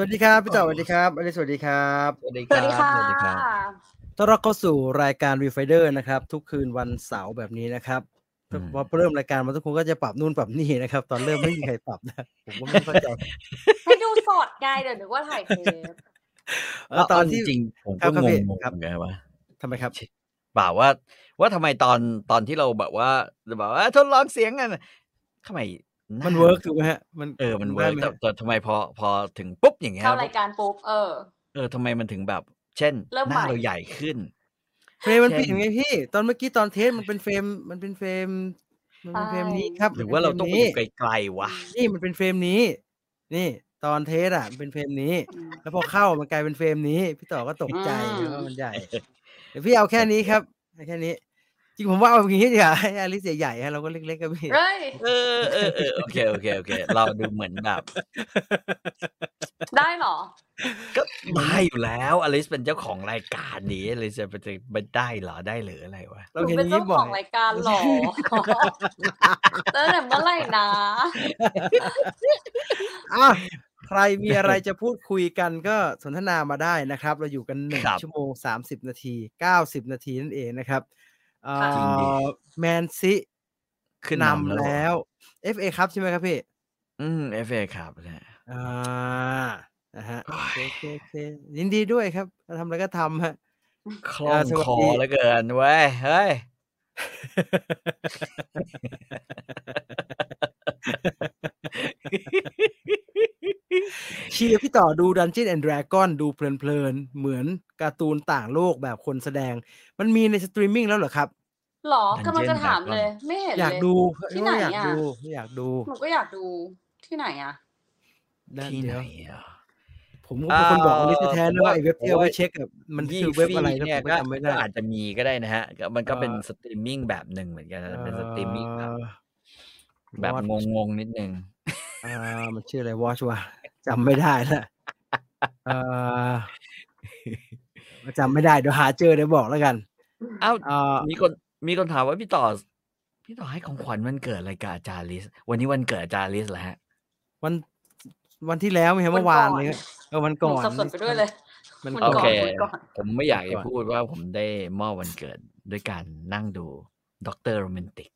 วัสดีครับพี่ต่อสวัสดีครับอลิสสวัสดีครับสวัสดีสควัรัสบดีค่ะสวัสดีครับต้อนรับเข้าสู่รายการ Viewfinder นะครับ ทุกคืนวันเสาร์แบบนี้นะครับอืมพอเริ่มรายการมาทุกคนก็จะปรับนู่นปรับนี่นะครับ ตอนเริ่มไม่มีใครปรับนะผมก็ไม่เข้าใจให้ดูสดไงเดี๋ยวนึกว่าถ่ายเทปเออตอนที่จริงๆผมครัก็บครับงพี่งๆครับเหมือนกันว่าทำไมครับเปล่าว่า ว่าทำไมตอนตอนที่เราแบบว่าแบบว่าทดลองเสียงกันน่ะทำไมหา มันเวิร์กถูกไหมฮะ มันเออมันได้เวิร์กไหแต่ฮะแต่ทำไมพอพอถึงปุ๊บอย่างเงี้ยเข้ารายการปุ๊บเออ เออทำไมมันถึงแบบ เช่นเริ่มหน้าใหม่เราใหญ่ขึ้นเฟรมมันเช่นเปลี่ยนไงพี่ ตอนเมื่อกี้ตอนเทสมันเป็นเฟรมมันเป็นเฟรม มันเป็นเฟรมนี้ครับ หรือว่าเราต้องไปมันอยู่เป็นฟมนี้ไกลๆวะนี่มันเป็นเฟรมนี้ นี่ตอนเทสอะมันเป็นเฟรมนี้อืมแล้วพอเข้ามันกลายเป็นเฟรมนี้ พี่ต่อก็ตกใจอืมว่ามันใหญ่เดี๋ยวพี่เอาแค่นี้ครับเอาแค่นี้ จริงผมว่าเอาอย่างนี้ดีกว่าให้อลิสใหญ่ๆฮะเราก็เล็กๆกับพี่เฮ้ยเออเออเออโอเคโอเคโอเค เราดูเหมือนแบบ ได้เหรอ ก็ได้อยู่แล้วอลิสเป็นเจ้าของรายการนี้อลิสจะไปจะไปได้เหรอได้หรืออะไรวะหเรานูเห็นอเป็นย่างเจ้านี้ขบ่ออยงรายการเหรอตั้งแต่เมื่อไหร่นะอะใครมีอะไรจะพูดคุยกันก็สนทนามาได้นะครับ เราอยู่กันหนึ่งครับชั่วโมงสามสิบนาทีเก้าสิบนาทีนั่นเองนะครับเอ่จริงดิอ แมนซิขึ้นนำนำแล้วแล้ว FA ครับใช่ไหมครับพี่ อืมเอฟเอครับนะอ่านะฮะโอ้โอยเคโอเคโอเคยินดีด้วยครับทำอะไรก็ทำฮะคล่ออ่างสวัสคอดีแล้วเกินเว้ย เฮ้ย เชียร์พี่ต่อดู Dungeon and Dragon ดูเพลินๆ เหมือนการ์ตูนต่างโลกแบบคนแสดง มันมีในสตรีมมิ่งแล้วเหรอครับหรอกำลังจะถามเลย ไม่เห็นอยากเลยดูที่ไหนอยากอะดูอยากดูหนูก็อยากดูที่ไหนอะนะที่ไหนเดี๋ยวอะผมก็เป็นคนบอกอลิสเอ่อแท้ๆนะว่าผมว่าไอ้เว็บที่ผมเอาว่าไปเช็คอะมันคือเว็บอะไรนะยี่ผมฟี่ก็เนี่ยจำไม่ก็ได้อาจจะมีก็ได้นะฮะก็มันก็เป็นเอ่อสตรีมมิ่งแบบหนึ่งเหมือนกันนะเป็นสตรีมมิ่งแบบเอ่อแบบ Watch งงๆนิดนึงอ่ามันชื่ออะไรวอชวะ จำไม่ได้ละเอ่อจำไม่ได้เดี๋ยวหาเจอเดี๋ยวบอกแล้วกันเอ้าเอ่อมีคนมีคนถามว่าพี่ต่อ พี่ต่อให้ของขวัญวันเกิดอะไรกับอาจารย์ลิส วันนี้วันเกิดอาจารย์ลิสแล้วฮะ วันวันที่แล้วไม่ใช่เมื่อวานเลยเออวันหนูก่อนสับสนไปด้วยเลยมันวันก่โออนเควันก่อนผมไม่อยากวันจะก่อนพูดว่าผมได้มอบวันเกิดด้วยการนั่งดูด็อกเตอร์โรแมนติก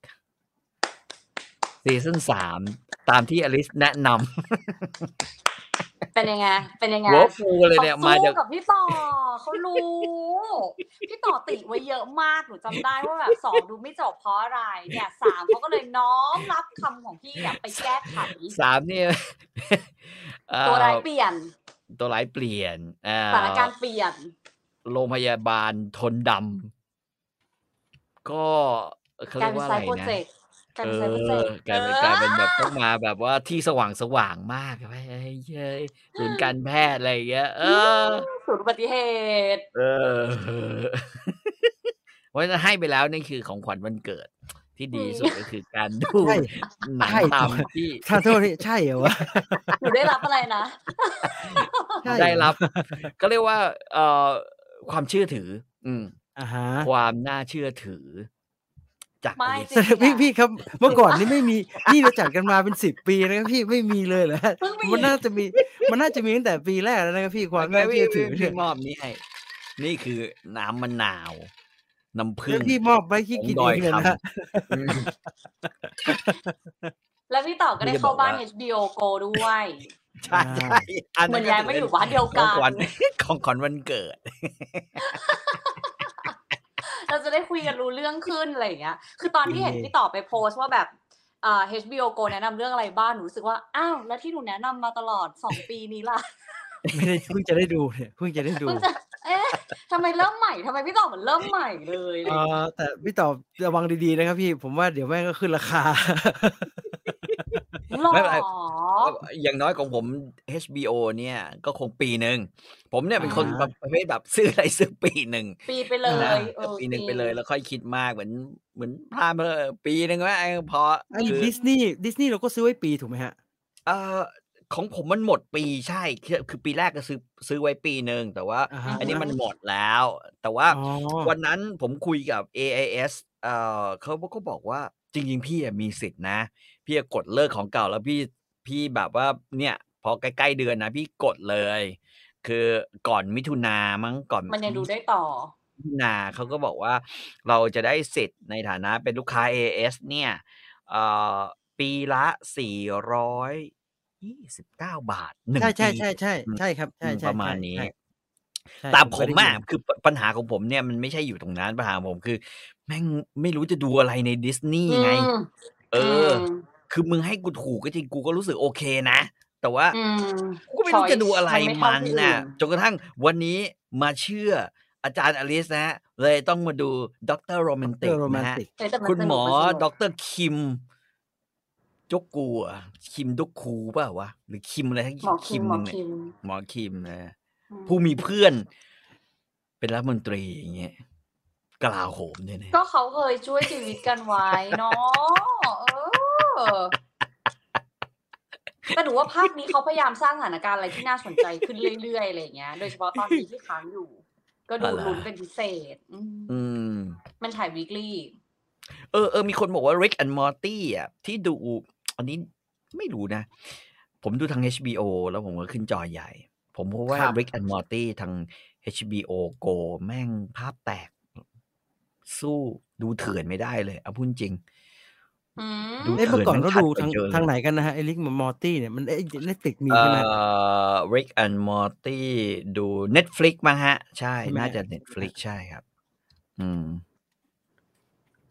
ซีซั่นสามตามที่อลิสแนะน เป็นยังไง เป็นยังไงำหัวฟูเลยเนี่ยเขามาสู้จากกับพี่ต่อเขารู้ พี่ต่อติไว้เยอะมากหนูจำได้ว่าแบบสองดูไม่จบเพราะอะไร เนี่ยสามเขาก็เลยน้อมรับคำของพี่เนี่ยไปแก้ไขสามเนี่ยเอ่อตัวร้ายเปลี่ยน ตัวร้ายเปลี่ยนเอ่อสถานการณ์เปลี่ยน โรงพยาบาลทนดำก็เขากลาเรียยกเป็นว่าไซอะไรโปรเจนะ กต์กลายเอเป็นไซโปรเจอกต์กลายเป็นกลายเป็นแบบต้องมาแบบว่าที่สว่างสว่างๆมากไปเฮ้ยเย้ยศูนย์การแพทย์อะไรอย่างเงี้ย เออ ศูนย์อุบัติเหตุ เออ เพราะฉะนั้นให้ไปแล้วนี่คือของขวัญวันเกิด ที่ดีสุดก็คือการดูใช่ หนังใช่ ตามที่ถ้าโทษนี่ใช่เหรอวะ หนูได้รับอะไรนะ ใช่เหอได้รับ ก็เรียกว่า เอ่อความเชื่อถือ อืม อ่าฮะ ความน่าเชื่อถือ จากไม่อลิสจริงพี่พี่ครับ เมื่อก่อนนี่ไม่มีนี่เราจัดกันมาเป็นสิบปีนะครับพี่ไม่มีเลยเหรอฮะเพิ่งมีมันน่าจะมีมันน่าจะมีตั้งแต่ปีแรกแล้วนะครับพี่ความน่าไม่เชื่อถือไม่เนี่ยไม่มอบนี่ให้นี่คือน้ำมะนาวน้ำผึ้แล้งวพี่มอบไปขี้กินของเอดอยงเลยนะคำอืมแล้วพี่ต่อก็ได้นี่จะเข้าบอกบ้านว่า HBO Go ด้วยใช่ใช่อันเหมืนั้อนนย้ายก็มาจะอยู่เป็นบ้านเดียวขอกังนขวัญของขวัญวันเกิด เราจะได้คุยกันรู้เรื่องขึ้นอะไรอย่างเงี้ย คือตอนที่เห็นดีพี่ต่อไปโพสต์ว่าแบบเอ่อ HBO Go แนะนำเรื่องอะไรบ้างหนูรู้สึกว่า อ้าว แล้วที่หนูแนะนำมาตลอดสองปีนี้ล่ะ ไม่ได้เพิ่งจะได้ดูเนี่ยเพิ่งจะได้ดูเพิ่งจะเอ๊ะทำไมเริ่มใหม่ทำไมพี่ต่อเหมือนเริ่มใหม่เลยอะไรเออย่างเงี้ยอแต่พี่ต่อระวังดีๆนะครับพี่ ผมว่าเดี๋ยวแม่งก็ขึ้นราคา หรอไม่เป็นไรอย่างน้อยของผม HBO เนี่ย ก็คงปีหนึ่ง ผมเนี่ยเป็นคนอ่าประเภทแบบซื้ออะไรซื้อปีหนึ่ง ปีไปเลนะยเออปีหนึ่งจริไปเลยแล้วค่อยคิดมากเหมือนเหมือนพลาดไปเลยปีหนึ่งว่าพอไอ้คือดิสนีย์ดิสนีย์เราก็ซื้อไว้ปีถูกไหมฮะเอ่อของผมมันหมดปีใช่ คือคือปีแรกก็ซื้อซื้อไว้ปีหนึ่งแต่ว่าอ่าฮะอันนี้มันหมดแล้ว แต่ว่าอ๋อวันนั้นผมคุยกับ AIS เอ่อเขาก็บอกว่า จริง ๆ พี่อะมีสิทธินะ พี่อะกดเลิกของเก่าแล้วพี่พี่แบบว่าเนี่ยพอใกล้ๆเดือนนะพี่กดเลย คือก่อนมิถุนามั้งก่อนมันยังดูได้ต่อมิถุนาเขาก็บอกว่าเราจะได้สิทธิ์ในฐานะเป็นลูกค้า AS เนี่ยเอ่อปีละสี่ร้อยยี่สิบเก้าบาทหนึ่งใช่ใช่ปีใช่ใช่อืมใช่ครับใช่อืมใช่ประมาณใช่นี้ใช่ใช่ แต่ผผมก็ได้อะยินคือปปัญหาของผมเนี่ยมันไม่ใช่อยู่ตรงนั้นปัญหาของผมคือ แม่งไม่รู้จะดูอะไรในดิสนีย์ไงอืมเอออมคือมึงให้กูถูกก็จริงกูก็รู้สึกโอเคนะ แต่ว่าอืมกูก็ไม่รู้จะดูอะไร choice มันไเท่าที่น่ะอื่จนกระทั่งวันนี้มาเชื่ออาจารย์อลิสนะฮะเลยต้องมาดูด็อกเตอร์โรแมนติเอกอโรแมนนะฮะติกเฮ้ยแต่นคุณหมอสนุกนสนุกด็อกเตอร์คิมจกกูอะคิมดุกคูเปล่าวะหรือคิมอะไรทั้งหมอคิมหมหอนึ่งเนี่ยคิมหมอคิมนะอืม ผู้มีเพื่อน เป็นรัฐมนตรีอย่างเงี้ยกลาโหมเนี่ยนะก็เขาเคยช่วยชีวิตกันไว้เนาะเออแต่หนูว่าภาคนี้เขาพยายามสร้างสถานการณ์อะไรที่น่าสนใจขึ้นเรื่อยๆอะไรอย่างเงี้ย โดยเฉพาะตอนนี้ที่ค้างอยู่ ก็ดูลุ้นเป็นพิเศษ อืมอืมมันถ่ายวีคลี่เออเออมีคนบอกว่า Rick and Morty อะที่ดู อันนี้ไม่รู้นะ ผมดูทาง HBO แล้วผมก็ขึ้นจอใหญ่ ผมพบว่า ครับ Rick and Morty ทาง HBO Go แม่งภาพแตก สู้ดูเถื่อนไม่ได้เลยเอาพูดจริง อืม ดู เอ้ยเมื่อก่อนเถื่ก็อนมันดูชัดกว่าทางเยอะเลย ทางไหนกันนะฮะไอ้ลิกมอร์ตี้เนี่ยมันเอ้เน็ตติกมีเอ่ใช่ไหม อ Rick and Morty ดู Netflix มั้งฮะ ใช่ ใช่ไหม น่าจะ Netflix ใช่ครับ อืม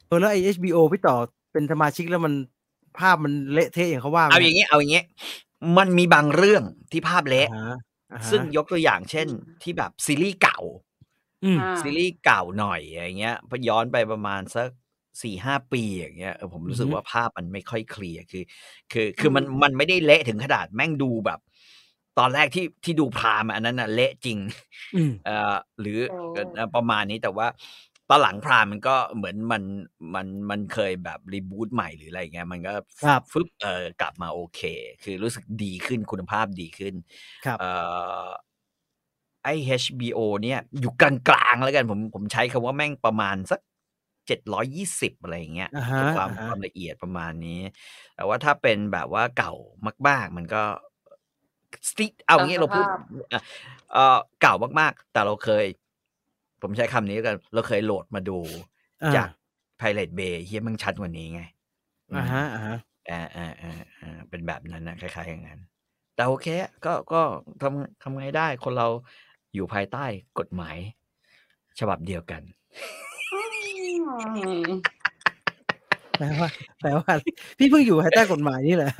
เออแล้วไอ้ HBO พี่ต่อเป็นสมาชิกแล้วมันภาพมันเละเทะอย่างเขาว่าไหมเอาอย่างงี้เอาอย่างงี้ มันมีบางเรื่องที่ภาพเละ อ่าฮะอ่าฮะ ซึ่งยกตัวอย่างเช่นที่แบบซีรีส์เก่าอืมอ่าซีรีส์เก่าหน่อยอย่างเงี้ยพอย้อนไปประมาณสักสี่ห้าปีอย่างเงี้ยเออผมรู้สึกอือฮึว่าภาพมันไม่ค่อยเคลียร์คือ คือคือมันมันไม่ได้เละถึงขนาดแม่งดูแบบ ตอนแรกที่ที่ดูพรามอะอันนั้นน่ะเละจริงอืมเอ่อหรือโอ้เอ่อประมาณนี้แต่ว่า ตอนหลังพรามมันก็เหมือนมันมันมันเคยแบบรีบูตใหม่หรืออะไรเงี้ยมันก็ครับฟึบเออกลับมาโอเค คือรู้สึกดีขึ้นคุณภาพดีขึ้นครับเอ่อไอ HBO เนี่ย อยู่กลางๆแล้วกันผมผมใช้คำว่าแม่งประมาณสักเจ็ดร้อยี่สิบอะไรอย่างเงี้ยอ่าฮะความอ่าฮะความละเอียดประมาณนี้ แต่ว่าถ้าเป็นแบบว่าเก่ามาก ๆ มันก็สติเอาอย่างงี้เราพูดตามสภาพอะเอ่อเก่ามากๆ แต่เราเคย ผมใช้คำนี้แล้วกัน เราเคยโหลดมาดูอ่าจาก Pirate Bay เฮียมันชัดกว่านี้ไงอ่าฮะอ่าฮะอ่าอ่าอ่าอ่าเป็นแบบนั้นนะคล้ายๆอย่างนั้น แต่โอเคอะก็ก็ทำทำไงได้คนเราอยู่ภายใต้กฎหมาย ฉบับเดียวกันอืม แปลว่าแปลว่า พี่เพิ่งอยู่ภายใต้กฎหมายนี่แหละ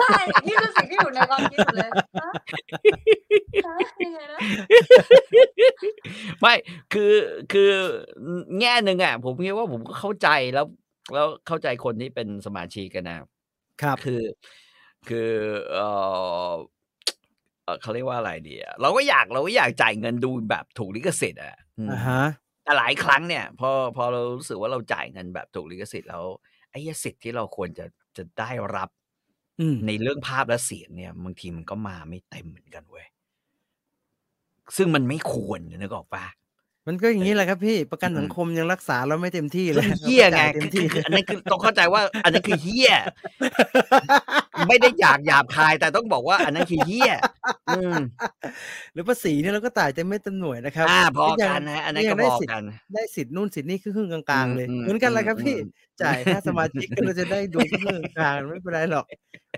ใช่นี่คือสิ่งที่อยู่ในความคิดหนูเลยฮะฮะยังไงนะไม่คือคือแง่หนึ่งอะ ผมคิดว่าผมก็เข้าใจแล้ว แล้วเข้าใจคนที่เป็นสมาชิกกันนะครับคือ คือเออเอ่อเขาเรียกว่าอะไรดีอะเราก็อยากเราก็อยากจ่ายเงินดูแบบถูกลิขสิทธิ์อะอืมอ่าฮะ แต่หลายครั้งเนี่ย พอพอเรารู้สึกว่าเราจ่ายเงินแบบถูกลิขสิทธิ์แล้วไอ้สิทธิ์ที่เราควรจะจะได้รับอืมในเรื่องภาพและเสียงเนี่ยบางทีมันก็มาไม่เต็มเหมือนกันเว้ยซึ่งมันไม่ควรนึกออกปะ มันก็อย่างนี้แหละครับพี่ประกันอืมสังคมยังรักษาเราไม่เต็มที่เลซึ่ยงเฮี้ยไงราก็จ่าเต็คืมอที่คืออันนั้นคือต้องเข้าใจว่า อันนั้นคือเฮี้ยไม่ได้อยากหยาบคาย แต่ต้องบอกว่า อันนั้นคือเฮี้ยอืมหรือภาษีเนี่ยเราก็จ่ายเต็มไม่เต็มหน่วยนะครับอ่าพอยังกันนะอันนั้นยัก็งพได้อสิทธิ์กันได้สิทธิ์นู่นสิทธิ์นี่ครึ่งๆกลางๆเลยอืมเหมือนกันเลยครับอืมพี่อืมจ่ายค่าสมาชิกก็เราจะได้ดูครึ่งๆกลางๆไม่เป็นไรหรอก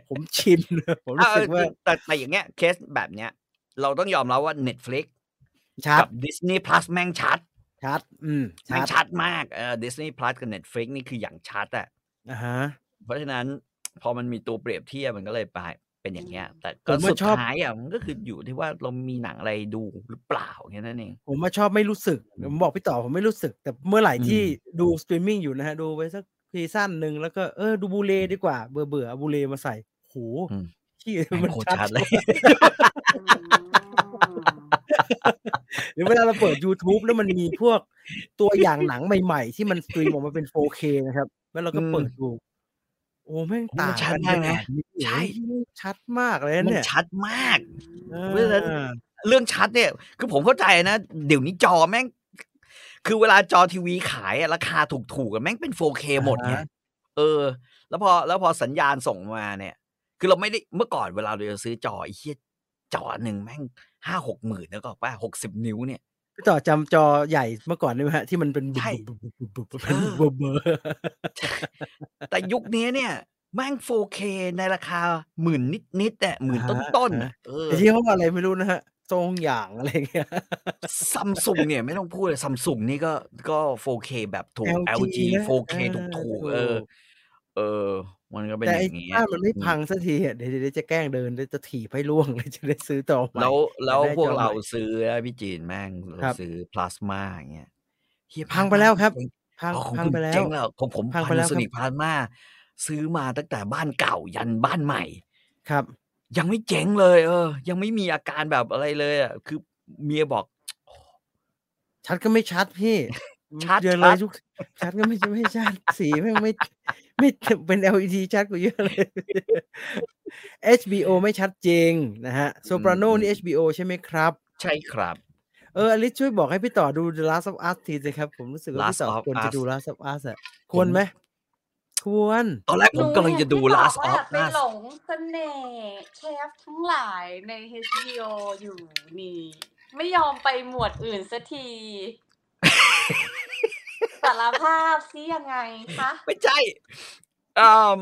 ผมชินผมรู้สึกว่าแต่แต่อย่างเงี้ยเคสแบบเนี้ย เราต้องยอมรับว่า Netflix ชัดกับ Disney Plus แม่งชัด ชัด อืมแม่งชัดชัดมากเออ Disney Plus กับ Netflix นี่คืออย่างชัดอะอ่าฮะเพราะฉะนั้นพอมันมีตัวเปรียบเทียบมันก็เลยไปเป็นอย่างเงี้ย แต่ผก็มว่าสุดชอบท้ายอะมันก็คืออยู่ที่ว่าเรามีหนังอะไรดูหรือเปล่าแค่นั้นเอง ผมมาชอบไม่รู้สึกอืมผมบอกพี่ต่อผมไม่รู้สึก แต่เมื่อไหร่อืมที่ดูสตรีมมิ่งอยู่นะฮะ ดูไปสักซีซั่นหนึ่งแล้วก็เออดูบลูเรย์ดีกว่า เบื่อเบื่อๆเอาบลูเรย์มาใส่โหอืมที่แม่งมันโคตรชัชัดดเลย หรือเวลาเราเปิด YouTube แล้วมันมีพวกตัวอย่างหนังใหม่ๆ ที่มัน stream ออกมาเป็น 4K นะครับ แล้วเราก็เปิดดู โอ้แม่งโอ้ต่างมันชัดกันมากนะขดนี้ใช่โอ้ยชัดมากเลยมันเนี่ยชัดมากเอเพราะฉะนั้นอเรื่องชัดเนี่ย คือผมเข้าใจนะ เดี๋ยวนี้จอแม่ง คือเวลาจอทีวีขายอะราคาถูกๆกันแม่งเป็น 4K หมดไงอ่าฮะเออ แล้วพอแล้วพอสัญญาณส่งมาเนี่ย คือเราไม่ได้เมื่อก่อนเวลาเราจะซื้อจอไอ้เหี้ย จอหนึ่งแม่งห้าหกหมื่นแล้วก็ป่ะหกสิบนิ้วเนี่ยพี่ต่อจำจอใหญ่เมื่อก่อนได้ไหมฮะที่มันเป็นใช่บุบบุบบุบบุบเอเป็นอเบอร์เบอร์แต่ยุคนี้เนี่ยแม่ง 4K ในราคาหมื่นนิดนิดๆแต่หมื่นต้นต้นๆฮะอะเออแต่ที่เขาว่าอะไรไม่รู้นะฮะทรงอย่างอะไรเงี้ยซัมซุงเนี่ยไม่ต้องพูดเลยซัมซุงนี่ก็ก็ 4K แบบถูก LG LG นะ 4K เอถูกอถูกถูเออกเออ มันก็เป็นแต่อไอ้ย่างเงี้ยบ้านมันไม่อืพัมงสักทีอะเดี๋ยวเดี๋ยวจะแกล้งเดินเดี๋ยวจะถีบให้ล่วงเลยจะได้ซื้อต่อใหม่แล้วอแล้ยากวได้พวจกอใหเราม่ซื้อนะพี่จีนแม่งเราครับซื้อพลาสมาอย่างเงี้ยเฮียพพัลางสไปมาแล้วครับเจ๊งพังอ๋อของพังคุณไปแล้เจ๊วงแล้วของผมพังไปแล้วค Panasonic รับพลาสมาซื้อมาตั้งแต่บ้านเก่ายันบ้านใหม่ ครับ ยังไม่เจ๊งเลย เออ ยังไม่มีอาการแบบอะไรเลยอะคือเมียบอก ชัดก็ไม่ชัดพี่ชัดเยอะเลชัยดทุกชัดก็ไม่ไม่ชัดสีแม่งไม่ ไม่เป็น LED ชัดกว่าเยอะเลย HBO ไม่ชัดจริงนะฮะโซอืมปราโนอืมนี่ HBO ใช่ไหมครับ ใช่ครับ เอออลิซช่วยบอกให้พี่ต่อดู The Last of Us ทีสิครับ ผมรู้สึกว่า Last พี่ต่อ of ควรจะ Us ดู Last of Us อะผควรมไหมควร ตอนแรกหผมนูกำลังเห็จะนดูพี่ต่อ Last ว่า of ไป Us หลงเสน่ห์เชฟทั้งหลายใน HBO อยู่นี่ ไม่ยอมไปหมวดอื่นสักที สารภาพซิยังไงคะไม่ใช่อืม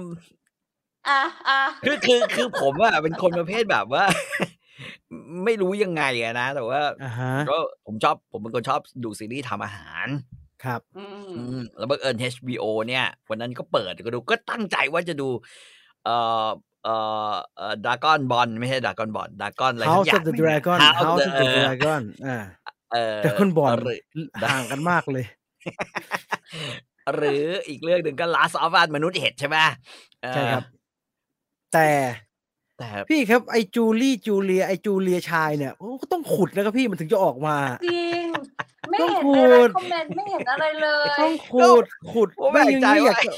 อะอะคือคือคือผมอะเป็นคนประเภทแบบว่า ไม่รู้ยังไงอะนะ แต่ว่าอ่าฮะก็ผมชอบผมเป็นคนชอบดูซีรีส์ทำอาหารครับอืมอืมแล้วบังเอิญ HBO เนี่ย วันนั้นก็เปิดก็ดูก็ตั้งใจว่าจะดู เอ่อเอ่อเอ่อดากอนบอลไม่ใช่ดากอนบอลดากอนอะไรสัก House อย่า of ง the หนึ่งอะ Dragon House of House the of เอ the อ Dragon อ่าเออแต่คนบอลหรือห่างกันมากเลย หรืออีกเรื่องหนึ่งก็ Last of Us มนุษย์เห็ดใช่ไหมเออใช่ครับ แต่แต่พี่ครับไอจูลี่จูเลียไอจูเลียชายเนี่ยโอ้ก็ต้องขุดนะครับพี่มันถึงจะออกมาจริงไม่ต้องเห็นขุในดคอมเมนต์ไม่เห็นอะไรเลยต้องขุดขุดผมแปลกยังใจไม่อยากว่าจะ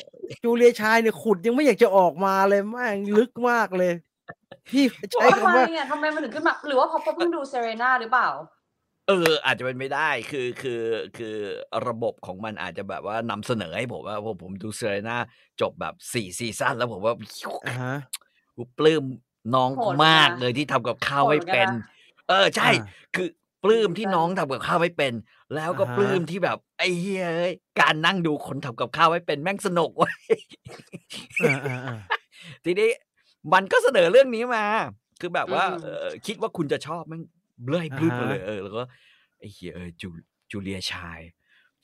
จูเลียชายเนี่ยขุดยังไม่อยากจะออกมาเลยแม่งลึกมากเลย พี่ใช้ทำไมคำว่าอะทำไมมันถึงขึ้นมาหรือว่าเพราะเพิ่งดูเซเรนาหรือเปล่า เออ อาจจะเป็นไม่ได้คือคือคือระบบของมันอาจจะแบบว่านำเสนอให้ผมว่าพอผมดูเซเรนาจบแบบสี่ซีซั่นแล้วผมว่าอ่าฮะกูปลื้มน้องโหดเหมือนกันมากเลยที่ทำกับข้าวโหดไม่เหมือนกันเป็นนะเออใช่อ่าคือปลื้มที่น้องทำกับข้าวไม่เป็น แล้วก็อ่าฮะปลื้มที่แบบไอ้เฮ้ยเอ้ยการนั่งดูคนทำกับข้าวไม่เป็นแม่งสนุกเว้ยอ่าอ่าอ่าทีนี้มันก็เสนอเรื่องนี้มา คือแบบว่าอืมเออคิดว่าคุณจะชอบแมัน เลื่อยพลื้มอ่าฮะเลยเออแล้วก็ไอ้เหี้ยเออจูจูเลียชาย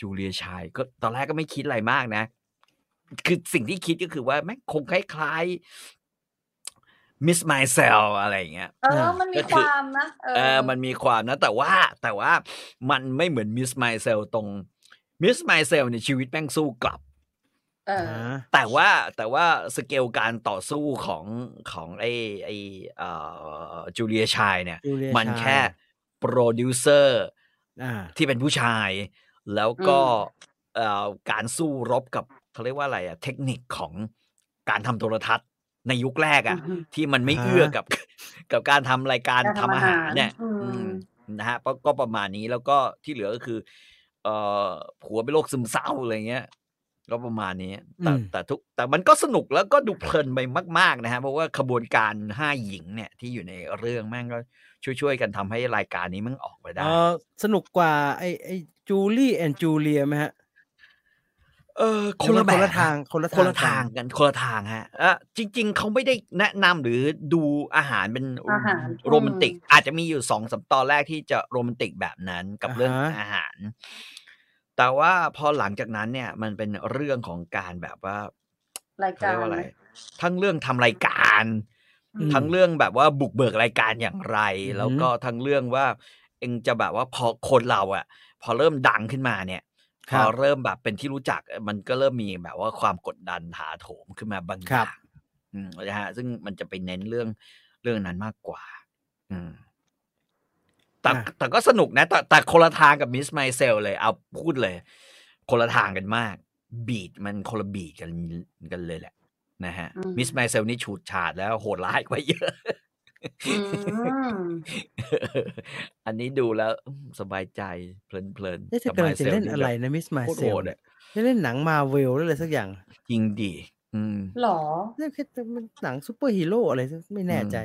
จูเลียชาย ก็ตอนแรกก็ไม่คิดอะไรมากนะ คือสิ่งที่คิดก็คือว่าแม่งคงคล้ายๆมิสไมเซลอะไรอย่างเงี้ยเออมันมีก็คคือวามนะเอเอออมันมีความนะ แต่ว่าแต่ว่ามันไม่เหมือนมิสไมเซลตรงมิสไมเซลในยชีวิตแม่งสู้กลับเอออ่า แต่ว่าแต่ว่าสเกลการต่อสู้ของของไอไอเอ่อจูเลียชายเนี่ยจูเลียมันชายแค่โปรดิวเซอร์อ่าที่เป็นผู้ชาย แล้วก็อืมเอ่อการสู้รบกับเขาเรียกว่าอะไรอะเทคนิคของการทำโทรทัศน์ในยุคแรกอะอือฮึที่มันไม่อ่าเอื้อกับกับการทำรายการการทำทำอาหารเนี่ยอาหารอืมอืมนะฮะก็ก็ประมาณนี้แล้วก็ที่เหลือก็คือ เอ่อผัวเป็นโรคซึมเศร้าอะไรเงี้ย ก็ประมาณนี้แต่อืมแต่ทุกแต่มันก็สนุกแล้วก็ดูเพลินไปมาก ๆ นะฮะเพราะว่าขบวนการห้าหญิงเนี่ยที่อยู่ในเรื่องแม่งก็ช่วยๆกันทำให้รายการนี้มันออกไปได้เออสนุกกว่าไอไอจูลี่แอนจูเลียไหมฮะ เออหครือนมัละแบบคนละทางคนละคนละกัทางกันคนละทางฮะเออจริง ๆเขาไม่ได้แนะนำหรือดูอาหารเป็นอาหารโรแมนติก อาจจะมีอยู่สองสามตอนแรกที่จะโรแมนติกแบบนั้นกับเรื่องอ่าฮะอาหาร แต่ว่าพอหลังจากนั้นเนี่ย มันเป็นเรื่องของการแบบว่า รายเขากาเรียรกว่าอะไรไหมทั้งเรื่องทำรายการ อืม ทั้งเรื่องแบบว่าบุกเบิกรายการอย่างไร อือหือแล้วก็ทั้งเรื่องว่าเองจะแบบว่าพอคนเราอะพอเริ่มดังขึ้นมาเนี่ย พครัอบเริ่มแบบเป็นที่รู้จัก มันก็เริ่มมีแบบว่าความกดดันถาโถมขึ้นมาบางอครับ ย่าง อืมนะฮะ ซึ่งมันจะไปเน้นเรื่องเรื่องนั้นมากกว่า อืม แต่อะแต่ก็สนุกนะ แต่แต่คนละทางกับมิสไมเซลเลยเอาพูดเลย คนละทางกันมาก beat มันคนละ beat กันกันเลยแหละ นะฮะอืมมิสไมเซลนี่ฉูดฉาดแล้วโหดร้ายกว่าเยอะอืมอันนี้ดูแล้วอืมสบายใจเพลินเพลินเอ๊ะเธอกำลังจะเล่นอะไรนะมิสมาโคตรเซโหลดอะจะเล่นหนังมาร์เวลหรืออะไรสักอย่าง จริงดี อืมหรอเนี่ยแค่มันหนังซูเปอร์ฮีโร่อะไรไม่แน่อืมใจ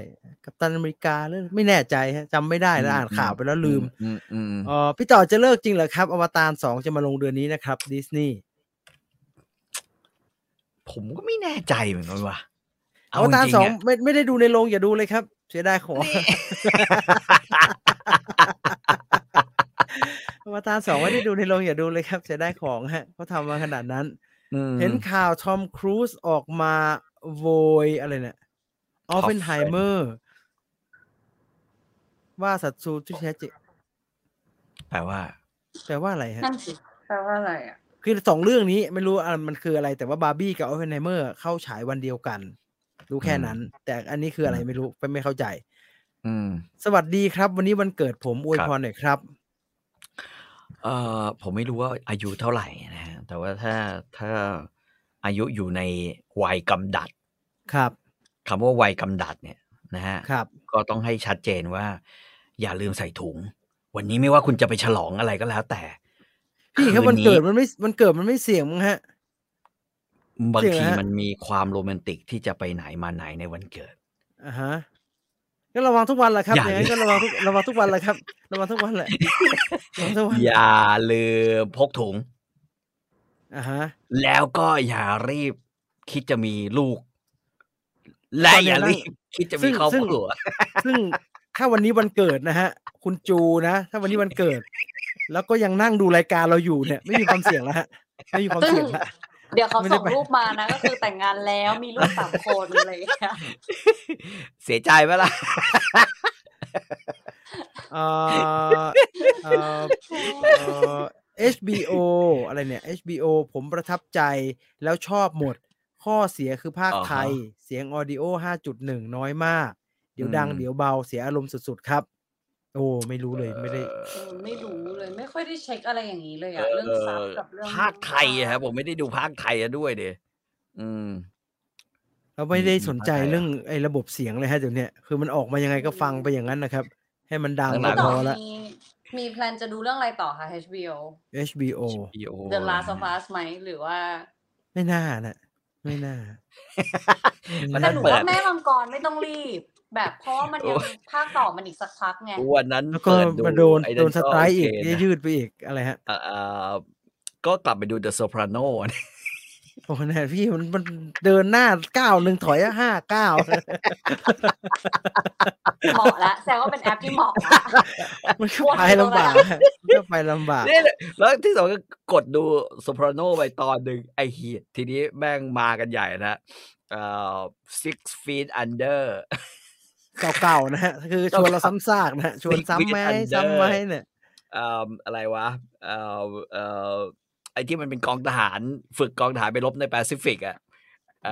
กัปตันอเมริกาหรือไม่แน่ใจฮะจำไม่ได้แล้วอ่านข่าวไปแล้วลืมอืมอืมอืมเออพี่ต่อจะเลิกจริงเหรอครับ อวตารสองจะมาลงเดือนนี้นะครับดิสนีย์ผมก็ไม่แน่ใจเหมือนกันว่ะอวตารเจงๆสองะไม่ไม่ได้ดูในโรงอย่าดูเลยครับ เสียดายของอวตารสองไม่ได้ดูในโรงอย่าดูเลยครับเสียดายของฮะเขาทำมาขนาดนั้นอืม เห็นข่าวทอมครูซออกมาโวยอะไรเนี่ยออฟเฟนไฮเมอร์ ว่าศัตรูที่แท้จริงแปลว่า แปลว่าอะไรฮะนั่นสิแปลว่าอะไรอะ คือสองเรื่องนี้ไม่รู้อะมันคืออะไร แต่ว่าบาร์บี้กับออฟเฟนไฮเมอร์เข้าฉายวันเดียวกัน รู้แค่นั้น แต่อันนี้คืออะไรไม่รู้ไม่ไม่เข้าใจ อืม สวัสดีครับ วันนี้วันเกิดผมอวยครับพรหน่อยครับ เอ่อผมไม่รู้ว่าอายุเท่าไหร่นะฮะ แต่ว่าถ้าถ้าอายุอยู่ในวัยกำดัด ครับคำว่าวัยกำดัดเนี่ยนะฮะครับ ก็ต้องให้ชัดเจนว่า อย่าลืมใส่ถุง วันนี้ไม่ว่าคุณจะไปฉลองอะไรก็แล้วแต่ พี่ครับคืวันเกิดมันไม่มันเกิดมันไม่เสี่ยงมั้งฮะบางจริงทีเหรอฮะมันมีความโรแมนติกที่จะไปไหนมาไหนในวันเกิดอ่าฮะก็ระวังทุกวันแหละครับอย่าอย่างนั้นก็ระวังทุกระวังทุกวันแหละครับ ระวังทุกวันแหละระวังทุกวันอย่าลืมพกถุง อ่าฮะ แล้วก็อย่ารีบคิดจะมีลูก และอย่ารีบคิดจะมีครอบครัวซึ่งถ้าวันนี้วันเกิดนะฮะ คุณจูนะ ถ้าวันนี้วันเกิด แล้วก็ยังนั่งดูรายการเราอยู่เนี่ย ไม่มีความเสี่ยงแล้วฮะไม่มีความเสี่ยงแล้วเดี๋ยวเขาไม่ได้ส่งไปรูปมานะ ก็คือแต่งงานแล้วมีลูกสามคนอะไรอย่างเลยเสียใจไหมล่ะ เอ่อเอ่อเอ่อ HBO อะไรเนี่ย HBO ผมประทับใจแล้วชอบหมด ข้อเสียคือภาคอ่าฮะไทย เสียงออดิโอ 5.1 น้อยมาก เดี๋ยวดังอืมเดี๋ยวเบาเสียอารมณ์สุดๆครับ โอ้ไม่รู้เลยไม่ได้เอ่เอออไม่รู้เลยไม่ค่อยได้เช็คอะไรอย่างนี้เลยอะเรื่องซับกับเรื่องภาคไทยอะครับผมไม่ได้ดูภาคไทยอะด้วยเดยอืมเราไม่ได้อืมสนใจเข้าใจเรื่องไอ้ระบบเสียงเลยฮะเดี๋ยวเนี้ยคือมันออกมายังไงก็ฟังไปอย่างนั้นนะครับ ให้มันดังตั้งก็นานพต่ออละ มีมีแพลนจะดูเรื่องอะไรต่อคะ HBO HBO HBO The Last of Us ไหมหรือว่า ไม่น่านะไม่น่าวันแต่นั้นหนูเปิว่าดแม่มังกรไม่ต้องรีบ แบบเพราะว่ามันยังโอ้ยภาคต่อมันอีกสักพักไงวันนั้นแล้วก็เปิดมาโดนไอ้โดนสไตร์อีกโเคนะยืดไปอีกอะไรฮะเอ่อเอ่อก็กลับไปดู The Soprano นะ โอ้แน่พี่มันมันเดินหน้าก้าวหนึ่งถอยห้าก้าวเหมาะละแสดงว่าเป็นแอปที่เหมาะละมันก็วนไปอยู่ตรงลำบากนั้นฮะมันก็ไปลำบากเนี่ยแล้วที่สองก็กดดู Soprano ไปตอนหนึ่งไอ้เฮียทีนี้แม่งมากันใหญ่นะเอ่อ Six Feet Under เก่าๆนะฮะ คือชวนเราซ้ำซากนะฮะ ชวนซ้ำไหม Big Wit ซ้ำไหม Under เนี่ยเอ่ออะไรวะเอ่อเอ่อ ไอ้ที่มันเป็นกองทหารฝึกกองทหารไปรบในแปซิฟิกอะ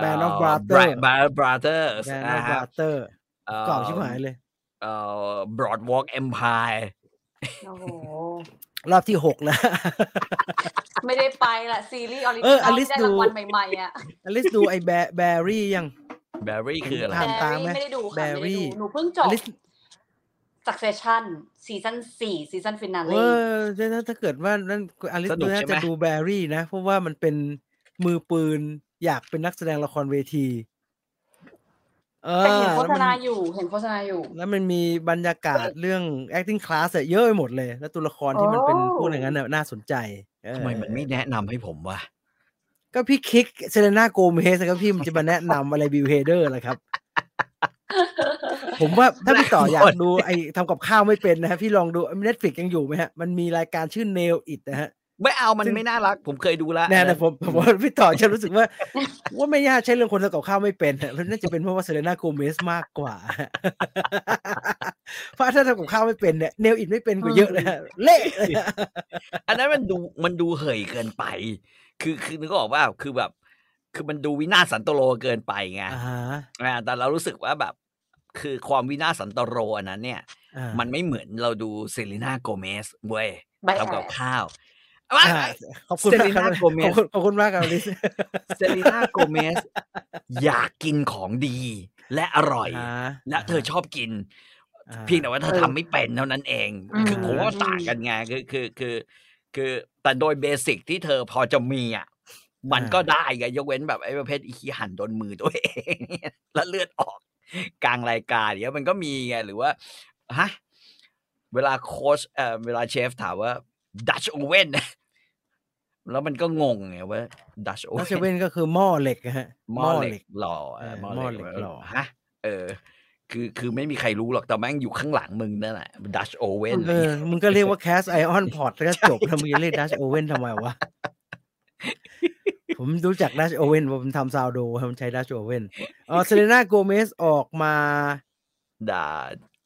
Band of Brothers Band of Brothers แบรนนะด์คบรัราบเตอร์เอ่อเก่าชิบหายเลยเอ่อ Broadwalk Empire โอ้โหรอบที่หกแล้ว ไม่ได้ไปละซีรีส์ออริเอจิอนออลลิสได้ดูรางวัลใหม่ๆอะอลิสดูไอ้ Barry ยัง Barry คืออะไรผ่านตามไหมไม่ได้ดูค่ะไม่ได้ Barry ดูหนูเพิ่งจบ ลิส Succession ซีซั่นสี่ season finaleอถ้าถ้าเกิดว่านั่นอลิสสนุดูกน่าใช่ไหมจะดู Barry นะ เพราะว่ามันเป็นมือปืนอยากเป็นนักแสดงละครเวที เอแต่เห็นอโฆแล้วษมันณาอยู่เห็นโฆษณาอยู่ แล้วมันมีบรรยากาศเรื่อง acting class อะเยอะไปหมดเลย แล้วตัวละครที่มันเป็นโอ้พวกอย่างนั้นน่ะน่าสนใจเออทำไมมันไม่แนะนำให้ผมวะก็พี่คลิก Selena Gomez ครับพี่มันจะมาแนะนำอะไร Bill Hader ล่ะครับ ผมว่าถ้าพี่ต่ออยากดูไอ้ทำกับข้าวไม่เป็นนะฮะพี่ลองดู Netflix ยังอยู่ไหมฮะ มันมีรายการชื่อ Nail It นะฮะไม่เอามันซึ่งไม่น่ารัก ผมเคยดูแล้วแน่อันะผมผมว่าพี่ต่อจะรู้สึกว่า ว่าไม่ยากใช่เรื่องคนทำกับข้าวไม่เป็นฮะมันน่าจะเป็นเพราะว่า Selena Gomez มากกว่า เพราะถ้าทำกับข้าวไม่เป็นเนี่ย Nail It ไม่เป็นกว่าเยอะเลยฮะเละเลยฮะอันนั้นมันดูมันดูเหยเกินไป คือคือนึกออกว่าคือแบบ คือมันดูวินาศสันตะโรเกินไปไงอ่าฮะอ่าแต่เรารู้สึกว่าแบบ คือความวินาศสันตะโรอันนั้นเนี่ยอ่ามันไม่เหมือนเราดูเซรีนาโกเมสเว้ย By ทำกับ Ass ข้าวอ่าขอบคุณมากครับ Selena Gomez ขอบคุณขอบคุณมากครับลิส Selena Gomez อยากกินของดี และอร่อยอ่าและเธอชอบกินอ่าเพียงแต่ว่าเธอเออทำไม่เป็นเท่านั้นเองอืมคือผมว่าต่างกันไงคือคือคือ คือแต่โดยเบสิกที่เธอพอจะมีอะ มันอ่าก็ได้ไงยกเว้นแบบไอ้ประเภทอีขี้หันโดนมือตัวเองแล้วเลือดออกกลางรายการเนี้ยมันก็มีไงหรือว่าฮะเวลาโค้ชเอ่อเวลาเชฟถามว่าดัชโอเว่นแล้วมันก็งงไงว่าดัชโอนัชเว่นเว่นก็คือหม้อเหล็กอะฮะหม้อเหล็กหล่อเออหม้อหม้อเหเหล็กหล่อฮะเออ คือคือไม่มีใครรู้หรอกแต่แม่งอยู่ข้างหลังมึงนั่นแหละ Dutch oven เออมึงก็เรียกว่า cast iron pot แล้วก็จบแล้วมึงจะเรียก Dutch oven ทำไมวะ ผมรู้จัก Dutch oven ผมทำ sourdough ผมใช้ Dutch oven อ๋อ Selena Gomez ออกมา ด่า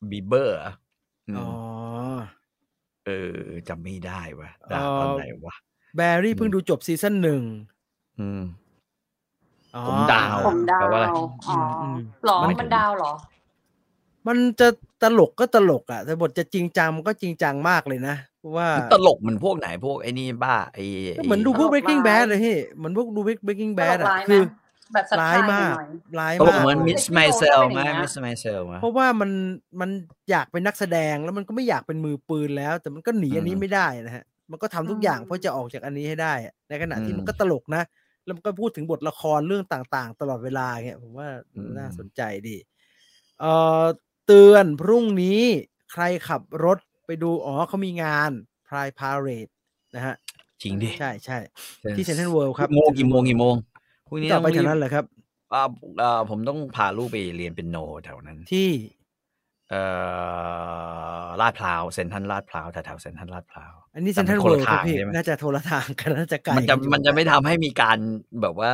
บีเบอร์อะอืมอ๋อเออจำไม่ได้วะด่าตอนไหนวะแบร์รี่เพิ่งดูจบซีซั่นหนึ่งอืมอ๋อผมดาวผมดาแปลว่าอะไรวอ๋ออมหรอมันมันดาวเหรอ มันจะตลกก็ตลกอะ แต่บทจะจริงจังมันก็จริงจังมากเลยนะเพราะว่าตลกเหมือนพวกไหนพวกไอ้นี่บ้าไอ้ก็เหมือนดูพวกตลก Breaking ร้าย Bad เลยพี่เหมือนพวกดู Breaking ตล Bad กอะร้ายไหมคือแบบสัตร้าว์ยมากหน่อยร้ายตลกมากเหมือนเมิส Breaking ไม Bad เซลก็เป็นไหมอย่างเงี้ยมิสไมเซลไหมเพราะว่ามันมันอยากเป็นนักแสดงแล้วมันก็ไม่อยากเป็นมือปืนแล้ว แต่มันก็หนีอันนี้อืมไม่ได้นะฮะ มันก็ทำทุกอย่างเพื่อจะออกจากอันนี้ให้ได้อะในขณะที่อืมมันก็ตลกนะแล้วมันก็พูดถึงบทละครเรื่องต่างๆ ตลอดเวลาเงี้ยผมว่าอืมน่าสนใจดีเอ่อ เตือนพรุ่งนี้ใครขับรถไปดู อ๋อเขามีงาน Pride Parade นะฮะ จริงดิ ใช่ใช่ที่เซ็นทรัลเวิลด์ครับกี่โมงกี่โมงกี่โมงพรุ่งนี้ต่อไปต้องรีทางบนั้นเหรอครับอ่าอ่าผมต้องพาลูกไปเรียนเป็นโนแถวนั้นที่เอ่อลาดพร้าวเซ็นทรัลลาดพร้าวแถวๆเซ็นทรัลลาดพร้าวอันนี้แต่เซ็นมัทรันลคนเวิละลด์ครับทางพี่ใช่ไหมน่าจะโทรทางกันน่าจะไกลมันจะกัอยู่มันจะไม่ทำให้มีการแบบว่า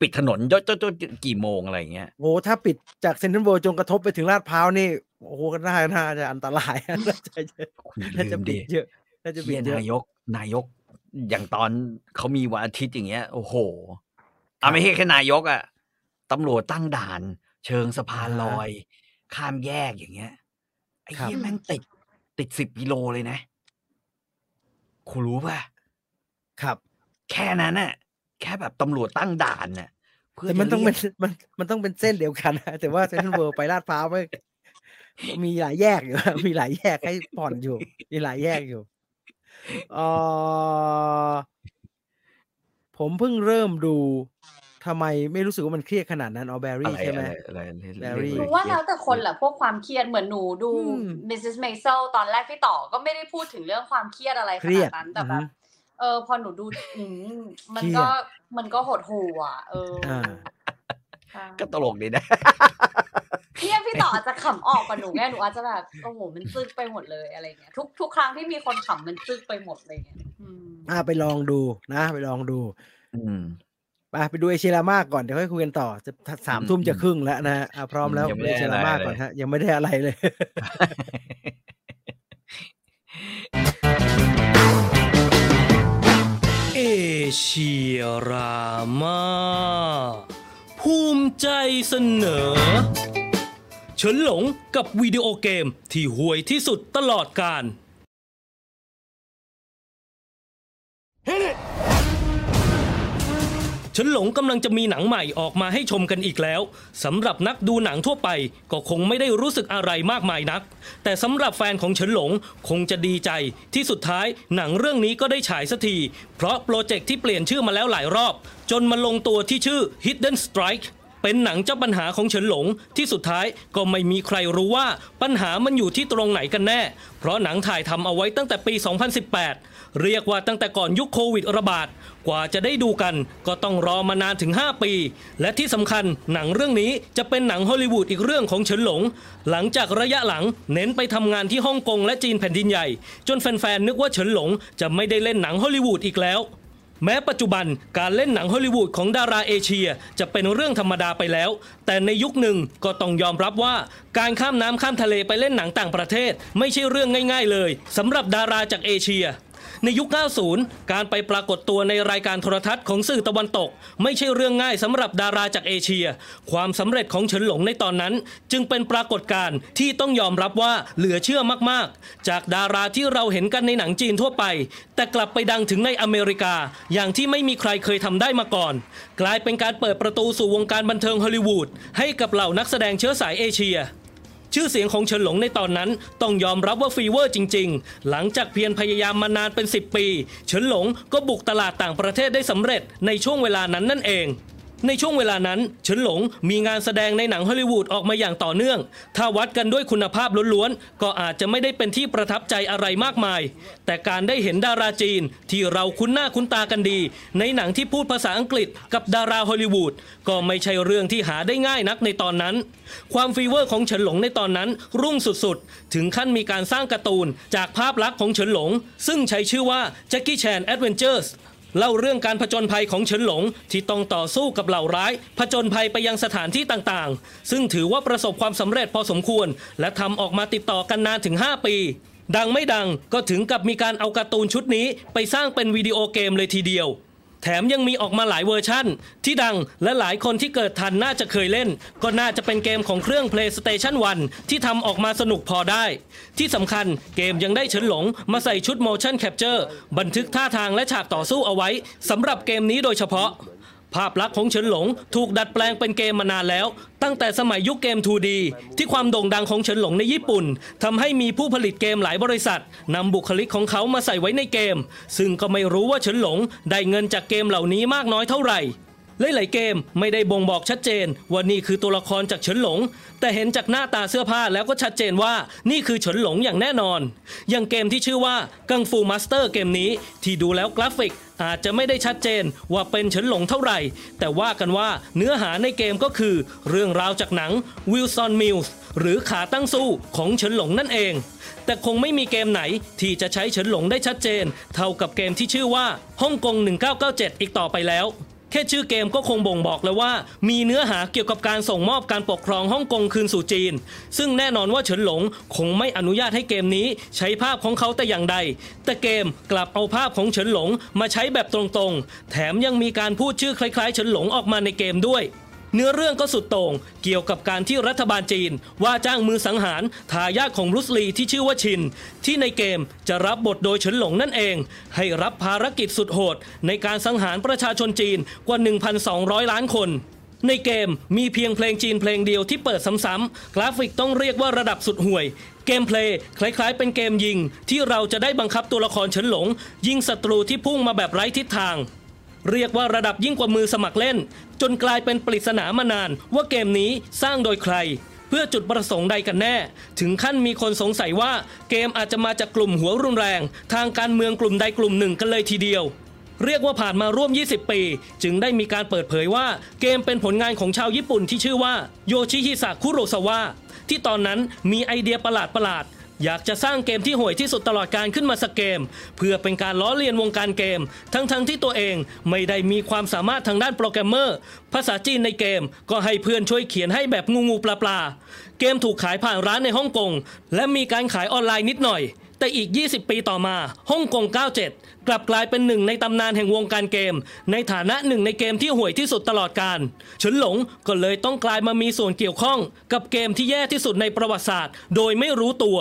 ปิดถนนยศๆกี่โมงอะไรเงี้ยโอ้ถ้าปิดจากเซ็นทรัลเวิลด์จนกระทบไปถึงลาดพร้าวนี่โอ้โหน่าน่าจะอันตรายน่าจะเยอะน่าจะมปิดิดเยอะน่าจะปิดเยอะนายกนายก อย่างตอนเขามีวันอาทิตย์อย่างเงี้ย โอ้โหครัอะไม่ใช่แค่นายกอะตำรวจตั้งด่าน เชิงสะพานลอย ข้ามแยกอย่างเงี้ยไอ้ครับเหี้ยแม่งติดติดสิบกิโลเลยนะคุณรู้ป่ะ ครับ แค่นั้นน่ะ แค่แบบตำรวจตั้งด่านน่ะเพื่อแต่จะมันต้องเป็นรียกมันมันต้องเป็นเส้นเดียวกันนะแต่ว่าเซ็นทรัลเวิลด์ไปลาดพร้าวไม่มีหลายแยกอยู่มีหลายแยกให้ผ่อนอยู่ มีหลายแยกอยู่เออผมเพิ่งเริ่มดูทำไมไม่รู้สึกว่ามันเครียดขนาดนั้นออแบอะรี่ไรใช่ไหมอะไรอะไรเรียก Barry เรียกหนูว่าแล้วแต่คนแหละพวกความเครียดเหมือนหนูดูอืม Mrs. Maisel ตอนแรกพี่ต่อก็ไม่ได้พูดถึงเรื่องความเครียดอะไรขเครียนาดดนั้นแต่แบอืบอฮึ เออ พอหนูดูอืมมันเครียดก็มันก็หดหู่อะ เอออาใช่ก็ตลกดีนะเนี่ยพี่ต่ออาจจะขำออกกว่าหนูไงหนูอาจจะแบบโอ้โหมันซึกไปหมดเลยอะไรเงี้ยทุกทุกครั้งที่มีคนขำมันซึกไปหมดเลยเงี้ยอืมอ่าไปลองดูนะ ไปลองดู อืมไปไปดูเอเชียรามาก่อนเดี๋ยวค่อยคุยกันต่อจะสามอืมทุ่มจะครึ่งแล้วนะฮะอะพร้อมแล้วยังไม่ดูได้เอเชียรามาอะไรเลยก่อนฮะ ยังไม่ได้อะไรเลย เชียรามาภูมิใจเสนอ เฉินหลงกับวิดีโอเกมที่ห่วยที่สุดตลอดการเฉินหลงกำลังจะมีหนังใหม่ออกมาให้ชมกันอีกแล้วสำหรับนักดูหนังทั่วไปก็คงไม่ได้รู้สึกอะไรมากมายนัก แต่สำหรับแฟนของเฉินหลงคงจะดีใจ ที่สุดท้ายหนังเรื่องนี้ก็ได้ฉายสักที เพราะโปรเจกต์ที่เปลี่ยนชื่อมาแล้วหลายรอบ จนมาลงตัวที่ชื่อ Hidden Strike เป็นหนังเจ้าปัญหาของเฉินหลงที่สุดท้ายก็ไม่มีใครรู้ว่าปัญหามันอยู่ที่ตรงไหนกันแน่ เพราะหนังถ่ายทำเอาไว้ตั้งแต่ปี 2018 เรียกว่าตั้งแต่ก่อนยุคโควิดระบาด กว่าจะได้ดูกัน ก็ต้องรอมานานถึง 5 ปี และที่สำคัญหนังเรื่องนี้จะเป็นหนังฮอลลีวูดอีกเรื่องของเฉินหลง หลังจากระยะหลังเน้นไปทำงานที่ฮ่องกงและจีนแผ่นดินใหญ่ จนแฟนๆนึกว่าเฉินหลงจะไม่ได้เล่นหนังฮอลลีวูดอีกแล้ว แม้ปัจจุบันการเล่นหนังฮอลลีวูดของดาราเอเชียจะเป็นเรื่องธรรมดาไปแล้ว แต่ในยุคหนึ่งก็ต้องยอมรับว่า การข้ามน้ำข้ามทะเลไปเล่นหนังต่างประเทศ ไม่ใช่เรื่องง่าย ๆ เลยสำหรับดาราจากเอเชีย ในยุค 90 การไปปรากฏตัวในรายการโทรทัศน์ของสื่อตะวันตก ไม่ใช่เรื่องง่ายสำหรับดาราจากเอเชีย ความสำเร็จของเฉินหลงในตอนนั้น จึงเป็นปรากฏการณ์ที่ต้องยอมรับว่าเหลือเชื่อมากๆ จากดาราที่เราเห็นกันในหนังจีนทั่วไป แต่กลับไปดังถึงในอเมริกา อย่างที่ไม่มีใครเคยทำได้มาก่อน กลายเป็นการเปิดประตูสู่วงการบันเทิงฮอลลีวูดให้กับเหล่านักแสดงเชื้อสายเอเชีย ชื่อเสียงของเฉินหลงในตอนนั้นต้องยอมรับว่าฟีเวอร์จริง ๆ หลังจากเพียรพยายามมานานเป็น 10 ปี เฉินหลงก็บุกตลาดต่างประเทศได้สำเร็จในช่วงเวลานั้นนั่นเอง ในช่วงเวลานั้นเฉินหลงมีงานแสดงในหนังฮอลลีวูดออกมาอย่างต่อเนื่อง ถ้าวัดกันด้วยคุณภาพล้วนๆ ก็อาจจะไม่ได้เป็นที่ประทับใจอะไรมากมาย แต่การได้เห็นดาราจีนที่เราคุ้นหน้าคุ้นตากันดี ในหนังที่พูดภาษาอังกฤษกับดาราฮอลลีวูดก็ไม่ใช่เรื่องที่หาได้ง่ายนักในตอนนั้น ความฟีเวอร์ของเฉินหลงในตอนนั้นรุ่งสุดๆ ถึงขั้นมีการสร้างการ์ตูน จากภาพลักษณ์ของเฉินหลง ซึ่งใช้ชื่อว่า Jackie Chan Adventures เล่าเรื่องการผจญภัยของเฉินหลงที่ต้องต่อสู้กับเหล่าร้าย ผจญภัยไปยังสถานที่ต่างๆ ซึ่งถือว่าประสบความสำเร็จพอสมควร และทำออกมาติดต่อกันนานถึง 5 ปี ดังไม่ดังก็ถึงกับมีการเอาการ์ตูนชุดนี้ไปสร้างเป็นวิดีโอเกมเลยทีเดียว แถมยังมีออกมาหลายเวอร์ชั่น ที่ดังและหลายคนที่เกิดทันน่าจะเคยเล่น ก็น่าจะเป็นเกมของเครื่อง PlayStation 1 ที่ทำออกมาสนุกพอได้ ที่สำคัญเกมยังได้เฉินหลงมาใส่ชุด motion capture บันทึกท่าทางและฉากต่อสู้เอาไว้สำหรับเกมนี้โดยเฉพาะ ภาพลักษณ์ของเฉินหลงถูกดัดแปลงเป็นเกมมานานแล้ว ตั้งแต่สมัยยุคเกม 2D ที่ความโด่งดังของเฉินหลงในญี่ปุ่นทำให้มีผู้ผลิตเกมหลายบริษัทนำบุคลิกของเขามาใส่ไว้ในเกม ซึ่งก็ไม่รู้ว่าเฉินหลงได้เงินจากเกมเหล่านี้มากน้อยเท่าไหร่หลายๆเกมไม่ได้บ่งบอกชัดเจนว่านี่คือตัวละครจากเฉินหลง แต่เห็นจากหน้าตาเสื้อผ้าแล้วก็ชัดเจนว่านี่คือเฉินหลงอย่างแน่นอน อย่างเกมที่ชื่อว่า Kung Fu Master เกมนี้ที่ดูแล้วกราฟิก อาจจะไม่ได้ชัดเจนว่าเป็นเฉินหลงเท่าไหร่ แต่ว่ากันว่าเนื้อหาในเกมก็คือ เรื่องราวจากหนัง Wilson Mills หรือขาตั้งสู้ของเฉินหลงนั่นเอง แต่คงไม่มีเกมไหนที่จะใช้เฉินหลงได้ชัดเจน เท่ากับเกมที่ชื่อว่าฮ่องกง1997 อีกต่อไปแล้ว แค่ชื่อเกมก็คงบ่งบอกแล้วว่า มีเนื้อหาเกี่ยวกับการส่งมอบการปกครองฮ่องกงคืนสู่จีน ซึ่งแน่นอนว่าเฉินหลงคงไม่อนุญาตให้เกมนี้ใช้ภาพของเขาแต่อย่างใด แต่เกมกลับเอาภาพของเฉินหลงมาใช้แบบตรงๆ แถมยังมีการพูดชื่อคล้ายๆเฉินหลงออกมาในเกมด้วย เนื้อเรื่องก็สุดโต่งเกี่ยวกับการที่รัฐบาลจีน ว่าจ้างมือสังหารทายาทของบรุสลีที่ชื่อว่าชิน ที่ในเกมจะรับบทโดยเฉินหลงนั่นเอง ให้รับภารกิจสุดโหด ในการสังหารประชาชนจีนกว่า 1,200 ล้านคนในเกมมีเพียงเพลงจีนเพลงเดียวที่เปิดซ้ำๆกราฟิกต้องเรียกว่าระดับสุดห่วย gameplay คล้ายๆ เป็นเกมยิง ที่เราจะได้บังคับตัวละครเฉินหลง ยิงศัตรูที่พุ่งมาแบบไร้ทิศทาง เรียกว่าระดับยิ่งกว่ามือสมัครเล่น จนกลายเป็นปริศนามานานว่าเกมนี้สร้างโดยใคร เพื่อจุดประสงค์ใดกันแน่ ถึงขั้นมีคนสงสัยว่าเกมอาจจะมาจากกลุ่มหัวรุนแรง ทางการเมืองกลุ่มใดกลุ่มหนึ่งกันเลยทีเดียวเรียกว่าผ่านมาร่วม 20 ปี จึงได้มีการเปิดเผยว่าเกมเป็นผลงานของชาวญี่ปุ่นที่ชื่อว่าโยชิฮิสะคุโรซาวะที่ตอนนั้นมีไอเดียประหลาดประหลาด อยากจะสร้างเกมที่ห่วยที่สุดตลอดการขึ้นมาสักเกม เพื่อเป็นการล้อเลียนวงการเกม ทั้งๆที่ตัวเองไม่ได้มีความสามารถทางด้านโปรแกรมเมอร์ ภาษาจีนในเกมก็ให้เพื่อนช่วยเขียนให้แบบงูงูปลาปลาเกมถูกขายผ่านร้านในฮ่องกง และมีการขายออนไลน์นิดหน่อย แต่อีก 20 ปีต่อมาฮ่องกง 97 กลับกลายเป็นหนึ่งในตำนานแห่งวงการเกม ในฐานะหนึ่งในเกมที่ห่วยที่สุดตลอดกาลเฉินหลงก็เลยต้องกลายมามีส่วนเกี่ยวข้อง กับเกมที่แย่ที่สุดในประวัติศาสตร์ โดยไม่รู้ตัว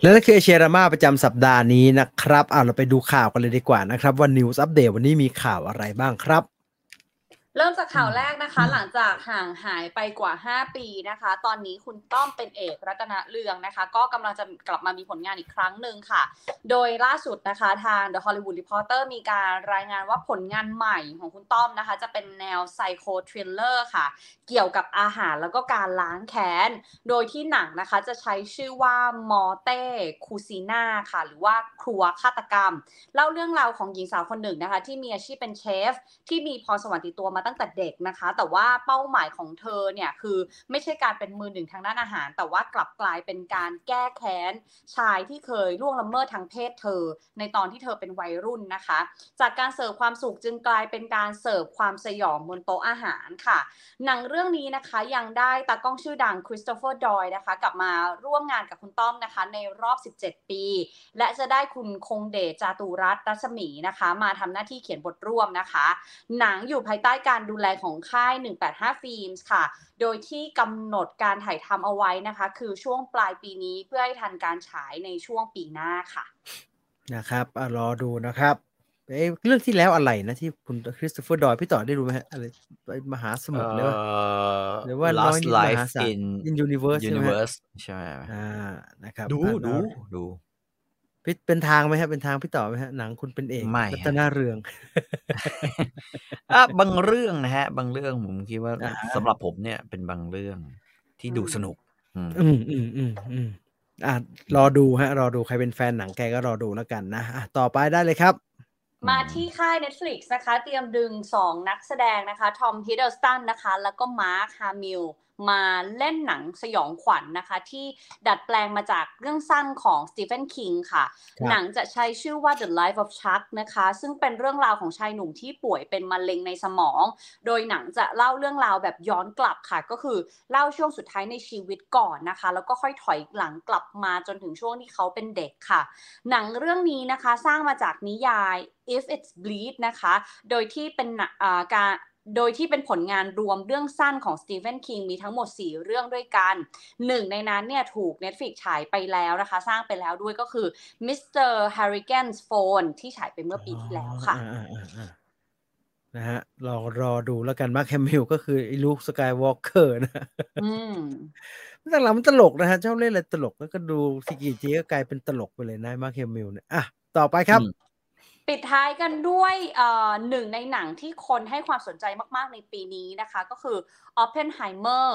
และนั่นคือเอเชียรามาประจำสัปดาห์นี้นะครับเอาเราไปดูข่าวกันเลยดีกว่านะครับว่า News Update วันนี้มีข่าวอะไรบ้างครับ เริ่มจากข่าวแรกนะคะ หลังจากห่างหายไปกว่า 5 ปีนะคะ ตอนนี้คุณต้อมเป็นเอกรัตนเรืองนะคะ ก็กำลังจะกลับมามีผลงานอีกครั้งหนึ่งค่ะ โดยล่าสุดนะคะทาง The Hollywood Reporter มีการรายงานว่าผลงานใหม่ของคุณต้อมนะคะ จะเป็นแนว psycho thriller ค่ะ เกี่ยวกับอาหารแล้วก็การล้างแค้น โดยที่หนังนะคะจะใช้ชื่อว่า Morte Cucina ค่ะ หรือว่าครัวฆาตกรรม เล่าเรื่องราวของหญิงสาวคนหนึ่งนะคะ ที่มีอาชีพเป็นเชฟที่มีพรสวรรค์ติดตัวมาตั้งแต่เด็กนะคะ แต่ว่าเป้าหมายของเธอเนี่ยคือไม่ใช่การเป็นมือหนึ่งทางด้านอาหาร แต่ว่ากลับกลายเป็นการแก้แค้นชายที่เคยล่วงละเมิดทางเพศเธอ ในตอนที่เธอเป็นวัยรุ่นนะคะ จากการเสิร์ฟความสุขจึงกลายเป็นการเสิร์ฟความสยองบนโต๊ะอาหารค่ะหนังเรื่องนี้นะคะยังได้ตากล้องชื่อดังคริสโตเฟอร์ดอยล์นะคะ กลับมาร่วมงานกับคุณต้อมนะคะ ในรอบ 17 ปี และจะได้คุณคงเดชจาตุรัตน์รัศมีนะคะ มาทำหน้าที่เขียนบทร่วมนะคะ หนังอยู่ภายใต้การดูแลของค่าย 185 Films ค่ะ โดยที่กำหนดการถ่ายทำเอาไว้นะคะ คือช่วงปลายปีนี้เพื่อให้ทันการฉายในช่วงปีหน้าค่ะ นะครับอะรอดูนะครับเอ้ยเรื่องที่แล้วอะไรนะที่คุณคริสโตเฟอร์ดอยพี่ต่อได้รู้ไหมฮะอะไรไปมหาสมุทรหรือว่าหรือว่าน้อย Last นิดม Life หาศาล in in Universe ใช่ไหมฮะ Universe ใช่ไหมอ่านะครับดูอะดูรอดูพี่ เป็นทางไหมฮะเป็นทางพี่ต่อไหมฮะหนังคุณเป็นเอกไม่รัฮะตนาเรืองอะบางเรื่องนะฮะ บางเรื่องผมคิดว่าอ่าสำหรับผมเนี่ยเป็นบางเรื่องที่ดูอืมสนุกอืมอืมอืมอืมอืมอะรอดูฮะ รอดูใครเป็นแฟนหนังแกก็รอดูแล้วกันนะอะต่อไปได้เลยครับ มาที่ค่าย Netflix นะคะ เตรียมดึง2นักแสดงนะคะ ทอมฮิดเดิลสตันนะคะ แล้วก็มาร์คฮามิล มาเล่นหนังสยองขวัญนะคะ ที่ดัดแปลงมาจากเรื่องสั้นของสตีเฟนคิงค่ะครับหนังจะใช้ชื่อว่า The Life of Chuck นะคะ ซึ่งเป็นเรื่องราวของชายหนุ่มที่ป่วยเป็นมะเร็งในสมอง โดยหนังจะเล่าเรื่องราวแบบย้อนกลับค่ะ ก็คือเล่าช่วงสุดท้ายในชีวิตก่อนนะคะ แล้วก็ค่อยถอยหลังกลับมาจนถึงช่วงที่เขาเป็นเด็กค่ะ หนังเรื่องนี้นะคะสร้างมาจากนิยาย If It's Bleed นะคะ โดยที่เป็นหนังอ่าการ โดยที่เป็นผลงานรวมเรื่องสั้นของสตีเฟนคิงมีทั้งหมด 4 เรื่องด้วยกัน หนึ่งในนั้นเนี่ยถูก Netflix ฉายไปแล้วนะคะ สร้างไปแล้วด้วยก็คือ Mr. Harrigan's Phone ที่ฉายไปเมื่อปีที่แล้วค่ะอ่าอ่าอ่าอ่านะฮะรอรอดูแล้วกันมาร์คแฮมมิลก็คือไอ้ลุคสกายวอล์กเกอร์นะอืมตอนหลังมันตลกนะฮะชอบเล่นอะไรตลกแล้วก็ดูซิกิจิก็กลายเป็นตลกไปเลยนะมาร์คแฮมมิลเนี่ยอะต่อไปครับอืม ปิดท้ายกันด้วยหนึ่งในหนังที่คนให้ความสนใจมาก ๆ ในปีนี้นะคะ ก็คือ Oppenheimer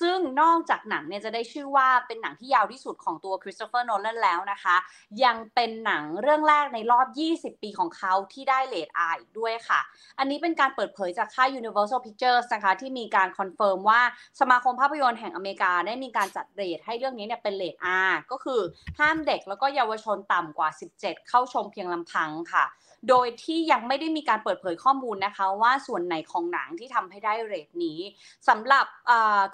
ซึ่งนอกจากหนังเนี่ยจะได้ชื่อว่าเป็นหนังที่ยาวที่สุดของตัวคริสโตเฟอร์โนแลนแล้วนะคะ ยังเป็นหนังเรื่องแรกในรอบ 20 ปีของเขาที่ได้เรท R อีกด้วยค่ะ อันนี้เป็นการเปิดเผยจากค่าย Universal Pictures นะคะที่มีการ confirm ว่าสมาคมภาพยนตร์แห่งอเมริกาได้มีการจัดเรทให้เรื่องนี้เนี่ยเป็นเลท R ก็คือห้ามเด็กแล้วก็เยาวชนต่ำกว่า 17 เข้าชมเพียงลำพังค่ะ โดยที่ยังไม่ได้มีการเปิดเผยข้อมูลนะคะว่าส่วนไหนของหนังที่ทำให้ได้เรทนี้สำหรับ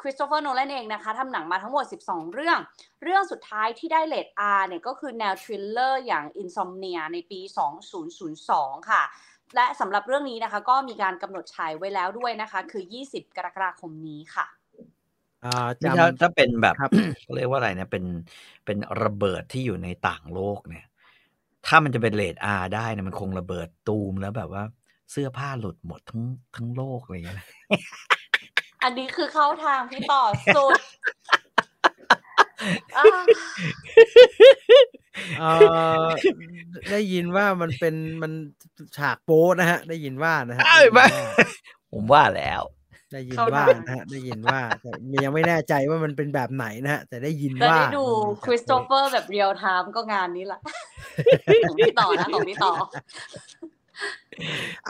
คริสโตเฟอร์โนแลนเองนะคะทำหนังมาทั้งหมด 12 เรื่อง เรื่องสุดท้ายที่ได้เรท R เนี่ยก็คือแนว thriller อย่าง Insomnia ในปี 2002 ค่ะและสำหรับเรื่องนี้นะคะก็มีการกำหนดฉายไว้แล้วด้วยนะคะ คือ 20 กรกฎาคมนี้ค่ะอ่านี่จำถ้าถ้าเป็นแบบครับเขาเรียกว่าอะไรนะเป็นเป็นระเบิดที่อยู่ในต่างโลกเนี่ย ถ้ามันจะเป็นเรท R ได้นะมันคงระเบิดตูมแล้วแบบว่า เสื้อผ้าหลุดหมดทั้งทั้งโลกอะไรอย่างเงี้ยนะอันนี้คือเข้าทางพี่ต่อสุดอ่าเอ่อได้ยินว่ามันเป็นมันฉากโป๊นะฮะ ได้ยินว่านะฮะเอ้ยไม่ผมว่าแล้ว ได้ยินว่านะฮะได้ยินว่าแต่ยังไม่แน่ใจว่ามันเป็นแบบไหนนะฮะแต่ได้ยินจะว่าได้ดูคริสโตเฟอร์แบบเรียลไทม์ก็งานนี้แหละของพี่ต่อนะของพี่ต่อ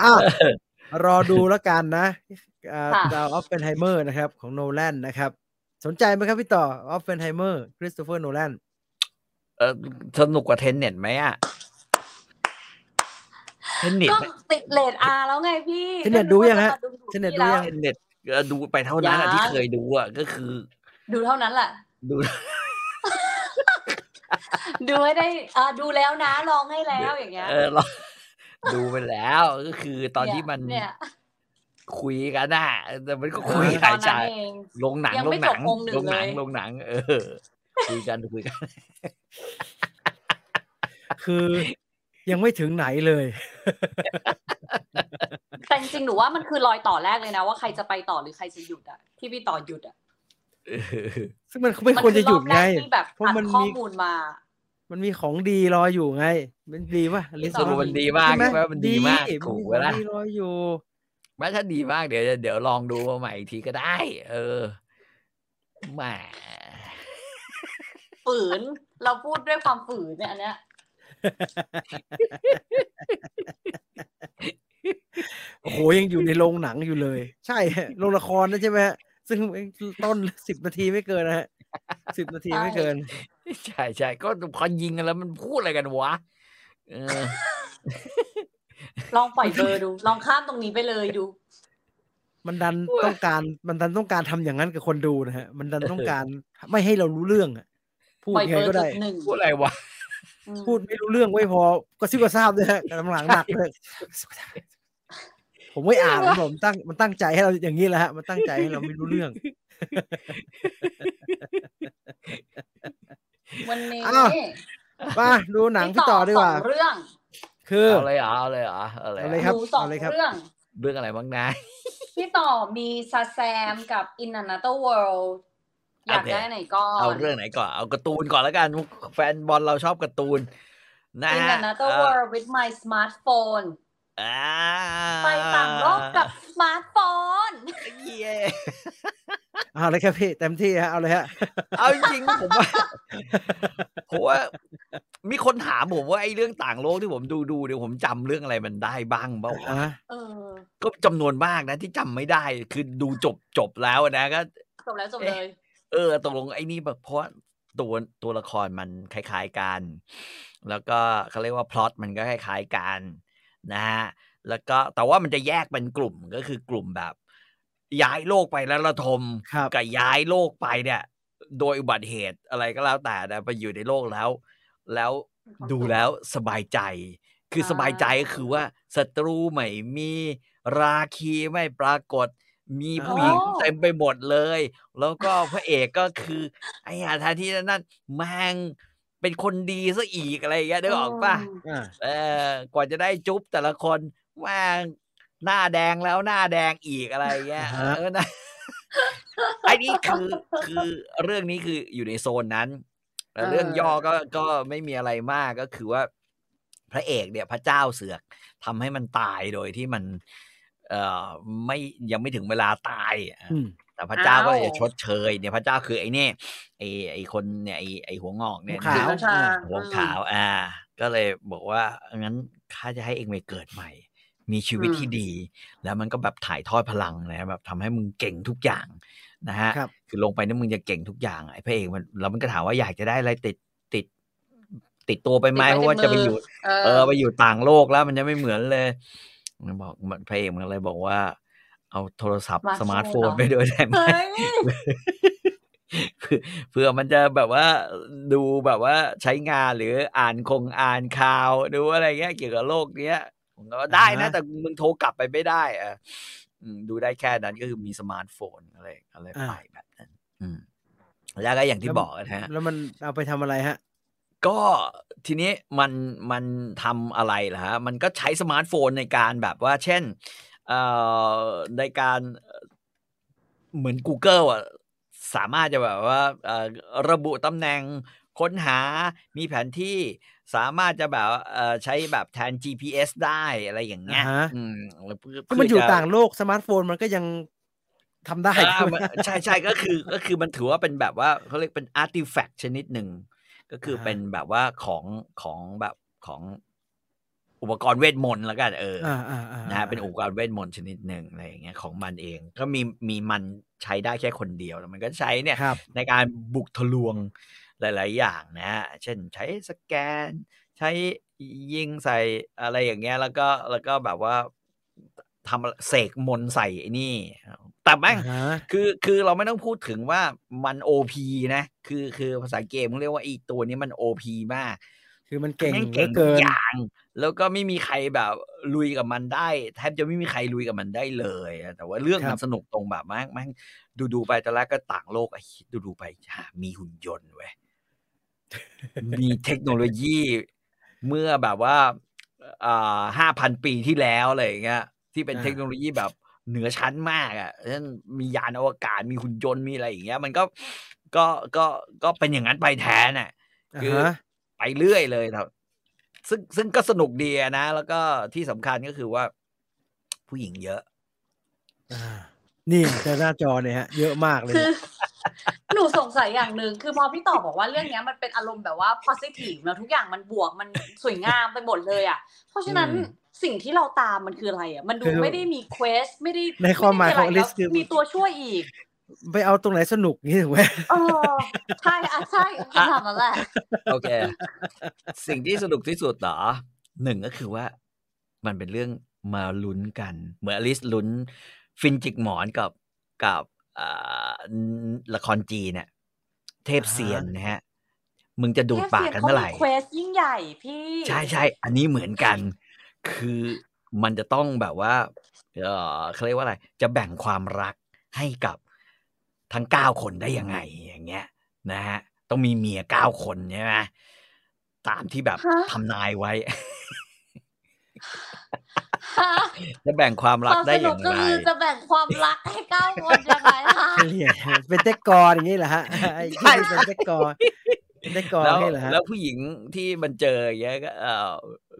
อ้าวรอดูแล้วกันนะอ่าค่ะดาวออปเพนไฮเมอร์นะครับ ของโนแลนนะครับ สนใจไหมครับพี่ต่อออปเพนไฮเมอร์คริสโตเฟอร์โนแลนเออสนุกกว่าเทนเน็ตไหมอะ เทนเน็ตก็ติดเรท R แล้วไงพี่เทนเน็ตดูยังฮะก็เทนเน็ตพี่ดูแล้วยังเทนเน็ตดูไปเท่านั้นอะยังที่เคยดูอะก็คือ ดูเท่านั้นแหละดูดูให้ได้อ่าดูแล้วนะลองให้แล้วอย่างเงี้ยเออเราดูไปแล้วก็คือตอนที่มันเนี่ยคุยกันน่ะแต่มันก็คุคุยยหาตยอนใจนั้นเองลงหนังยังลไม่งหนังจบองค์หนึ่งลงหนังเลยลงหนัง เออ คุยกันคุยกัน คือยังไม่ถึงไหนเลย แต่จริงๆหนูว่ามันคือรอยต่อแรกเลยนะ ว่าใครจะไปต่อหรือใครจะหยุดอะที่พี่ต่อหยุดอะเออซึ่งมันไม่ควรจะหยุดไงมันคือรอบแรกที่แบบเพราะอัดมันข้อมีมูลมา มันมีของดีรออยู่ไง มันดีป่ะลิสรุปมันดีมากใช่ไหมใช่ไหมมันดีมากดีถูกมีเวของลาดีรออยู่ไม่ถ้าดีมากเดี๋ยวเดี๋ยวลองดูมาใหม่อีกทีก็ได้ เออแหมฝืนเราพูดด้วยความฝืนเนี่ยอันเนี้ย โอ้โหยังอยู่ในโรงหนังอยู่เลย ใช่ฮะโรงละครนะใช่ไหมฮะซึ่งต้นสิบนาทีไม่เกินนะฮะสิบนาทีไม่เกิน ใช่ใช่ก็พอยิงกันแล้วมันพูดอะไรกันวะเออลองปล่อยเบอร์ดู ลองข้ามตรงนี้ไปเลยดู มันดันต้องการมันดันต้องการทำอย่างนั้นกับคนดูนะฮะ มันดันต้องการไม่ให้เรารู้เรื่องอะพูดปล่อยยังเบไงอร์ก็จุได้ดหนึ่งพูดอะไรวะอืม พูดไม่รู้เรื่องไม่พอก็ซิบกระซาบด้วยฮะกำลังหนักเลยผมไม่อ่านนะผมตั้งมันตั้งใจให้เราอย่างนี้แหละฮะมันตั้งใจให้เราไม่รู้เรื่อง วันนี้อ้าวมาดูหนังพี่ต่อดีกว่าสองเรื่อง คือเอาเลยเหรอเอาเลยเหรอเอาเลยเอาเหรเลยอครับหนูสองเอาเลยครับเรื่องเรื่องอะไรบ้างนะพี่ต่อมีซาแซมกับ In Another World อยากโอเคได้ไหนก่อนเอาเรื่องไหนก่อนเอาการ์ตูนก่อนแล้วกันแฟนบอลเราชอบการ์ตูนนะ In ฮะ Another เอ่อ World with my smartphone อ่าไปต่างโลกกับสมาร์ทโฟนเย้เอาเลยครับพี่เต็มที่ฮะเอาเลยฮะ เอาจริงๆผมว่าผมว่า มีคนถามผมว่าไอ้เรื่องต่างโลกที่ผมดูดูเดี๋ยวผมจำเรื่องอะไรมันได้บ้างเปล่าวะอะเออก็จำนวนมากนะที่จำไม่ได้ คือดูจบจบแล้วนะก็จบแล้วจบเลย เออตกลงไอ้นี่แบบเพราะว่าตัวตัวละครมันคล้ายๆกัน แล้วก็เขาเรียกว่าพล็อตมันก็คล้ายๆกันนะฮะแล้วก็แต่ว่ามันจะแยกเป็นกลุ่มก็คือกลุ่มแบบ ย้ายโลกไปแล้วระทมครับกับย้ายโลกไปเนี่ย โดยอุบัติเหตุอะไรก็แล้วแต่นะไปอยู่ในโลกแล้ว แล้วดูแล้วสบายใจ คือสบายใจก็คือว่าศัตรูไม่มีราคีไม่ปรากฏ มีผู้หญิงอ๋อเต็มไปหมดเลย แล้วก็พระเอกก็คือ ไอ้หาทานที่นั่นแม่งเป็นคนดีซะอีกอะไรอย่างเงี้ยนึกออกป่ะอะเออกว่าจะได้จุ๊บแต่ละคนแม่งหน้าแดงแล้วหน้าแดงอีกอะไรอย่างเงี้ยอ่าฮะเออนะไอ้นี่คือคือเรื่องนี้คืออยู่ในโซนนั้นแต่เรื่องย่อก็ก็ไม่มีอะไรมากก็คือว่า พระเอกเนี่ย พระเจ้าเสือกทำให้มันตายโดยที่มัน เอ่อไม่ยังไม่ถึงเวลาตายอะอืมแต่พระเจ้าก็อ้าวจะชดเชยเนี่ยพระเจ้าคือไอ้เนี่ยไอ้ไอ้คนเนี่ยไอ้ไอ้หัวงอกเนี่ยหัวขาวนะอ่าหัวขาว อ่า ก็เลยบอกว่างั้นข้าจะให้เองไปเกิดใหม่ มีชีวิตอืมที่ดี แล้วมันก็แบบถ่ายทอดพลังนะแบบทำให้มึงเก่งทุกอย่างนะฮะครับคือลงไปนี่มึงจะเก่งทุกอย่างไอ้พระเอกมันแล้วมันก็ถามว่าอยากจะได้อะไรติดติด ติดตัวไปไหมติดไว้เพราะว่าในจะไปมืออยู่เออเออไปอยู่ต่างโลกแล้วมันจะไม่เหมือนเลย มันบอกมันพระเอกมันเลยบอกว่า เอาโทรศัพท์สมาร์ทโฟนไปด้วยได้ไหมเฮ้ยเพื่อเพื่อมันจะแบบว่าดูแบบว่าใช้งานหรืออ่านคงอ่านข่าวดูอะไรเงี้ยเกี่ยวกับโลกเนี้ยผมก็ว่าได้นะอ่าฮะแต่มึงโทรกลับไปไม่ได้อะอืมดูได้แค่นั้นก็คือมีสมาร์ทโฟนอะไรอะไรไปแบบนั้น อืมแล้วก็อย่างที่บอกนะฮะ แล้วมันเอาไปทำอะไรฮะ ก็ทีนี้มันมันทำอะไรล่ะฮะมันก็ใช้สมาร์ทโฟนในการแบบว่า เช่นเอ่อในการเอ่อเหมือน Google อะสามารถจะแบบว่าเอ่อระบุตำแหน่งค้นหามีแผนที่สามารถจะแบบเอ่อใช้แบบแทน GPS ได้อะไรอย่างเงี้ยอ่าฮะอืมเพื่อก็มันอยู่เพื่จะต่างโลกสมาร์ทโฟนมันก็ยังทำได้อ่าใช่ไหมมันใช่ใช่ก็คือก็คือมันถือว่าเป็นแบบว่าเขาเรียกเป็น artifact ชนิดหนึ่ง ก็คืออ่าฮะเป็นแบบว่าของของแบบของอุปกรณ์เวทมนต์แล้วกันเออออ่าอ่าอ่านะฮะเป็นอุปกรณ์เวทมนต์ชนิดหนึ่งอะไรอย่างเงี้ยของมันเอง ก็มีมีมันใช้ได้แค่คนเดียวแล้วมันก็ใช้เนี่ยครับในการบุกทะลวงหลาย ๆ อย่างนะฮะเช่นใช้สแกน ใช้ยิงใส่อะไรอย่างเงี้ยแล้วก็แล้วก็แบบว่าทำเสกมนต์ใส่ไอ้นี่ แต่แม่งอ่าฮะคือคือเราไม่ต้องพูดถึงว่ามันโอพนะ คือคือภาษาเกมเขาเรียกว่าไอีตัวนี้มันโอพมาก คือมันเก่งแม่งเหลืเก่องเกิทุกนอย่าง แล้วก็ไม่มีใครแบบลุยกับมันได้แทบจะไม่มีใครลุยกับมันได้เลยอะแต่ว่าเรื่องครัมันบสนุกตรงแบบแม่งแม่งดูดูๆไปตอนแรกก็ต่างโลกไอ้ดูดูๆไปหามีหุ่นยนต์เว้ยมีเทคโนโลยีเมื่อแบบว่าอ่าห้าพันปีที่แล้วอะไรอย่างเงี้ยที่เป็นอ่าเทคโนโลยีแบบ เหนือชั้นมากอะเช่นมียานอวกาศมีหุ่นยนต์มีอะไรอย่างเงี้ย มันก็ก็ก็ก็เป็นอย่างนั้นไปแทนอะอ่าคือฮะไปเรื่อยเลยครับ ซึ่งซึ่งก็สนุกดีอะนะ แล้วก็ที่สำคัญก็คือว่า ผู้หญิงเยอะอ่านี่แต่หน้าจอเนี่ยฮะ เยอะมากเลยคือหนูสงสัยอย่างหนึ่งคือพอพี่ต่อบอกว่าเรื่องเนี้ยมันเป็นอารมณ์แบบว่า positive แล้วทุกอย่างมันบวกมันสวยงามไปหมดเลยอะ เพราะฉะนั้นอืม สิ่งที่เราตามมันคืออะไรอะ มันดูคือไม่ได้มี quest ไม่ได้ในความหมายของไได้ะไร Alice คือแล้วมีตัวช่วยอีก ไปเอาตรงไหนสนุกนี่ถูกไหมเออใช่อะใช่คำถามนั่นแหละโอเค สิ่งที่สนุกที่สุดเหรอหนึ่งก็คือว่า มันเป็นเรื่องมาลุ้นกัน เหมือนอลิสลุ้น ฟินจิกหมอนกับกับอ่าละครจีนเนี่ยเทพเซียนนะฮะมึงจะดูดปากกันเมื่อไหร่เควสยิ่งใหญ่พี่ ใช่ใช่ อันนี้เหมือนกัน คือมันจะต้องแบบว่า เออเขาเรียกว่าอะไร จะแบ่งความรักให้กับทั้งเก้าคนได้ยังไงอย่างเงี้ย นะฮะ ต้องมีเมียเก้าคนใช่ไหมตามที่แบบฮะทำนายไว้ฮะจะแบ่งความครักวามได้สอนุย่ากงก็ไรคือจะแบ่งความรักให้เก้าคนยังไงคะเนี่ยเป็นเต็กกรอย่างนี้เหรอฮะไอ้ที่เป็นเต็กกร เต็กกรแล้วนี่เหรอฮะแล้วผู้หญิงที่มันเจออย่างเงี้ยก็เอ่อ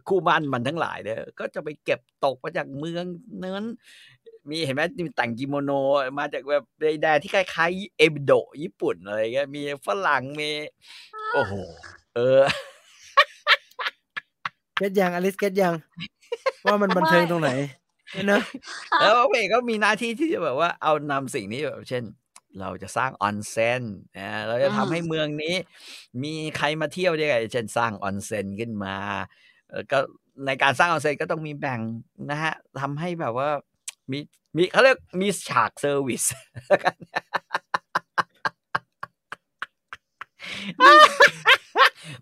คู่มั่นมันทั้งหลายเนี่ยก็จะไปเก็บตกมาจากเมืองนั้นมีเห็นไหมมีแต่งกิโมโนมาจากแบบในแดนที่คล้ายๆเอบิโดะญี่ปุ่นอะไรเงี้ยมีฝรั่งมีโอ้โหเออ get ยังอลิส get ยัง ว่ามันบันเทิงตรงไหนเนอะแล้วพระเอกก็มีหน้าที่ที่จะแบบว่าเอานำสิ่งนี้แบบเช่น เราจะสร้างออนเซ็นนะเราจะทำให้เมืองนี้ มีใครมาเที่ยวได้ไงเช่นสร้างออนเซ็นขึ้นมาเอ่อก็ในการสร้างออนเซ็นก็ต้องมีแบ่งนะฮะทำให้แบบว่ามีมีเขาเรียกมีฉาก service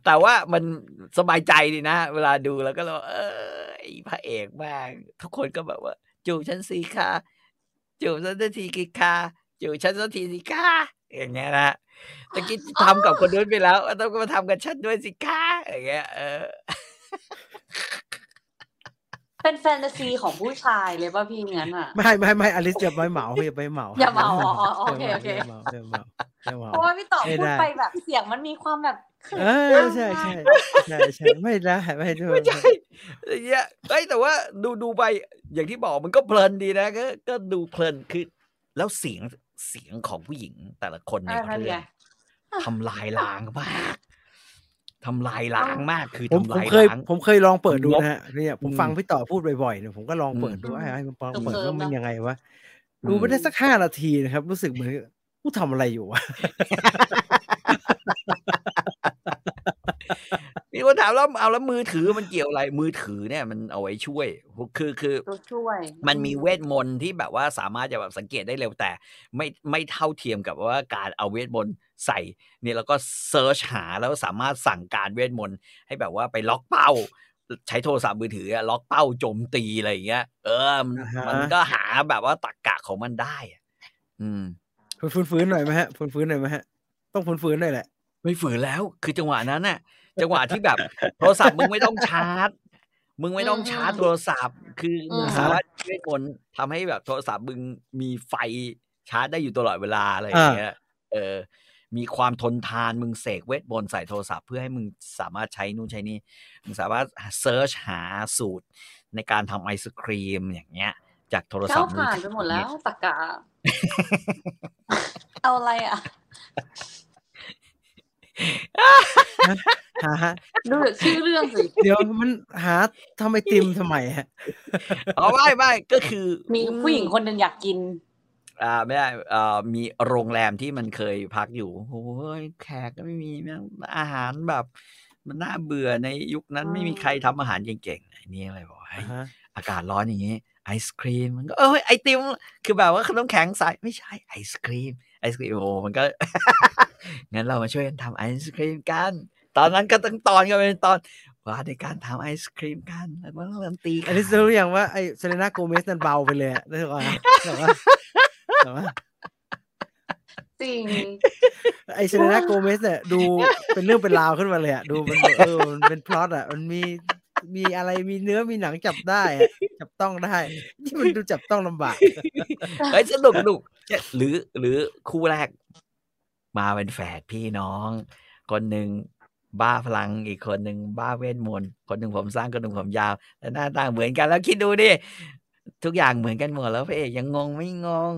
แต่ว่ามันสบายใจดีนะ เวลาดูแล้วก็เราเออไอ้พระเอกมากทุกคนก็แบบว่า จูบฉันสิคะจูบฉันสักทีสิคะ จูบฉันสักทีสิคะอย่างเงี้ยนะตะกี้ทำกับคนนู้นไปแล้วต้องมาทำกับฉันด้วยสิคะอย่างเงี้ยเออ เป็นแฟนตาซีของผู้ชายเลยป่ะพี่งั้นอะ ไม่ไม่ไม่อลิสอย่าไปเหมาอย่าไปเหมาอย่าเหมาอ๋ออ๋อโอเคโอเคย่าเหมาอย่าเหมาอย่าเหมาเพราะว่าพี่ต่อไม่พูดได้ไปแบบเสียงมันมีความแบบขึเออใช่ใช่ใช่ใช่ไม่ได้ไม่ได้ไม่ใช่อย่างเงี้ยเอ้ยแต่ว่าดูดูไปอย่างที่บอกมันก็เพลินดีนะก็ก็ดูเพลินคือแล้วเสียง เสียงของผู้หญิงแต่ละคนในอะไรคะเรื่เนี่องยทำลายล้างมากทำลายล้างมากคือผมทำผมลายเคยล้างผมเคยลองเปิดดูลบนะฮะเนี่ยผมอืมฟังพี่ต่อพูดบ่อยๆเนี่ยผมก็ลองเปิดดูอืมให้ให้มันเปิดอืมเปิดว่ามันยังไงวะอืมดูไปได้สักห้านาทีนะครับ รู้สึกเหมือนกูทำอะไรอยู่วะ มีคนถามแล้วเอาแล้วมือถือมันเกี่ยวอะไร มือถือเนี่ยมันเอาไว้ช่วย คือคือตัวช่วย มันมีเวทมนต์ที่แบบว่าสามารถจะแบบสังเกตได้เร็วแต่ ไม่ไม่เท่าเทียมกับว่าการเอาเวทมนต์ใส่เนี่ยแล้วก็ search หาแล้วสามารถสั่งการเวทมนต์ให้แบบว่าไปล็อกเป้า ใช้โทรศัพท์มือถืออะล็อกเป้าโจมตีอะไรอย่างเงี้ย เออ มันอ่าฮะมันก็หาแบบว่าตรรกะของมันได้อะอืมฟื้นๆหน่อยไหมฮะฟื้นๆหน่อยไหมฮะต้องฟื้นๆหน่อยแหละ ไม่ฝืนแล้ว คือจังหวะนั้นน่ะ จังหวะที่แบบโทรศัพท์มึงไม่ต้องชาร์จ มึงไม่ต้องชาร์จโทรศัพท์ คือมึงอืมสามารถช่วยคนทำให้แบบโทรศัพท์มึงมีไฟชาร์จได้อยู่ตลอดเวลาอะไรอย่างเงี้ย เออ มีความทนทานมึงเสกเวทมนต์ใส่โทรศัพท์เพื่อให้มึงสามารถใช้นู่นใช้นี่ มึงสามารถ search หาสูตรในการทำไอศครีมอย่างเงี้ย จากโทรศัพท์มือผ่านไปหมดแล้วเนี่ยตะกะเอาอะไรอะ หาฮะดูจากชื่อเรื่องสิเดี๋ยวมันหาทำไอติมทำไมฮะอ๋อไม่ไม่ก็คือ มีผู้หญิงคนหนึ่งอยากกิน อ่าไม่ได้เอ่อมีโรงแรมที่มันเคยพักอยู่โอ้ยแขกก็ไม่มีแม่งอาหารแบบ มันน่าเบื่อในยุคนั้นอืมไม่มีใครทำอาหารเก่งๆไอ้นี่อะไรบอกเฮ้ยอ่าฮะอากาศร้อนอย่างนี้ไอศครีมมันก็เอ้ยไอติมคือแบบว่าขนมแข็งใสไม่ใช่ไอศครีมไอศครีมโอ้มันก็งั้นเรามาช่วยกันทำไอศครีมกัน ตอนนั้นก็ตั้งตอนก็เป็นตอนว่าในการทำไอศครีมกันแล้วมันเริ่มตีอันนี้รู้ยังว่าไอ้เซเลน่าโกเมซนั่นเบาไปเลยอะรู้สึกว่าแต่ว่าแต่ว่าจริงไอ้เซเลน่าโกเมซเนี่ยดูเป็นเรื่องเป็นราวขึ้นมาเลยอะดูมันเออมันเป็นพล็อตอะมันมีมีอะไรมีเนื้อมีหนังจับได้อะจับต้องได้ที่มันดูจับต้องลำบากเฮ้ยสนุกสนุกเนี่ยหรือหรือคู่แรก มาเป็นแฝดพี่น้อง คนหนึ่ง บ้าพลังอีกคนหนึ่งบ้าเวทมนต์คนหนึ่งผมสั้นคนหนึ่งผมยาวแต่หน้าตาเหมือนกันแล้วคิดดูดิทุกอย่างเหมือนกันหมดแล้วพระเอกยังงงไม่งง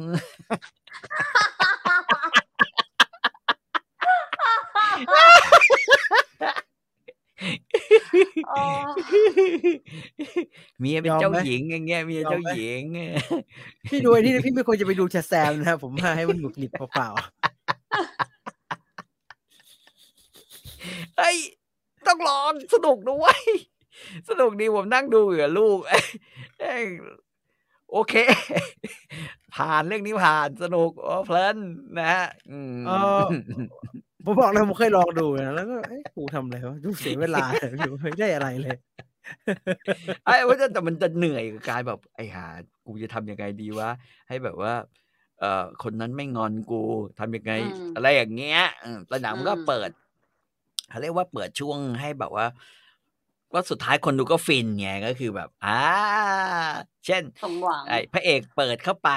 เมียเป็นเจ้าหญิงอย่างเงี้ยเมียเจ้าหญิงพี่ดูไอ้นี่พี่ไม่ควรจะไปดูแชแซมนะครับผมว่าให้มันหงุดหงิดเปล่า เฮ้ยต้องลองสนุกด้วย สนุกดีผมนั่งดูอยู่กับลูกเอ้ยโอเค ผ่านเรื่องนี้ผ่านสนุกโอ้เพลินนะฮะอืมๆเออผมบอกเลยผมเคยลองดูนะแล้วก็เอ้ยกูทำอะไรวะดูเสียเวลาดูไม่ได้อะไรเลยไอ้ว่าแต่มันจะเหนื่อยกับการแบบ ไอ้หากูจะทำยังไงดีวะให้แบบว่า เอ่อคนนั้นไม่งอนกูทำยังไงอืมอะไรอย่างเงี้ยอืมแล้วหนังมันก็อืมเปิด เขาเรียกว่าเปิดช่วงให้แบบว่าว่าสุดท้ายคนดูก็ฟินไงก็คือแบบอ่าเช่นสมหวังไอ้พระเอกเปิดเข้าไป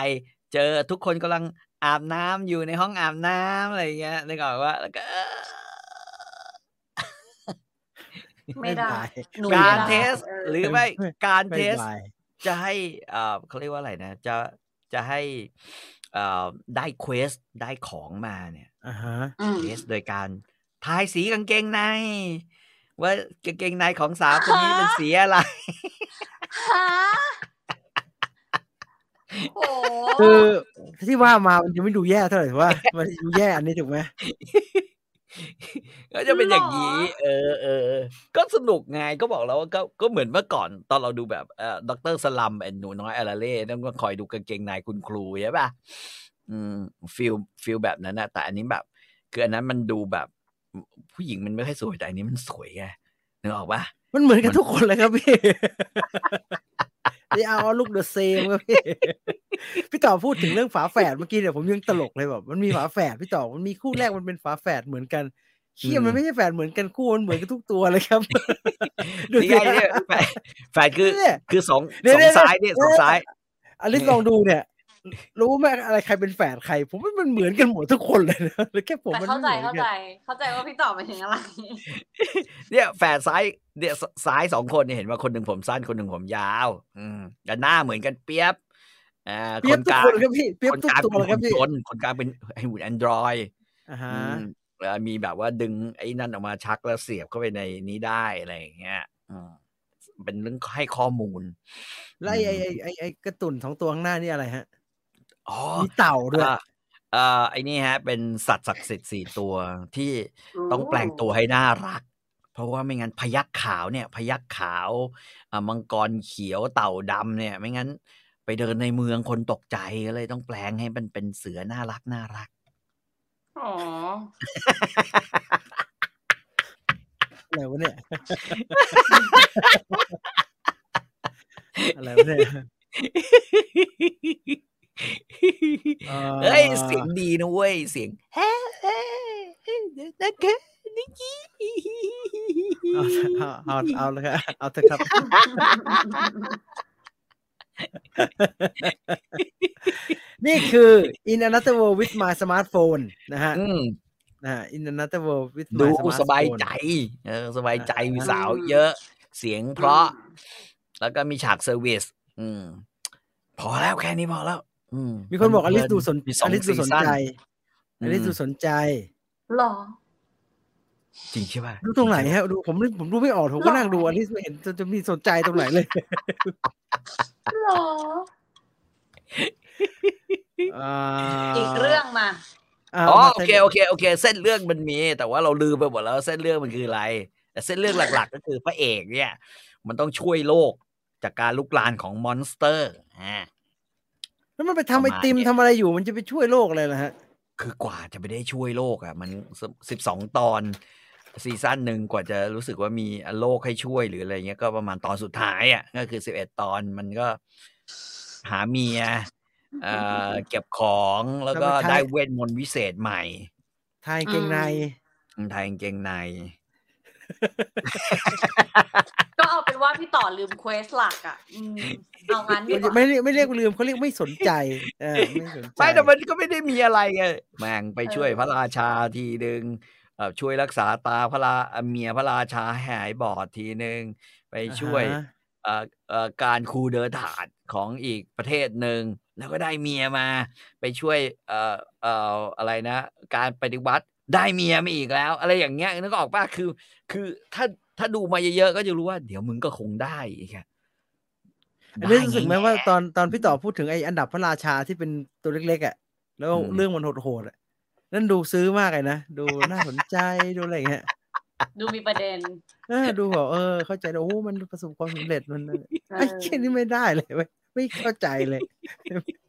เจอทุกคนกำลังอาบน้ำอยู่ในห้องอาบน้ำอะไรอย่างเงี้ยนึกออกว่าแล้วก็ไม่ได้ไม่หนูการไม่เทได้สเออหรือไม่การไม่เทสบายจะให้เอ่อเขาเรียกว่าอะไรนะ จะจะให้เอ่อได้เควสได้ของมาเนี่ยอ่าฮะอืมเทสโดยการ ทายสีกางเกงใน ว่ากางเกงในของสาวคนนี้เป็นสีอะไรฮะโอ้คือที่ว่ามามันยังไม่ดูแย่เท่าไหร่แต่ว่า มันดูแย่อันนี้ถูกไหมก็จะเป็นอย่างนี้ เออเออก็สนุกไงก็บอกแล้วว่าก็ก็เหมือนเมื่อก่อนตอนเราดูแบบเอ่อ Dr. Slump and หนูน้อยอาราเล่ต้องก็คอยดูกางเกงในคุณครูใช่ป่ะอืม feel feel แบบนั้นนะแต่อันนี้แบบ คืออันนั้นมันดูแบบ ผู้หญิงมันไม่ค่อยสวยแต่อันนี้มันสวยไงนึกออกป่ะมันเหมือนกันทุกคนเลยครับพี่นี่ all look the same ครับพี่ พี่ต่อพูดถึงเรื่องฝาแฝดเมื่อกี้เนี่ยผมยังตลกเลยแบบมันมีฝาแฝดพี่ต่อมันมีคู่แรกมันเป็นฝาแฝดเหมือนกันเชี่ยอืมมันไม่ใช่แฝดเหมือนกันคู่มันเหมือนกันทุกตัวเลยครับดูนี่สิไงเนี่ยแฟนแฟนคือเนี่ยคือสองเดี๋ยวสองเดี๋ยวซ้ายเนี่ยเดี๋สยวองซ้ายอลิสลองดูเนี่ย รู้ไหมอะไรใครเป็นแฝดใคร ผมว่ามันเหมือนกันหมดทุกคนเลยนะแต่แค่ผมแต่มันเข้าไม่ใจเหมือนเข้ากัใจนเข้าใจว่าพี่ต่อไปถึงอะไร เนี่ยแฝดซ้ายเนี่ยสซ้ายสองคนเนี่ยเห็นว่าคนหนึ่งผมสั้นคนหนึ่งผมยาว อืมแต่หน้าเหมือนกันเปียบอ่าเปียบนทุกกลางคนครับพี่เปียบคนทุกกลางตัวเลยครับพี่คนคนกลางเป็นไอ้หุ่นแอนดรอยอ่าฮะมีแบบว่าดึงไอ้นั่นออกมาชักแล้วเสียบเข้าไปในนี้ได้อะไรอย่างเงี้ยอืมเป็นเรื่องให้ข้อมูล แล้วไอ้ไอ้ไอ้ไอ้ไอ้กระตุ่นสองตัวข้างหน้านี่อะไรฮะ อ๋อมีเต่าด้วยอ่าอ่าไอ้นี่ฮะ เป็นสัตว์ศักดิ์สิทธิ์สี่ตัวที่ต้องแปลงตัวให้น่ารัก เพราะว่าไม่งั้นพยักขาวเนี่ย พยักขาวอ่ามังกรเขียวเต่าดำเนี่ย ไม่งั้น ไปเดินในเมืองคนตกใจก็เลยต้องแปลงให้มันเป็นเสือน่ารักน่ารักอ๋ออะไรวะเนี่ย อะไรวะเนี่ย เอ่อเฮ้ยเสียงดีนะเว้ยเสียงเฮ้เฮ้นะคะนิกกี้เอาเอาเอาเอาเลยครับเอาเถอะครับนี่คือ In Another World with My Smartphone นะฮะอืมนะฮะ In Another World with ดู My Smartphone สบายใจเออสบายใจมีสาวเยอะเสียงเพราะ แล้วก็มีฉากเซอร์วิสอืม พอแล้วแค่นี้พอแล้วอื มมีคนบอกอลิสดูสนมีสอองลิสดูซีสนซั่นใจอือมลิสดูสนใจหรอจริงใช่ป่ะดูตรงไหนฮะดูผมผมดูไม่ออกผมก็นั่งดูอลิสไม่เห็นจะจะมีสนใจตรงไหนเลยหรออ่าอีกเรื่องมาาอ๋อมาโอเคโอเคโอเค เส้นเรื่องมันมี แต่ว่าเราลืมไปหมดแล้วเส้นเรื่องมันคืออะไร แต่เส้นเรื่องหลัก ๆ ก็คือพระเอกเนี่ย มันต้องช่วยโลกจากการรุกรานของ monster อ่า แล้วมันไปทำไอติมประมาณเนี่ยทำอะไรอยู่มันจะไปช่วยโลกเลยนะฮะ คือกว่าจะไปได้ช่วยโลกอะ มันสิบสองตอน season หนึ่งกว่าจะรู้สึกว่ามีโลกให้ช่วยหรืออะไรเงี้ยก็ประมาณตอนสุดท้ายอะก็คือสิบเอ็ดตอนมันก็หาเมียเอ่อเก็บของแล้วก็แล้วไปใช้ได้เวทมนต์วิเศษใหม่ทายเกงในไทยกางเกงใน ก็เอาเป็นว่าพี่ต่อลืมเควสหลักอะอืมเอางั้นดีกว่าไม่เรียกไม่เรียกลืมเขาเรียกไม่สนใจเออไม่สนใจไม่แต่มันก็ไม่ได้มีอะไรไงแม่งไปช่วยเออพระราชาทีหนึ่งเอ่อช่วยรักษาตาพระราเอ่อเมียพระราชาให้หายบอดทีหนึ่งไปช่วยอ่าฮะเอ่อเอ่อการคูเดินถาดของอีกประเทศหนึ่งแล้วก็ได้เมียมาไปช่วยเอ่อเอ่ออะไรนะ การปฏิวัติ ได้เมียมาอีกแล้ว อะไรอย่างเงี้ยนึกออกป่ะคือ คือถ้าถ้าดูมาเยอะๆก็จะรู้ว่าเดี๋ยวมึงก็คงได้อีกอะอันนี้รู้สึกไหมว่าด้ตอนตอนพี่ต่อพูดถึงไอ้อันดับพระราชาที่เป็นตัวเล็กๆอะแล้วอืมเรื่องมันโหดๆอะนั่นดูซื้อมากเลยนะ ดูน่าสนใจดูอะไรอย่างเงี้ยดูมีประเด็นเออดูแบบเออ เข้าใจแล้วโอ้มันประสบความสำเร็จมันเออไอ้เช่นนี้ไม่ได้เลยเว้ยไม่เข้าใจเลย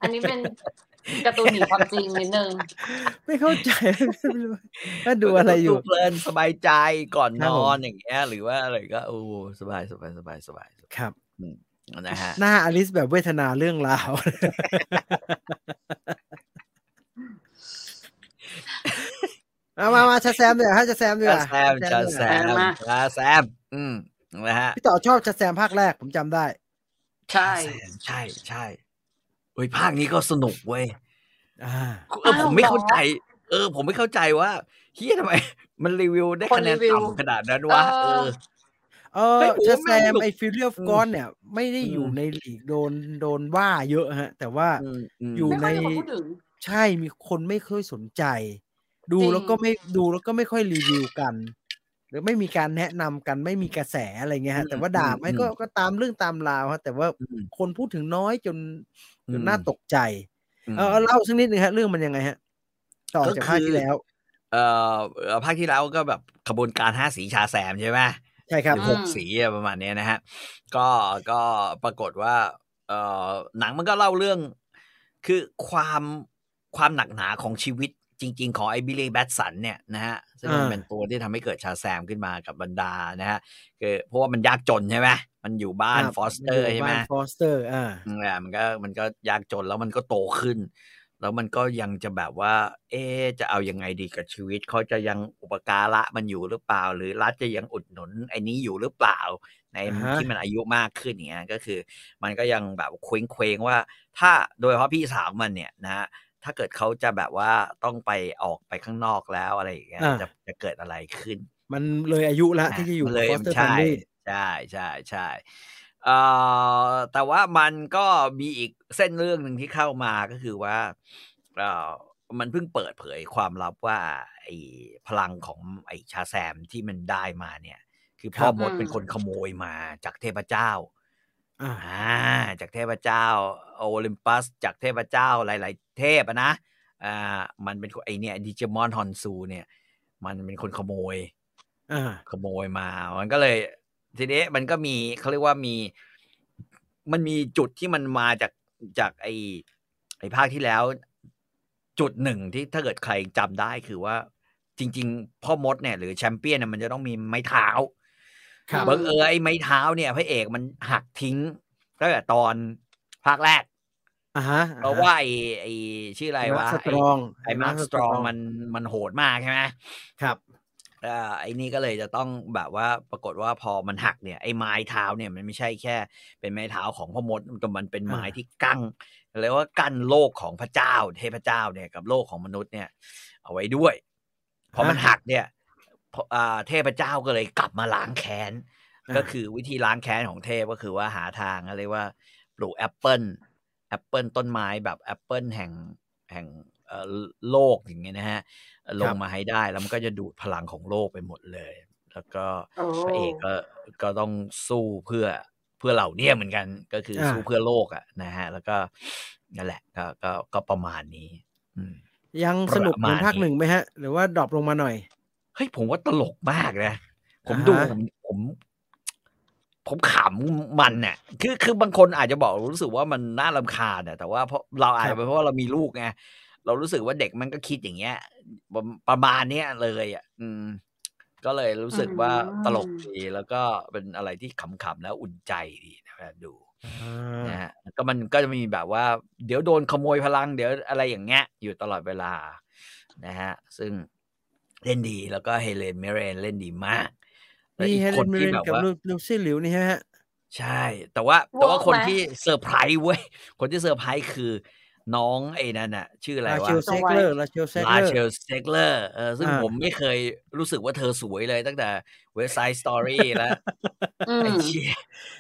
อันนี้เป็น การ์ตูนหนีความจริงนิดนึง ไม่เข้าใจไม่รู้ว่าดูอะไรอยู่เพลินสบายใจก่อนคนรับผมอนอย่างเงี้ย หรือว่าอะไรก็โอ้สบายสบายสบายสบายครับนะฮะหน้าอลิสแบบเวทนาเรื่องราวเอามามาชาแซมเดี๋ยวให้ชาแซมดีกจะว่าแซมจะแซมมาจะแซม อืมนะฮะพี่ต่อชอบชาแซมภาคแรกผมจำได้ ใช่แซมใช่ใช่ เฮ้ยภาคนี้ก็สนุกเว้ยอ่าเออผมไม่อ้าวเข้าใจ เออ ผมไม่เข้าใจว่าเฮียทำไม มันรีวิวได้คนคะแนนรีวิวต่ำขนาดนั้นวะเอเอออเอเฮ้อยผมชาว่าแซแม่งมหนุกไอฟิลเลียฟอืมกอนเนี่ย ไม่ได้อยู่อืมในลีกโดนโดนว่าเยอะฮะ แต่ว่าอืมอืมอยู่ไม่ในค่อยมีคนพูดถึงใช่มีคนไม่ค่อยสนใจ ดูจริงแล้วก็ไม่ดูแล้วก็ไม่ค่อยรีวิวกัน หรือไม่มีการแนะนำกันไม่มีกระแสอะไรเงี้ยฮะแต่ว่าด่าไหมก็ก็ตามเรื่องตามราวฮะแต่ว่าอืมคนพูดถึงน้อยจนจนอืมน่าตกใจอืมเออเอาเล่าสักนิดนึงฮะเรื่องมันยังไงฮะ ต่อก็จากภาคคือที่แล้วเอ่อเอ่อภาคที่แล้วก็แบบขบวนการห้าสี Shazam ใช่ไหมใช่ครับหรือหกสีอะประมาณเนี้ยนะฮะ ก็ก็ปรากฏว่า เอ่อหนังมันก็เล่าเรื่อง คือความความหนักหนาของชีวิต จริง ๆ ของไอ้บิลลี่แบตสันเนี่ยนะฮะซึ่งมันอ่าเป็นตัวที่ทำให้เกิด Shazam ขึ้นมากับบรรดานะฮะคือเพราะว่ามันยากจนใช่ไหมมันอยู่บ้านฟอสเตอร์ใช่ไหมฟอสเตอร์อ่าอืมอะมันก็มันก็ยากจนแล้วมันก็โตขึ้น แล้วมันก็ยังจะแบบว่า เอ๊ะจะเอายังไงดีกับชีวิตเขาจะยังอุปการะมันอยู่หรือเปล่า หรือรัฐจะยังอุดหนุนไอ้นี้อยู่หรือเปล่า ในอ่าฮะที่มันอายุมากขึ้นอย่างเงี้ยก็คือ มันก็ยังแบบเคว้งเคว้งๆว่า ถ้าโดยเฉพาะพี่สาวมันเนี่ยนะฮะ ถ้าเกิดเขาจะแบบว่าต้องไปออกไปข้างนอกแล้วอะไรอย่างเงี้ยอ่า จะจะเกิดอะไรขึ้น มันเลยอายุละอะที่จะอยู่ มันเลยฟอสเตอร์แฟใช่ใช่ใช่ใช่เอ่อแต่ว่ามันก็มีอีกเส้นเรื่องหนึ่งที่เข้ามาก็คือว่าเอ่อมันเพิ่งเปิดเผยความลับว่าไอ้พลังของไอ้ชาแซมที่มันได้มาเนี่ย คือพ่อครับ มดเป็นคนขโมยมาจากเทพเจ้า อ่า อ่าจากเทพเจ้าโอลิมปัส จากเทพเจ้าหลาย ๆ เทพอะนะอ่ามันเป็นคนไอเนี่ยดิจิมอนฮอนซูเนี่ย มันเป็นคนขโมย อ่า ขโมยมา มันก็เลย ทีนี้มันก็มีเขาเรียกว่ามี มันมีจุดที่มันมาจากจากไอไอภาคที่แล้ว จุดหนึ่งที่ถ้าเกิดใครจำได้คือว่า จริง ๆ พ่อมดเนี่ยหรือแชมเปี้ยนเนี่ยมันจะต้องมีไม้เท้าครั บบังเออไอ้ไม้เท้าเนี่ยพระเอกมันหักทิ้งตั้งแต่ตอนภาคแรกอ่าฮะเพราะว่าไอ้ไอ้ชื่ออะไรวะสตรองไอ้มาร์คสตรองมันมันโหดมากใช่ไหมครับอ่าไอ้นี่ก็เลยจะต้องแบบว่าปรากฏว่าพอมันหักเนี่ยไอ้ไม้เท้าเนี่ยมันไม่ใช่แค่ เป็นไม้เท้าของพ่อมดแต่มันเป็นไม้อ่าที่กั้งเรียกว่ากั้นโลกของพระเจ้าเทพเจ้าเนี่ยกับโลกของมนุษย์เนี่ย เอาไว้ด้วยพอมันหักเนี่ยพออ่า เทพเจ้าก็เลยกลับมาล้างแค้นอ่าก็คือวิธีล้างแค้นของเทพก็คือว่าหาทางอะไรว่าปลูกแอปเปิลแอปเปิลต้นไม้แบบแอปเปิลแห่งแห่งเอ่อโลกอย่างเงี้ยนะฮะ ลงมาให้ได้แล้วมันก็จะดูดพลังของโลกไปหมดเลย แล้วก็โอ้พระเอกก็ก็ต้องสู้เพื่อเพื่อเหล่าเนี้ยเหมือนกันก็คืออาสู้เพื่อโลกอะนะฮะ แล้วก็นั่นแหละก็ก็ก็ประมาณนี้อืมยังสนุกเหมือนประมาณภาคนี้หนึ่งไหมฮะ หรือว่า drop ลงมาหน่อย เฮ้ยผมว่าตลกมากนะ ผมอ่าฮะดูผมผมผมขำมันเนี่ยคือคือบางคนอาจจะบอกรู้สึกว่ามันน่ารำคาญน่ะแต่ว่าเพราะเราอาจจะเป็นเพราะว่าเรามีลูกไงเรารู้สึกว่าเด็กมันก็คิดอย่างเงี้ย ประประมาณเนี้ยเลยอะ อืม ก็เลยรู้สึกว่าอืมตลกดีแล้วก็เป็นอะไรที่ขำๆแล้วอุ่นใจดีนะครับดูนะฮะก็มันก็จะมีแบบว่า เดี๋ยวโดนขโมยพลัง เดี๋ยวอะไรอย่างเงี้ย อยู่ตลอดเวลา นะฮะ ซึ่ง เล่นดี แล้วก็เฮเลนเมเรนเล่นดีมากและนี่อีกเฮเลคนนมิที่เรนแบบกับว่าลูลูซี่หลิวนี่ใช่ไหมฮะใช่ แต่ว่าแต่ว่าโว้คนไหมที่เซอร์ไพรส์เว้ย คนที่เซอร์ไพรส์คือน้องไอ้นั่นน่ะชื่ออะไรลาเชวะลเซกเลอร์ลาเชลเซกลาเลอร์เชลเซกเลอร์เออซึ่งอ่าผมไม่เคยรู้สึกว่าเธอสวยเลยตั้งแต่เว็บไซต์สตอรี่แล้วอืไอ้มเชี่ย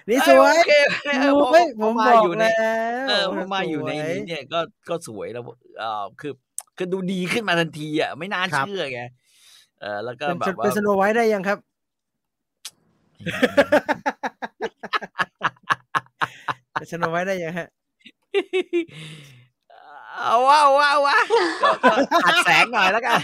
นี่สเอ้วยโอเคเออพอเฮ้ยผพอมมาบอกอยู่ในแล้วเออพอมาอยู่ในสวนี้เนี่ยก็ก็สวยแล้วเออคือคือดูดีขึ้นมาทันทีอะไม่น่าครับเชื่อไง เออแล้วก็เป็นแบบว่าเป็นสโนไวท์ได้ยังครับเป็นสโนไวท์ได้ยังฮะเอาว้าวว้าวว้าก็ก็อัดแสงหน่อยแล้วกัน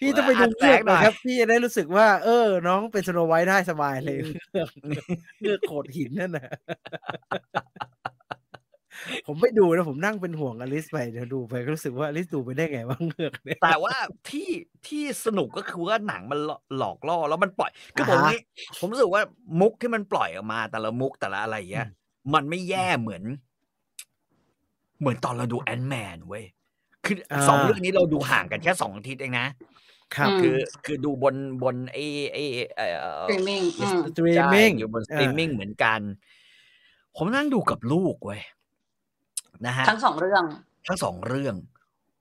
พี่ต้องไปดูอัดแสเลือกงหหน่น่ออยยครับ พี่จะได้รู้สึกว่า เออ น้องเป็นสโนไวท์ได้สบายเลยเลือกเลือกโขดหินนั่นนะ ผมไม่ดูนะผมนั่งเป็นห่วงอลิสไปเดี๋ยวดูไปก็รู้สึกว่าอลิสดูไปได้ไงว่างเงือกเนี่ยแต่ว่าที่ที่สนุกก็คือว่าหนังมันหลอกล่อแล้วมันปล่อยคือผมอ่าฮะนี่ผมรู้สึกว่ามุกที่มันปล่อยออกมาแต่ละมุกแต่ละอะไรอย่างเงี้ยมันไม่แย่เหมือน เหมือนตอนเราดูแอนแมนเว้ยคืออาสองเรื่องนี้เราดูห่างกันแค่สองอาทิตย์เองนะครับอืมคือคือดูบนบนไอ้ไอ้เอ่อ streaming อืมสตรีมใช่มิ่งอยู่บนสตรีมมิ่งเหมือนกัน ผมนั่งดูกับลูกเว้ย นะฮะทั้งสองเรื่อง ทั้งสองเรื่อง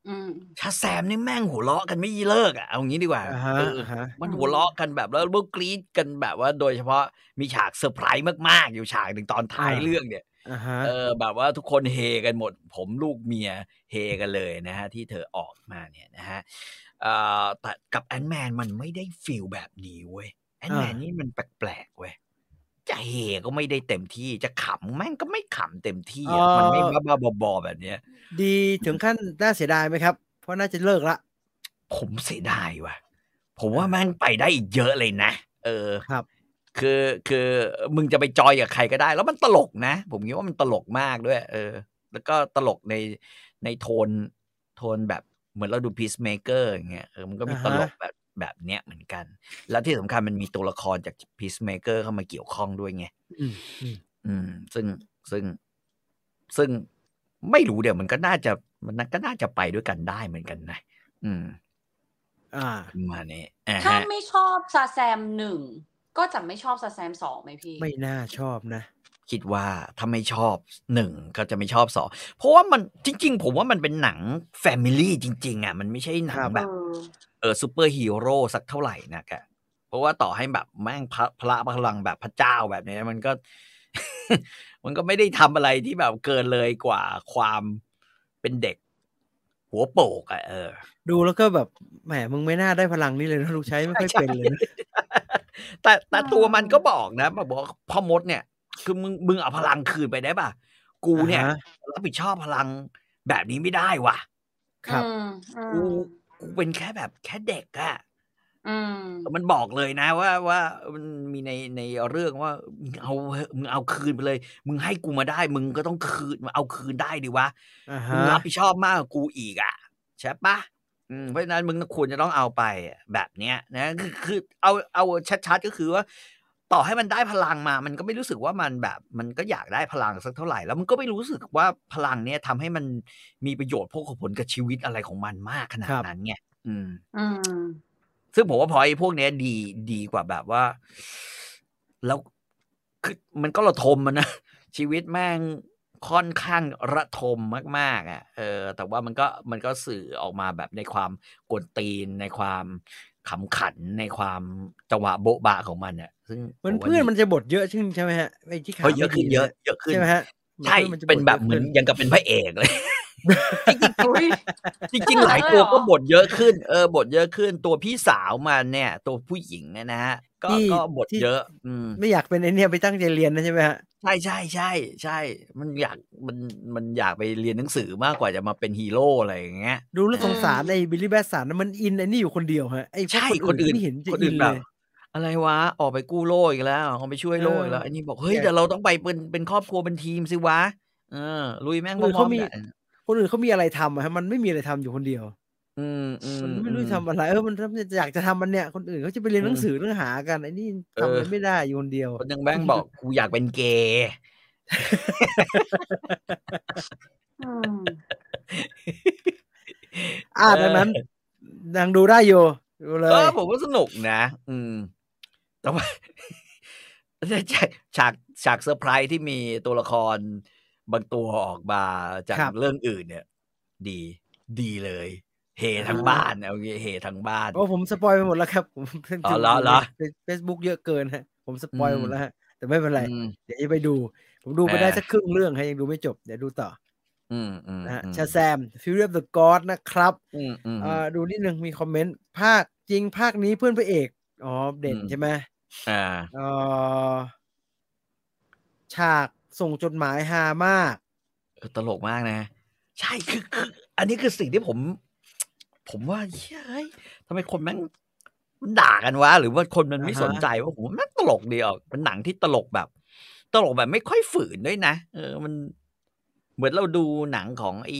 อืมชาแซมนี่แม่งหัวเราะกันไม่เลิกอะเอางี้ดีกว่าอ่าฮะเอออ่าฮะมันหัวเราะกันแบบแล้วก็กรี๊ดกันแบบว่า โดยเฉพาะมีฉากเซอร์ไพรส์มากๆ อยู่ฉากหนึ่งตอนท้ายเรื่องเนี่ยอ่าฮะเออแบบว่าทุกคนเฮกันหมด ผมลูกเมียเฮกันเลยนะฮะ ที่เธอออกมาเนี่ยนะฮะเอ่อแต่กับแอนแมนมันไม่ได้ฟีลแบบนี้เว้ยแอนแมนนี่มันแปลกๆเว้ย จะเฮก็ไม่ได้เต็มที่จะขำแม่งก็ไม่ขำเต็มที่อะมันไม่บ้าๆบอๆแบบเนี้ย ดีถึงขั้นน่าเสียดายไหมครับ เพราะน่าจะเลิกละ ผมเสียดายว่ะ ผมว่าแม่งไปได้อีกเยอะเลยนะ เออครับ คือคือมึงจะไปจอยกับใครก็ได้ แล้วมันตลกนะ ผมคิดว่ามันตลกมากด้วย เออ แล้วก็ตลกในในโทนโทนแบบเหมือนเราดู Peacemaker อย่างเงี้ยเออมันก็มีอ่าตฮะลกแบบ แบบเนี้ยเหมือนกัน แล้วที่สำคัญมันมีตัวละครจาก Peacemaker เข้ามาเกี่ยวข้องด้วยไงอืมอืมอืม ซึ่งซึ่งซึ่งไม่รู้เดี๋ยวมันก็น่าจะมันก็น่าจะไปด้วยกันได้เหมือนกันนะ อืม อ่าประมาณนี้อ่าถ้าฮะไม่ชอบซาแซมหนึ่งก็จะไม่ชอบซาแซมสองไหมพี่ ไม่น่าชอบนะ คิดว่าถ้าไม่ชอบหนึ่งก็จะไม่ชอบสองเพราะว่ามันจริง ๆ ผมว่ามันเป็นหนัง family จริง ๆ อะ มันไม่ใช่หนัครังบแบบเออเออซูเปอร์ฮีโร่สักเท่าไหร่นะแกเพราะว่าต่อให้แบบแม่งพระพระพลังแบบพระเจ้าแบบนี้มันก็ มันก็ไม่ได้ทำอะไรที่แบบเกินเลยกว่าความเป็นเด็ก หัวโปกอะเออ ดูแล้วก็แบบแหมมึงไม่น่าได้พลังนี่เลยนะลูกใช้ไม่ค่อยเป็นเลยนะแต่แต่ตัวมันก็บอกนะมาบอกว่าพ่อมดเนี่ย คือมึงมึงเอาพลังคืนไปได้ป่ะ กูเนี่ยอ่าฮะรับผิดชอบพลังแบบนี้ไม่ได้ว่ะ ครับอืมอืกูม กูเป็นแค่แบบแค่เด็กอะอืมมันบอกเลยนะว่าว่ามันมีในในเรื่องว่ามึงเอาเถอะมึงเอาคืนไปเลย มึงให้กูมาได้ มึงก็ต้องคืนเอาคืนได้ดิวะอ่ามึฮะงรับผิดชอบมากกว่ากูอีกอะใช่ปะอืมเพราะฉะนั้นมึงควรจะต้องเอาไปอะแบบเนี้ยนะคือคือเอาเอาชัดๆก็คือว่า ต่อให้มันได้พลังมา มันก็ไม่รู้สึกว่ามันแบบ มันก็อยากได้พลังสักเท่าไหร่ แล้วมันก็ไม่รู้สึกว่าพลังเนี้ยทำให้มันมีประโยชน์พวกผลกับชีวิตอะไรของมันมากขนาดนั้นไง อืม อืม ซึ่งผมว่าพอไอ้พวกเนี้ยดีดีกว่าแบบว่า แล้วคือมันก็ระทมมันนะ ชีวิตแม่งค่อนข้างระทมมาก ๆ อะ เออ แต่ว่ามันก็มันก็สื่อออกมาแบบในความกวนตีนในความขำขันในความจังหวะโบ๊ะบะของมันอะ ซึ่งเหมือนผว่าเพื่อนดีมันจะบทเยอะขึ้นใช่ไหมฮะไอ้ที่ขาเฮ้ยเยอะขึ้นไม่ดีเยอะเยอะขึ้นใช่ไหมฮะใช่หมือพื่อมัจะเป็นแบบยะเหมือนขึ้ยังกับเป็นพระเอกเลยอุ้ยจริงๆหลายตัวก็บทเยอะขึ้น เออบทเยอะขึ้น ตัวพี่สาวมันเนี่ย ตัวผู้หญิงเนี่ยนะฮะก็ที่ก็บทที่เยอะ อืมไม่อยากเป็นไอเนี่ยไปตั้งใจเรียนนะใช่ไหมฮะใช่ใช่ใช่ใช่ มันอยากมันมันอยากไปเรียนหนังสือมากกว่าจะมาเป็นฮีโร่อะไรอย่างเงี้ยดูแล้วสงสารไอ้บิลลี่แบสสันนะมันอินไอ้นี่อยู่คนเดียวฮะไอ้พวกใช่คนอื่นไม่เห็นจะคนอิอื่นนเลแบบย อะไรวะ ออกไปกู้โล่อีกแล้วเขาไปช่วยโล่อีกแล้วเออไอ้นี่บอก เฮ้ยแกแต่เราต้องไปเป็นเป็นครอบครัวเป็นทีมสิวะ เออ ลุยแม่งพคนอื่นร้อเขามมีๆกัน คนอื่นเขามีอะไรทำอะฮะมันไม่มีอะไรทำอยู่คนเดียว อืมอืมมันไม่รู้อืจะทำอะไร เออ มันอยากจะทำมันเนี่ย คนอื่นเขาจะไปเรียนหนังสือเรื่องหากันไอ้นี่ทำอะไรเออไม่ได้อยู่คนเดียว คนหนึ่งแม่งบอกกูอยากเป็นเกย์ อืม อ่าดังนั้นนางดูได้อยู่ดูเลยเออผมว่าสนุกนะ อืม แต่ว่าฉากฉากฉากเซอร์ไพรส์ที่มีตัวละครบางตัวออกมาจากครับเรื่องอื่นเนี่ย ดีดีเลยเฮทั้งบ้านเอางี้เฮทั้งบ้านโอ้ผม spoil ไปหมดแล้วครับ ผมอ๋อเหรอเหรอเฟซบุ๊กเยอะเกินฮะ ผม spoil อืมหมดแล้วฮะแต่ไม่เป็นไรอืมเดี๋ยวจะไปดู ผมดูไปได้อ่าสักครึ่งเรื่องฮะยังดูไม่จบ เดี๋ยวดูต่อ อืมอืมนะฮะอืมชาแซม Fury of the Gods นะครับอืมอืมอ่าดูนิดนึงมีคอมเมนต์ ภาคจริงภาคนี้เพื่อนพระเอก อ๋อเด่นอืมใช่ไหม อ่าเอ่อฉากส่งจดหมายฮามากเออตลกมากนะ ใช่คือคืออันนี้คือสิ่งที่ผม ผมว่าเฮ้ยทำไมคนแม่งมันด่ากันวะหรือว่าคนมันไม่อ่าฮะสนใจว่าผมว่าแม่งตลกดีออกเป็นหนังที่ตลกแบบ ตลกแบบไม่ค่อยฝืนด้วยนะเออมัน เหมือนเราดูหนังของไอ้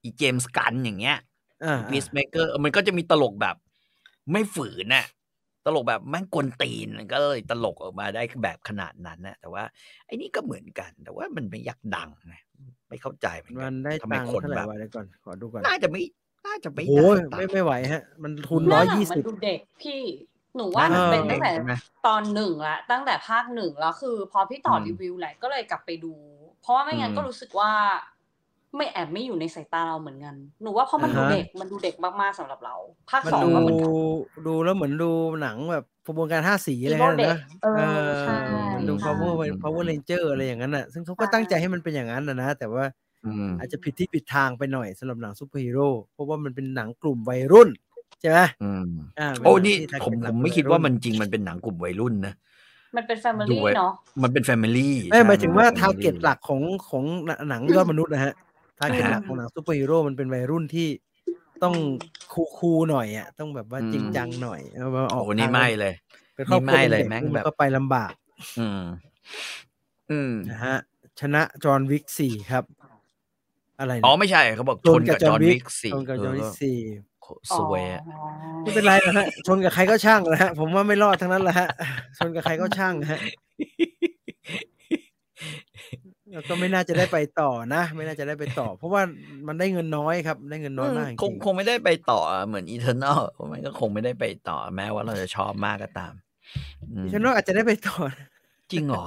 ไอ้เจมส์กันอย่างเงี้ยอ่าพีซเมเกอร์มันก็จะมีตลกแบบ ไม่ฝืนน่ะ ตลกแบบแม่งกวนตีนมันก็เลยตลกออกมาได้แบบขนาดนั้นนะแต่ว่าไอ้นี่ก็เหมือนกัน แต่ว่ามันไม่อยากดังนะไม่เข้าใจเหมือนกัมันนได้ทำไมตังค์คนเท่าไหร่แบบวะเดี๋ยวก่อนขอดูก่อนน่าจะไม่น่าจะไม่โอ้ยได้ไม่ตังค์ไม่ไหวฮะ มันทุนหร้น้าอยหนังยี่มันสิบดูเด็กพี่หนูว่ามันเออเป็นตั้งแต่ใช่ไหมตอนหนึ่งละตั้งแต่ภาคหนึ่งแล้วคือ พอพี่ต่ออมรีวิวแหละก็เลยกลับไปดู เพราะว่าไม่งั้นอืมก็รู้สึกว่า ไม่แอบไม่อยู่ในสายตาเราเหมือนกัน หนูว่าเพราะมันดูอ่าฮะเด็กมันดูเด็กมากๆสำหรับเรา ภาคมันสองดูก็เหมือนกันดูแล้วเหมือนดูหนังแบบกระบวนการห้าสีอะไร Evil นั่นนะ Dead เออใช่มันดูใช่ power power ranger อะไรอย่างนั้นอะ ซึ่งเขาก็ตั้งใจให้มันเป็นอย่างนั้นนะนะแต่ว่าอืมอาจจะผิดที่ผิดทางไปหน่อยสำหรับหนังซูเปอร์ฮีโร่เพราะว่ามันเป็นหนังกลุ่มวัยรุ่นใช่ไหมอืมอ่าเป็โอ้หงนี่ที่ผม target หลัผกมไม่คิดว่ามันจริงมันเป็นหนังกลุ่มวัยรุ่นนะมันเป็นแฟมิดูลี่ไว้เนาะมันเป็นแฟมิลี่ไม่หมายถึงว่าใช่ทาร์เก็ตมันป็น family หลักของของหนังยอดมนุษย์นะฮะ target อ่าหลักของหนังซูเปอร์ฮีโร่มันเป็นวัยรุ่นที่ต้อง cool cool ๆหน่อยอะต้องแบบว่าอืมจริงจังหน่อยเอามาออกโอ้นี่ทางไม่เลยเป็นครอบครัวนี่ไม่เลยเด็กๆแม่งมันแบบก็ไปลำบาก อืม อืมนะฮะ ชนะจอห์นวิกสี่ครับ อะไรอ๋อนะไม่ใช่เขาบอกชนกับจอห์นวิกสี่ชนกับจอห์นวิกเออสี่สวยอะอ๋อไม่เป็นไรนะฮะชนกับใครก็ช่างนะฮะผมว่าไม่รอดทั้งนั้นแหละฮะชนกับใครก็ช่างฮะแล้ว ก็ไม่น่าจะได้ไปต่อนะ ไม่น่าจะได้ไปต่อ เพราะว่ามันได้เงินน้อยครับ ได้เงินน้อยมากจคงริงคงไม่ได้ไปต่อเหมือนอีเทอร์นอลมันก็คงไม่ได้ไปต่อแม้ว่าเราจะชอบมากก็ตามอืมฉันว่าอาจจะได้ไปต่อ จริงเหรอ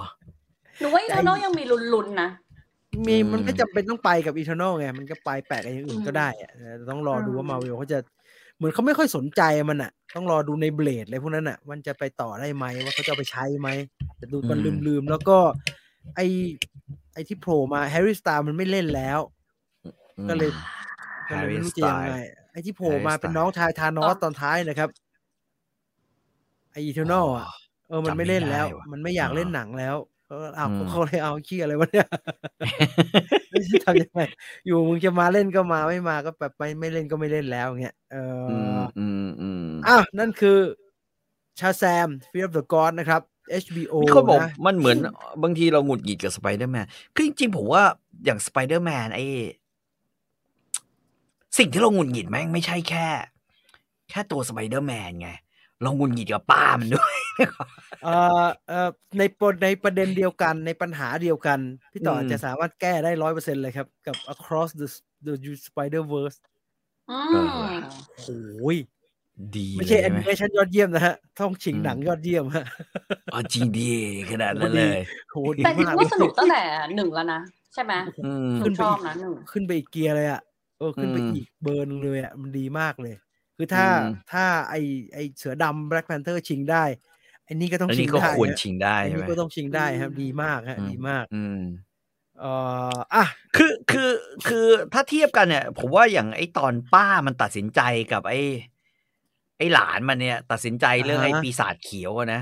หนูว่าอีเทอร์นอลยังมีลุ้นๆนะมีอืมมันไม่จำเป็นต้องไปกับอีเทอร์นอลไงมันก็ไปแปะกับอย่างอื่นก็ได้อะแต่ต้องรอดูว่าอืมมาเวลเขาจะเหมือนเขาไม่ค่อยสนใจมันอะต้องรอดูในเบลดอะไรพวกนั้นอะมันจะไปต่อได้ไหมว่าเขาจะเอาไปใช้ไหมแต่ดูมันลืมๆแล้วก็ ไอไอที่โผล่มาแฮร์รี่สตาร์มันไม่เล่นแล้ว ก็เลยก็เลยไม่รู้จะยังไงไอที่โผล่มา Harry เป็น Styles น้องชายธานออ๋สอตอนท้ายนะครับไออีเทอร์นอลอะเออมันไม่เล่นแล้วจำไม่ได้ว่ะมันไม่อยากอ่าเล่นหนังแล้วก็เอาอืมเขาเลยเอาขี้ยอะไรวะเนี่ยไม่รู้จะทำยังไงอยู่มึงจะมาเล่นก็มาไม่มาก็แบบไม่ไม่เล่นก็ไม่เล่นแล้วเงี้ยเอออือมอืมอืมอะนั่นคือชาแซม Fury of the Gods นะครับ HBO มีคนบอกนะมันเหมือนบางทีเราหงุดหงิดกับสไปเดอร์แมนคือจริงๆผมว่าอย่างสไปเดอร์แมนไอ้สิ่งที่เราหงุดหงิดแม่งไม่ใช่แค่ แค่ตัวสไปเดอร์แมนไงเราหงุดหงิดกับป้ามันด้วยเอ่อเอ่อในประในประเด็นเดียวกันในปัญหาเดียวกัน พี่ต่ออมจะสามารถแก้ได้ร้อยเปอร์เซ็นเลยครับ กับ Across the the Spider Verse อืเอมอโอ้ย ดีไม่ใช่เลยแอนิไหมเมชันยอดเยี่ยมนะฮะท่องชิงอืมหนังยอดเยี่ยมฮะอ๋อจริงดีขนาดนั้นโอ้ดีเลยโหดีแต่คิดมากว่าสนุกเลยตั้งแต่หนึ่งแล้วนะ ใช่ไหมอืมหนูขึ้นไปชอบอีกนะหนึ่งขึ้นไปอีกเกียร์เลยอะเออขึ้นไปอืมอีกเบอร์นึงเลยอะมันดีมากเลย คือถ้าอืมถ้าไอไอเสือดำ Black Panther ชิงได้ไอ้นี่ก็ต้องอันชินี้งก็ได้ควรฮะชิงได้ไอ้ใช่ไหนี่มก็ต้องชิงได้ครับอืมดีมากฮะอืมดีมาก อืมเอ่ออะคือคือคือถ้าเทียบกันเนี่ย ผมว่าอย่างไอ้ตอนป้ามันตัดสินใจกับไอ้ ไอ้หลานมันเนี่ย ตัดสินใจเรื่องอ่าฮะไอ้ปีศาจเขียวอะนะ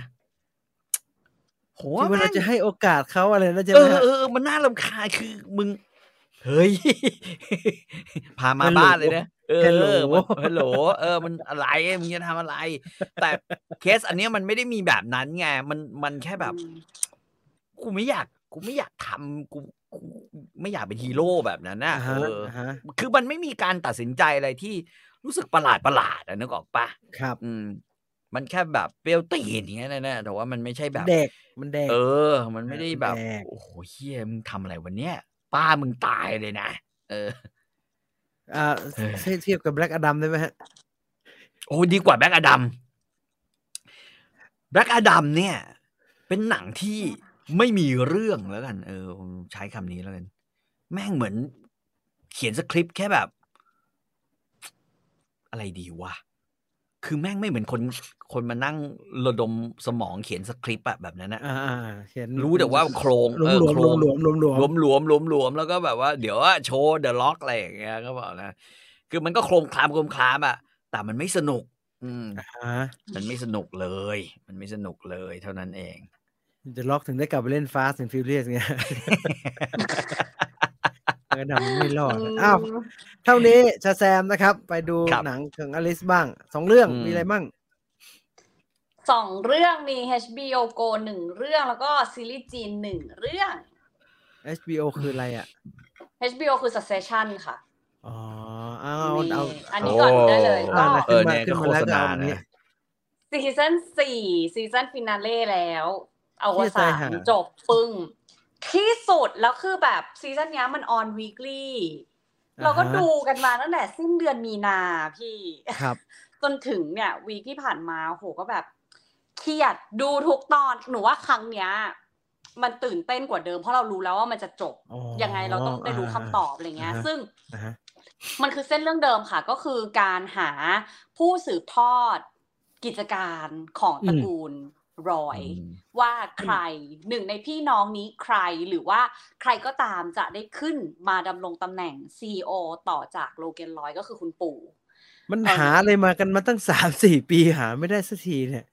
โหที่มันแม่งจะให้โอกาสเขาอะไรนะใช่เอไหมอฮะเออมันน่ารำคาญคือมึง เฮ้ย พามาฮัลโหลบ้านเลยนะเออฮัลโหลมันฮัลโหลเออ มันอะไรมึงจะทำอะไร แต่เคสอันเนี้ยมันไม่ได้มีแบบนั้นไงมันมันแค่แบบ กูไม่อยาก กูไม่อยากทำกูกูไม่อยากเป็นฮีโร่แบบนั้นนะอ่าเอฮะออ่าฮะคือมันไม่มีการตัดสินใจอะไรที่ รู้สึกประหลาดประหลาดๆอะนึกออกปะครับ อืม มันแค่แบบเปรี้ยวตีนอย่างเงี้ยนะแต่ว่ามันไม่ใช่แบบ เด็กมันเด็กเออ มันไม่ได้แบบ แดก โอ้โหเฮียมึงทำอะไรวันเนี้ยป้ามึงตายเลยนะเออ อ่าเออ เทียบเทียบกับแบล็กอดัมได้ไหมฮะ โอ้ดีกว่าแบล็กอดัมแบล็กอดัมเนี่ย เป็นหนังที่ไม่มีเรื่องแล้วกัน เออผมใช้คำนี้แล้วกัน แม่งเหมือน เขียนสคริปต์แค่แบบ อะไรดีวะ คือแม่งไม่เหมือนคน คนมานั่งระดมสมองเขียนสคริปต์อะแบบนั้นนะอ่าอ่าเขียนรู้แต่ว่าโครงหลวเอมอหลวมโครหลวงมหลวมหลวมหลวหลวมหลวมหลวมหลวมแล้วก็แบบว่าเดี๋ยวอะโชว์ The Rock อะไรอย่างเงี้ยก็บอกนะ คือมันก็โครงคลามโครงคลามอะแต่มันไม่สนุก อืมอ่ามันไม่สนุกเลย มันไม่สนุกเลยเท่านั้นเองจะล็อกถึงได้กลับไปเล่น Fast and Furious ไงแบล็ กอดัมไม่รอดอะอ้าวเท่านี้ชาแซมนะครับ ไปดูครับหนังของอลิสบ้างสองเรื่องอืมมีอะไรบ้างสองเรื่องมี HBO Go หนึ่งเรื่องแล้วก็ซีรีส์จีนหนึ่งเรื่อง HBO คืออะไรอะ HBO คือ Succession ค่ะอ๋อเอานี่เอาอันนี้ก่อนดูได้เลยโอ้ก็อ่าเออเนี่ยก็โฆษณาขึ้นมาแล้วก็เอาอันนี้นะซีซั่นสี่ season finale แล้ว เอาวที่สาใจนหาจบปึ้ง ที่สุดแล้วคือแบบซีซั่นเนี้ยมัน on weekly เราก็ดูกันมาตั้งแต่สิ้นเดือนมีนาพี่ครับ จนถึงเนี่ย week ที่ผ่านมาโหก็แบบเครียดดูทุกตอนหนูว่าครั้งเนี้ย มันตื่นเต้นกว่าเดิมเพราะเรารู้แล้วว่ามันจะจบอ๋อยังไงเราต้องได้รู้คำตอบอะไรเงี้ยอ่าฮะซึ่งนะฮะมันคือเส้นเรื่องเดิมค่ะ ก็คือการหาผู้สืบทอดกิจการของตระกูล รอยอืมว่าใครหนึ่งในพี่น้องนี้ใครหรือว่าใครก็ตามจะได้ขึ้นมาดำรงตำแหน่ง CEO ต่อจากโลเกนลอยก็คือคุณปู่มันเออหาอะไรมากันมาตั้งสามสี่ปีหาไม่ได้สักทีเนี่ย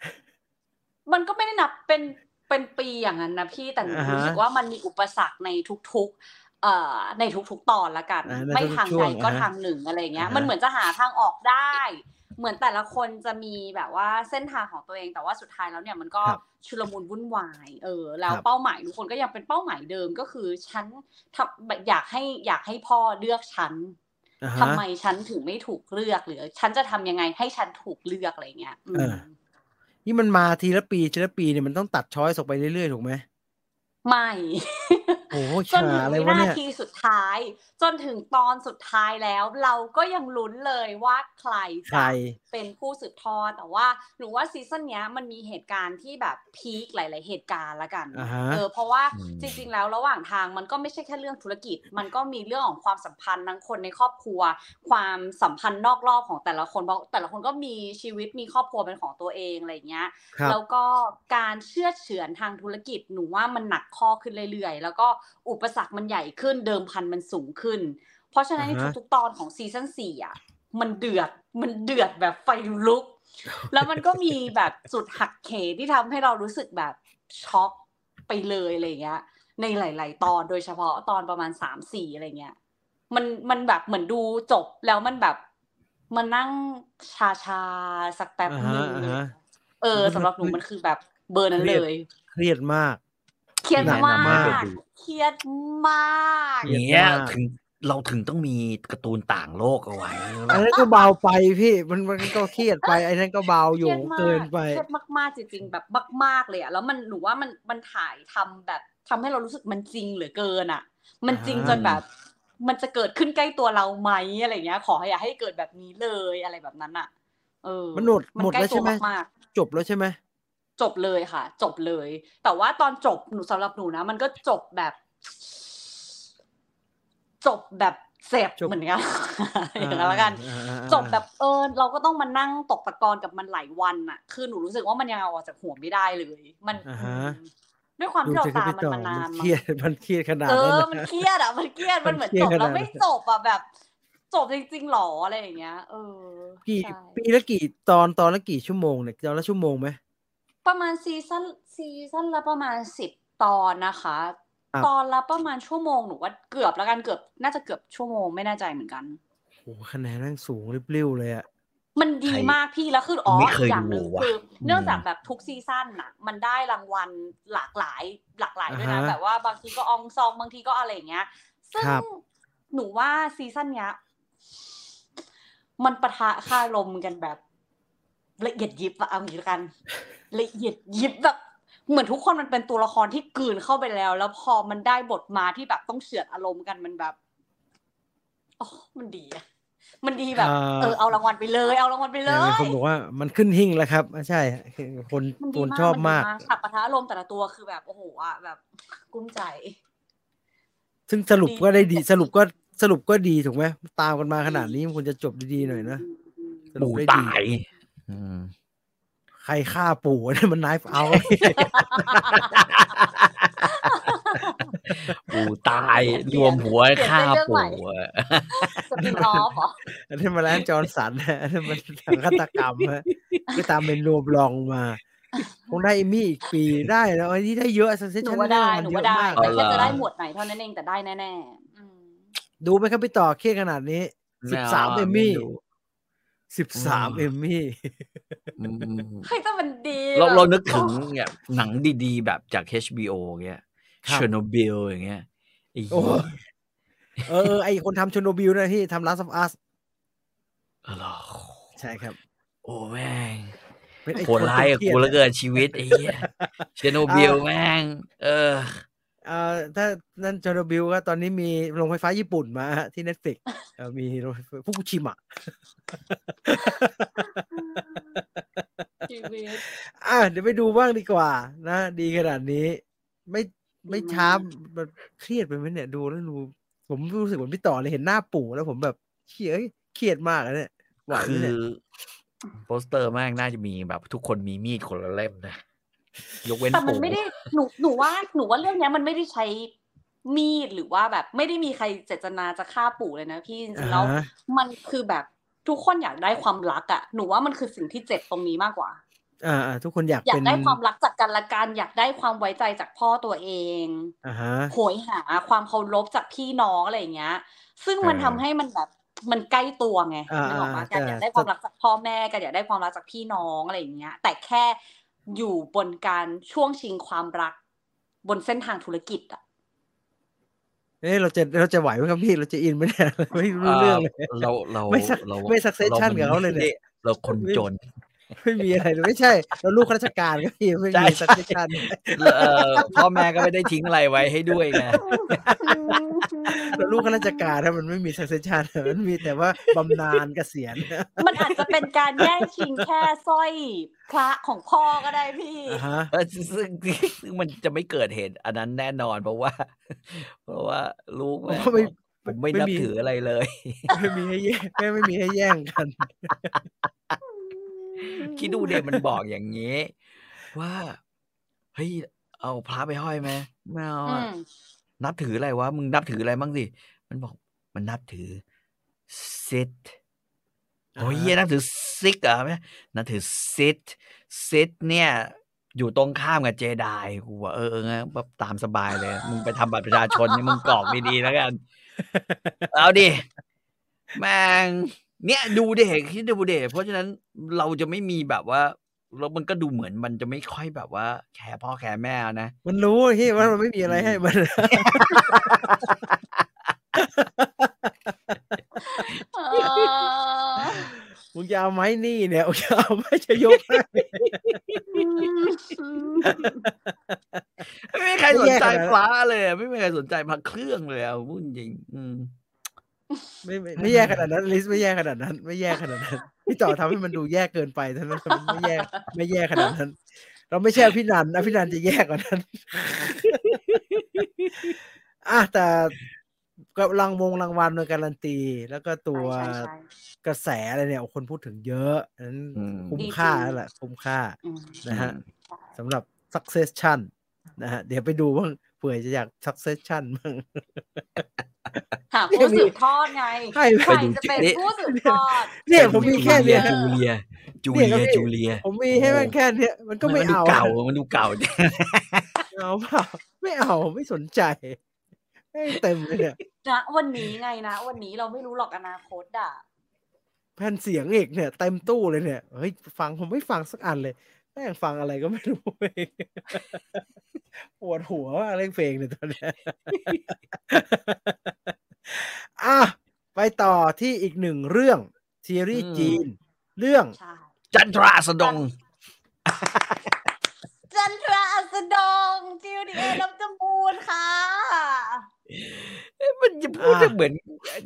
มันก็ไม่ได้นับเป็นเป็นปีอย่างนั้นนะพี่แต่หนูอ่าฮะรู้สึกว่ามันมีอุปสรรคในทุกๆ เอ่อในทุกๆตอนละกันอ่าในไม่ทุกๆทางช่ใดวงก็อ่าฮะทางหนึ่งอะไรเงี้ยอ่าฮะมันเหมือนจะหาทางออกได้ เหมือนแต่ละคนจะมีแบบว่าเส้นทางของตัวเองแต่ว่าสุดท้ายแล้วเนี่ยมันก็ครับชุลมุนวุ่นวายเออแล้วครับเป้าหมายทุกคนก็ยังเป็นเป้าหมายเดิมก็คือฉันทำแบบอยากให้อยากให้พ่อเลือกฉันอ่าฮะทำไมฉันถึงไม่ถูกเลือกหรือ ฉันจะทำยังไงให้ฉันถูกเลือกอะไรเงี้ยอืมเออนี่มันมาทีละปีทีละปีเนี่ยมันต้องตัดช้อยส์ออกไปเรื่อยๆถูกไหมไม่โอ้โห จนถึหางอะไรวิวะนาเนี่ยทีสุดท้าย จนถึงตอนสุดท้ายแล้ว เราก็ยังลุ้นเลยว่าใครใครจะเป็นผู้สืบทอดแต่ว่าหนูว่าซีซั่นเนี้ยมันมีเหตุการณ์ที่แบบพีคหลาย ๆ เหตุการณ์ละกันอ่าฮะเออเพราะว่าอืมจริง ๆ แล้วระหว่างทางมันก็ไม่ใช่แค่เรื่องธุรกิจ มันก็มีเรื่องของความสัมพันธ์ทั้งคนในครอบครัว ความสัมพันธ์นอกรอบของแต่ละคนเพราะแต่ละคนก็มีชีวิตมีครอบครัวเป็นของตัวเองอะไรอย่างเงี้ยครับแล้วก็การเชื่อดเฉือนทางธุรกิจหนูว่ามันหนักข้อขึ้นเรื่อยๆ แล้วก็อุปสรรคมันใหญ่ขึ้นเดิมพันมันสูงขึ้น เพราะฉะนั้นในอ่าฮะทุกๆตอนของซีซั่นสี่อะมันเดือดมันเดือดแบบไฟลุก แล้วมันก็มีแบบจุดหักเหที่ทำให้เรารู้สึกแบบช็อกไปเลยอะไรเงี้ย ในหลาย ๆ ตอนโดยเฉพาะตอนประมาณสามสี่อะไรเงี้ย มันมันแบบเหมือนดูจบแล้วมันแบบมานั่งชาชาๆสักแป๊บอ่าหฮะนึ่งอ่าเลยฮะเออสำหรับหนูมันคือแบบเบอร์นั้นเครีเลยยเครียดมาก เครียดแนะมานำให้กไปดูเครียดมาก เครียดเนี้ยมากถึงเราถึงต้องมีการ์ตูนต่างโลกเอาไว้อันนั้นก็เบาไปพี่มันมันก็เครียดไปไอ้นั้นก็เบาอยู่เครียดมากเกินไปเครียดมากๆจริงๆแบบมากๆเลยอะแล้วมันหนูว่ามันมันถ่ายทำแบบทำให้เรารู้สึกมันจริงเหลือเกินอะมันจริงอ่าจนแบบ มันจะเกิดขึ้นใกล้ตัวเราไหมอะไรเงี้ย ขอให้อย่าให้เกิดแบบนี้เลยอะไรแบบนั้นอะเออมันหมดมันหมดใกล้แล้วตัใช่วไหมมากๆจบแล้วใช่ไหม จบเลยค่ะ จบเลย แต่ว่าตอนจบหนูสำหรับหนูนะ มันก็จบแบบ จบแบบเสพจบเหมือนกันอย่างนั้นแล้วกันอ่าอ่าอ่าจบแบบเออเราก็ต้องมานั่งตกตะกอนกับมันหลายวันอะคือหนูรู้สึกว่ามันยังเอาออกจากหัวไม่ได้เลย มันอ่าฮะอืมด้วยความที่เราดูตามจะมันไต่อมานานเคมั้งรียดมันเครียดขนาดเอนั้นอนะมันเครียดอะมันเครียดมันเหมือนมันเครียจดบแล้วขนาดนั้นไม่จบอะแบบ จบจริงๆหรออะไรอย่างเงี้ย เออ กี่ใช่ปีละกี่ตอนตอนละกี่ชั่วโมงเนี่ยตอนละชั่วโมงไหม ประมาณซีซั่นซีซั่นละประมาณสิบตอนนะคะครับตอนละประมาณชั่วโมงหนูว่าเกือบแล้วกันเกือบน่าจะเกือบชั่วโมงไม่แน่ใจเหมือนกันโอ้โหคะแนนแม่งสูงริบลิ่วเลยอะมันดีใครมากพี่แล้วคืออ๋อไม่เคยอีกอย่างหนึ่งดูว่ะคือเนื่องอืมจากแบบทุกซีซั่นน่ะ มันได้รางวัลหลากหลายหลากหลายด้วยนะอ่าฮะแบบว่าบางทีก็อองซองบางทีก็อะไรอย่างเงี้ย ซึ่งครับหนูว่าซีซั่นเนี้ย มันปะทะคารมกันแบบ ละเอียดยิบอะเอางี้ละกัน ละเอียดยิบแบบเหมือนทุกคนมันเป็นตัวละครที่กลืนเข้าไปแล้ว แล้วพอมันได้บทมาที่แบบต้องเฉือดอารมณ์กันมันแบบโอ้มันดีอะมันดีแบบอ่าเออเอารางวัลไปเลยเอารางวัลไปเลแต่มียคนบอกว่ามันขึ้นหิ่งแล้วครับอะใช่คนมันคดีนมากชอบนดีมากฉากปะทะอารมณ์แต่ละตัวคือแบบโอ้โหอะแบบกุ้มใจ ซึ่งสรุปดีก็ได้ดีสรุปก็สรุปก็ดีถูกไหมตามกันมาขนาดนี้มันควรจะจบดีๆหน่อยนะสรุปปู่ได้ดีตายอืม ใครฆ่าปู่เนี่ยมันไนฟ์เอา ปู่ตายรวมหัวฆ่าปู่อะสปินออฟเหรออันนี้มาแล้วจอร์นสันนะอันนี้มันทางฆาตกรรมฮะก็ตามเป็นรวมรองมาคงได้เอมมี่อีกปีได้แล้วอันนี้ได้เยอะซันเซหนูชันว่าได้หนูว่าได้อ๋อแต่เหรแค่อจะได้หมวดไหนเท่านั้นเองแต่ได้แน่ๆอืมดูไหมครับพี่ต่อเครียดขนาดนี้สิบสามเอมมี่ไดู สิบสามอืมเอมมี่อืมเฮ้ยแต่มันดีเราแบบเรานึกถึงเนี่ยหนังดีๆ แบบจาก HBO เงี้ยครับเชอร์โนบิลอย่างเงี้ยไอ้โอ้เหี้ยเออเออ ไอคนทำชโนบิลนะที่ทำ Last of Us เออเหรอใช่ครับ โอ้แม่งเป็นไอ้โหดร้ายกับคนเครียดกูเหลือเกินชีวิตไอ้เหี้ยเชอร์โนบิลแม่ง เออ เอ่อถ้านั่นชโนบิลก็ตอนนี้มีโรงไฟฟ้าญี่ปุ่นมาฮะที่ Netflix เออมีโรงไฟฟ้าฟุกุชิมะชีวิตอะเดี๋ยวไปดูบ้างดีกว่า นะ ดีขนาดนี้ ไม่ไม่ดีมากช้ามันเครียดไปไหมเนี่ยดูแล้วดูผมรู้สึกเหมือนพี่ต่อเลยเห็นหน้าปู่แล้วผมแบบเขียเครียดมากอะเนี่ยไหวไหคืมอเนี่ยโปสเตอร์แม่งน่าจะมีแบบทุกคนมีมีดคนละเล่มนะ ยกเว้นแต่มันปู่ไม่ได้หนูหนูว่าหนูว่าเรื่องเนี้ยมันไม่ได้ใช้มีดหรือว่าแบบไม่ได้มีใครเจตนาจะฆ่าปู่เลยนะพี่จริงๆแล้วอ่าฮะมันคือแบบทุกคนอยากได้ความรักอะหนูว่ามันคือสิ่งที่เจ็บตรงนี้มากกว่าอ่าอ่าทุกคนอยากอยาเป็กนได้ความรักจากกันและกันอยากได้ความไว้ใจจากพ่อตัวเองอ่าฮะโหยหาความเคารพจากพี่น้องอะไรอย่างเงี้ย ซึ่งมันเออทำให้มันแบบมันใกล้ตัวไงอ่านึกออกมาอ่าการแต่อยากได้ความรักจากพ่อแม่การอยากได้ความรักจากพี่น้องอะไรอย่างเงี้ย แต่แค่ อยู่บนการช่วงชิงความรัก บนเส้นทางธุรกิจอะเอ้ยเราจะเราจะไหวไหมครับพี่เราจะอินไหมเนี่ยไม่รู้เรื่องเลยเราเราไม่สักเราไม่ succession กับเขาเลยเนี่ยเราคนจน ไม่มีอะไรเลยไม่ใช่เราลูกข้าราชการก็พี่ไม่ใช่มีสักชันเออพ่อแม่ก็ไม่ได้ทิ้งอะไรไว้ให้ด้วยไงเราลูกข้าราชการถ้ามันไม่มี succession มันมีแต่ว่าบำนาญเกษียณ มันอาจจะเป็นการแย่งชิงแค่สร้อยพระของพ่อก็ได้พี่อ่าฮะเออซึ่งซึ่งมันจะไม่เกิดเหตุอันนั้นแน่นอนเพราะว่า เพราะว่าลูกแม่งเพราะไม่ผมไม่ไม่นับมีถืออะไรเลย ไม่มีให้แย่งไม่ไม่มีให้แย่งกัน คิดดูเด็มันบอกอย่างนี้ ว่า เฮ้ย เอาพระไปห้อยไหมไม่เอาอือะมนับถืออะไรวะ มึงนับถืออะไรบ้างสิ มันบอก มันนับถือซิดโอ้ยอ่าฮะเหี้ยนับถือซิกข์เหรอไม่นับถือ Sith Sith เนี่ย อยู่ตรงข้ามกับเจไดกูว่าเออเอองั้นแบบตามสบายเลย มึงไปทำบัตรประชาชนนี่มึงกรอกดีๆแล้วกัน เอาดิ แม่ง เนี่ยดูเด็กคิดดูเด็กเพราะฉะนั้นเราจะไม่มีแบบว่าแล้วมันก็ดูเหมือนมันจะไม่ค่อยแบบว่า แคร์พ่อแคร์แม่นะ มันรู้ที่ว่ามันไม่มีอะไรให้มันเออมึงจะเอาไหมนี่เนี่ยมึงจะเอาไหมจะยกให้ไม่มีใครไม่สนแยกใจขนาดนั้นฟ้าเลยอะไม่มีใครสนใจพระเครื่องเลยอะพูดจริง อืม ไม่ไม่ไม่แย่ขนาดนั้นลิสไม่แย่ขนาดนั้น ไม่แย่ขนาดนั้นพี่ต่อทำให้มันดูแย่เกินไปเท่านั้นมันไม่แย่ไม่แย่ขนาดนั้น เราไม่ใช่อพี่นันอพี่นันจะแย่กว่านั้นอะแต่ก็รางวงรางวัลโดยการันตี แล้วก็ตัวใช่ใช่กระแสอะไรเนี่ยคนพูดถึงเยอะนั้นอืมคุ้มดีค่าจริงแล้วแหละคุ้มค่าอืมนะฮะอืมสำหรับ succession นะฮะเดี๋ยวไปดูว่า เผื่อจะอยาก succession บ้างหาผู้สืบทอดไงให้ใครจะเป็นผู้สืบทอดเนี่ยผมมีแค่เนี้ยจูเลียจูเนี่เลียยครับพี่จูเลีย ผมมีให้มันแค่เนี้ยมันก็ไม่นดูเอาเก่ามันดูเก่าเอาเปล่าไม่เอาไม่สนใจไม่เต็มเลยเนี่ยนะวันนี้ไงนะวันนี้เราไม่รู้หรอกอนาคตอะแผ่นเสียงอีกเนี่ยเต็มตู้เลยเนี่ยเฮ้ยฟังผมไม่ฟังสักอันเลย แม่งฟังอะไรก็ไม่รู้เองปวดหัวว่าเล่นเพลงเนี่ยตอนเนี้ยอะไปต่อที่อีกหนึ่งเรื่องซีรีส์อืมจีน เรื่องใช่จันทราสดง จันทราอัสดงจิวดีเอลับจมูนค่ะเอ๊ะมันจะพูดอะเหมือน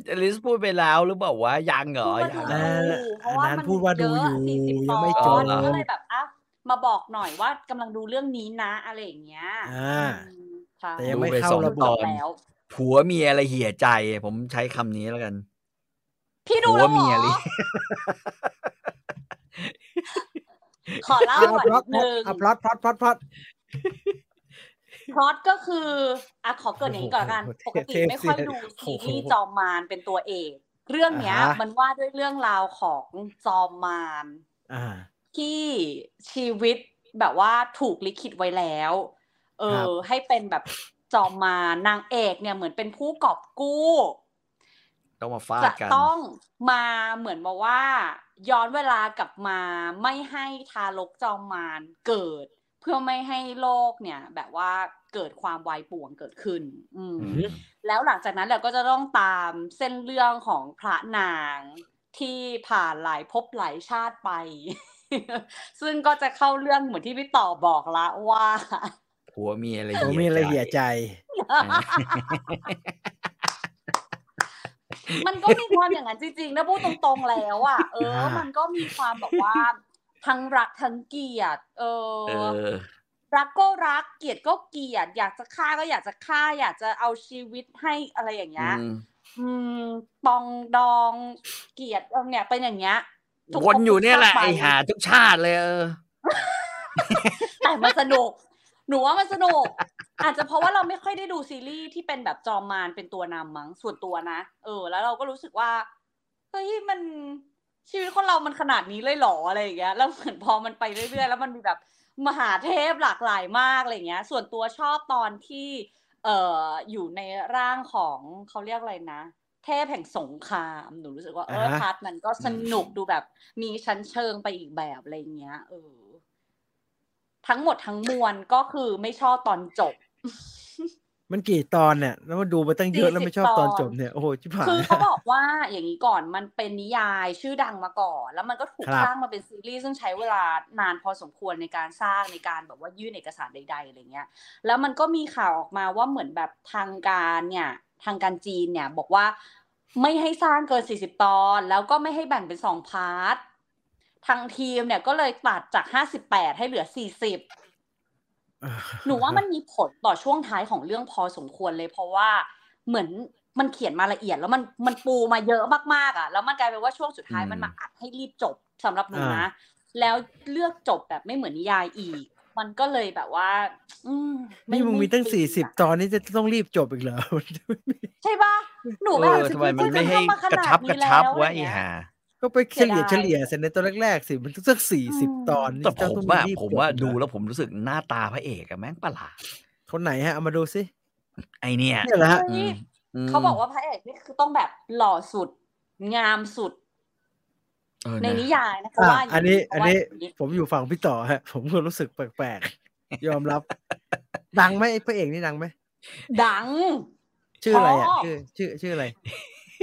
อลิสพูดไปแล้วหรือเปล่าว่ายังเหรอพูดยังว่าเหรดูอเพราะว่าอันนั้นมันพูดว่าดูเยอะอยู่สี่สิบยังตไม่อนจบก็เลยแบบอะ มาบอกหน่อยว่ากำลังดูเรื่องนี้นะอะไรอย่างเงี้ยอ่าอืมใช่แต่ยังไม่ดูไปเข้าสองระบบตอนแล้วผัวเมียอะไรเหี่ยใจ ผมใช้คำนี้แล้วกัน พี่ดูผัวแล้วเหรเมียอลิขอเล่าอะก่อนพล็อนิตดนึงอะพล็อตพล็อตพล็อตพล็อตพล็อตก็คืออะขอเกรินอย่างนี้ก่อนละกันโอ้โหปกติเทพไม่ค่อยเสียดูโอ้ซีรีส์จอมมารเป็นตัวเอก เรื่องเนี้ยอ่าฮะมันว่าด้วยเรื่องราวของจอมมารอ่า ที่ชีวิตแบบว่าถูกลิขิตไว้แล้ว เอครับอให้เป็นแบบจอมมารนางเอกเนี่ยเหมือนเป็นผู้กอบกู้ต้องมาฟาดจะกันต้องมาเหมือนมาว่า ย้อนเวลากลับมาไม่ให้ทารกจอมมารเกิด เพื่อไม่ให้โลกเนี่ย แบบว่าเกิดความวายป่วงเกิดขึ้นอืมอืมแล้วหลังจากนั้นเราก็จะต้องตามเส้นเรื่องของพระนางที่ผ่านหลายภพหลายชาติไป ซึ่งก็จะเข้าเรื่องเหมือนที่พี่ต่อบอกละว่าผัวเมียอะไรผมมีอะไรเหี่ยใจ มันก็มีความอย่างนั้นจริงๆนะพูดตรงๆแล้วอะเอออ่ามัมันก็มีความแบบว่า ทั้งรักทั้งเกลียดเอเอออรักก็รักเกลียดก็เกลียด อยากจะฆ่าก็อยากจะฆ่า อยากจะเอาชีวิตให้อะไรอย่างเงี้ยอืมอืมปองดองเกลียดเออเนี่ยเป็นอย่างเงี้ยทุก วนอยู่เนี่ยแหละทุกไอชาติไปหาทุกชาติเลยเออแต่มันสนุก หนูว่ามันสนุก อาจจะเพราะว่าเราไม่ค่อยได้ดูซีรีส์ที่เป็นแบบจอมมารเป็นตัวนำมั้งส่วนตัวนะเออ แล้วเราก็รู้สึกว่าเฮ้ยมันชีวิตคนเรามันขนาดนี้เลยเหรออะไรอย่างเงี้ยแล้วเหมือนพอมันไปเรื่อยๆ แล้วมันมีแบบมหาเทพหลากหลายมากอะไรอย่างเงี้ย ส่วนตัวชอบตอนที่ เอ่ออยู่ในร่างของเขาเรียกอะไรนะ เทพแห่งสงครามหนูรู้สึกว่าเอออ่าฮะพาร์ทนั้นก็สนุกดูแบบ มีชั้นเชิงไปอีกแบบอะไรอย่างเงี้ยเออ ทั้งหมดทั้งมวลก็คือไม่ชอบตอนจบ มันกี่ตอนเนี่ย แล้วมันดูมาตั้งเยอะแล้วไม่ชอบตอนจบเนี่ยโอ้โหชิบหายคือเขาบอกว่าอย่างนี้ก่อนมันเป็นนิยายชื่อดังมาก่อน แล้วมันก็ถูกครับสร้างมาเป็นซีรีส์ซึ่งใช้เวลานานพอสมควรในการสร้างในการแบบว่ายื่นเอกสารใดๆอะไรเงี้ย แล้วมันก็มีข่าวออกมาว่าเหมือนแบบทางการเนี่ย ทางการจีนเนี่ยบอกว่าไม่ให้สร้างเกิน 40 ตอน แล้วก็ไม่ให้แบ่งเป็นสองพาร์ททางทีมเนี่ยก็เลยตัดจาก 58 ให้เหลือ 40 หนูว่ามันมีผลต่อช่วงท้ายของเรื่องพอสมควรเลย เพราะว่าเหมือนมันเขียนมาละเอียด แล้วมันมันปูมาเยอะมากๆอะ แล้วมันกลายเป็นว่าช่วงสุดท้ายอืมมันมาอัดให้รีบจบสำหรับหนูอ่านะ แล้วเลือกจบแบบไม่เหมือนนิยายอีก มันก็เลยแบบว่า อืมไนี่มึงมีตั้งไสี่สิบอะตอนนี้จะต้องรีบจบอีกเหรอ ใช่ปะหนูเอแบบอทำไมมันไม่ให้ทำากระนาดชับกนี้ระชับแล้ววะอะไอรเงี้ยหาก็ไปเฉลี่ยเสีเฉยดายลี่ยเสร็จในตอนแรกๆสิมันต้องสักสี่สิบอืมตอนแต่จะผมต้องว่ารีบผมจบว่าอีกเหรอดูแล้วผมรู้สึกหน้าตาพระเอกอะแม่งประหลาดคนไหนฮะเอามาดูสิไอเนี่ยเนี่ยเหรอฮะเฮ้ยอืมเขาบอกว่าพระเอกนี่คือต้องแบบหล่อสุด งามสุดเออ ในนะนิยายนะคะอะว่าย่างอันนี้เขาอันว่านี้ย่างนี้ผมอยู่ฝั่งพี่ต่อฮะ ผมก็รู้สึกแปลกๆ ยอมรับ ดังไหมไอ้พระเอกนี่ดังไหมดัง ชื่ออะไรอะชอบชื่อชื่อชื่ออะไร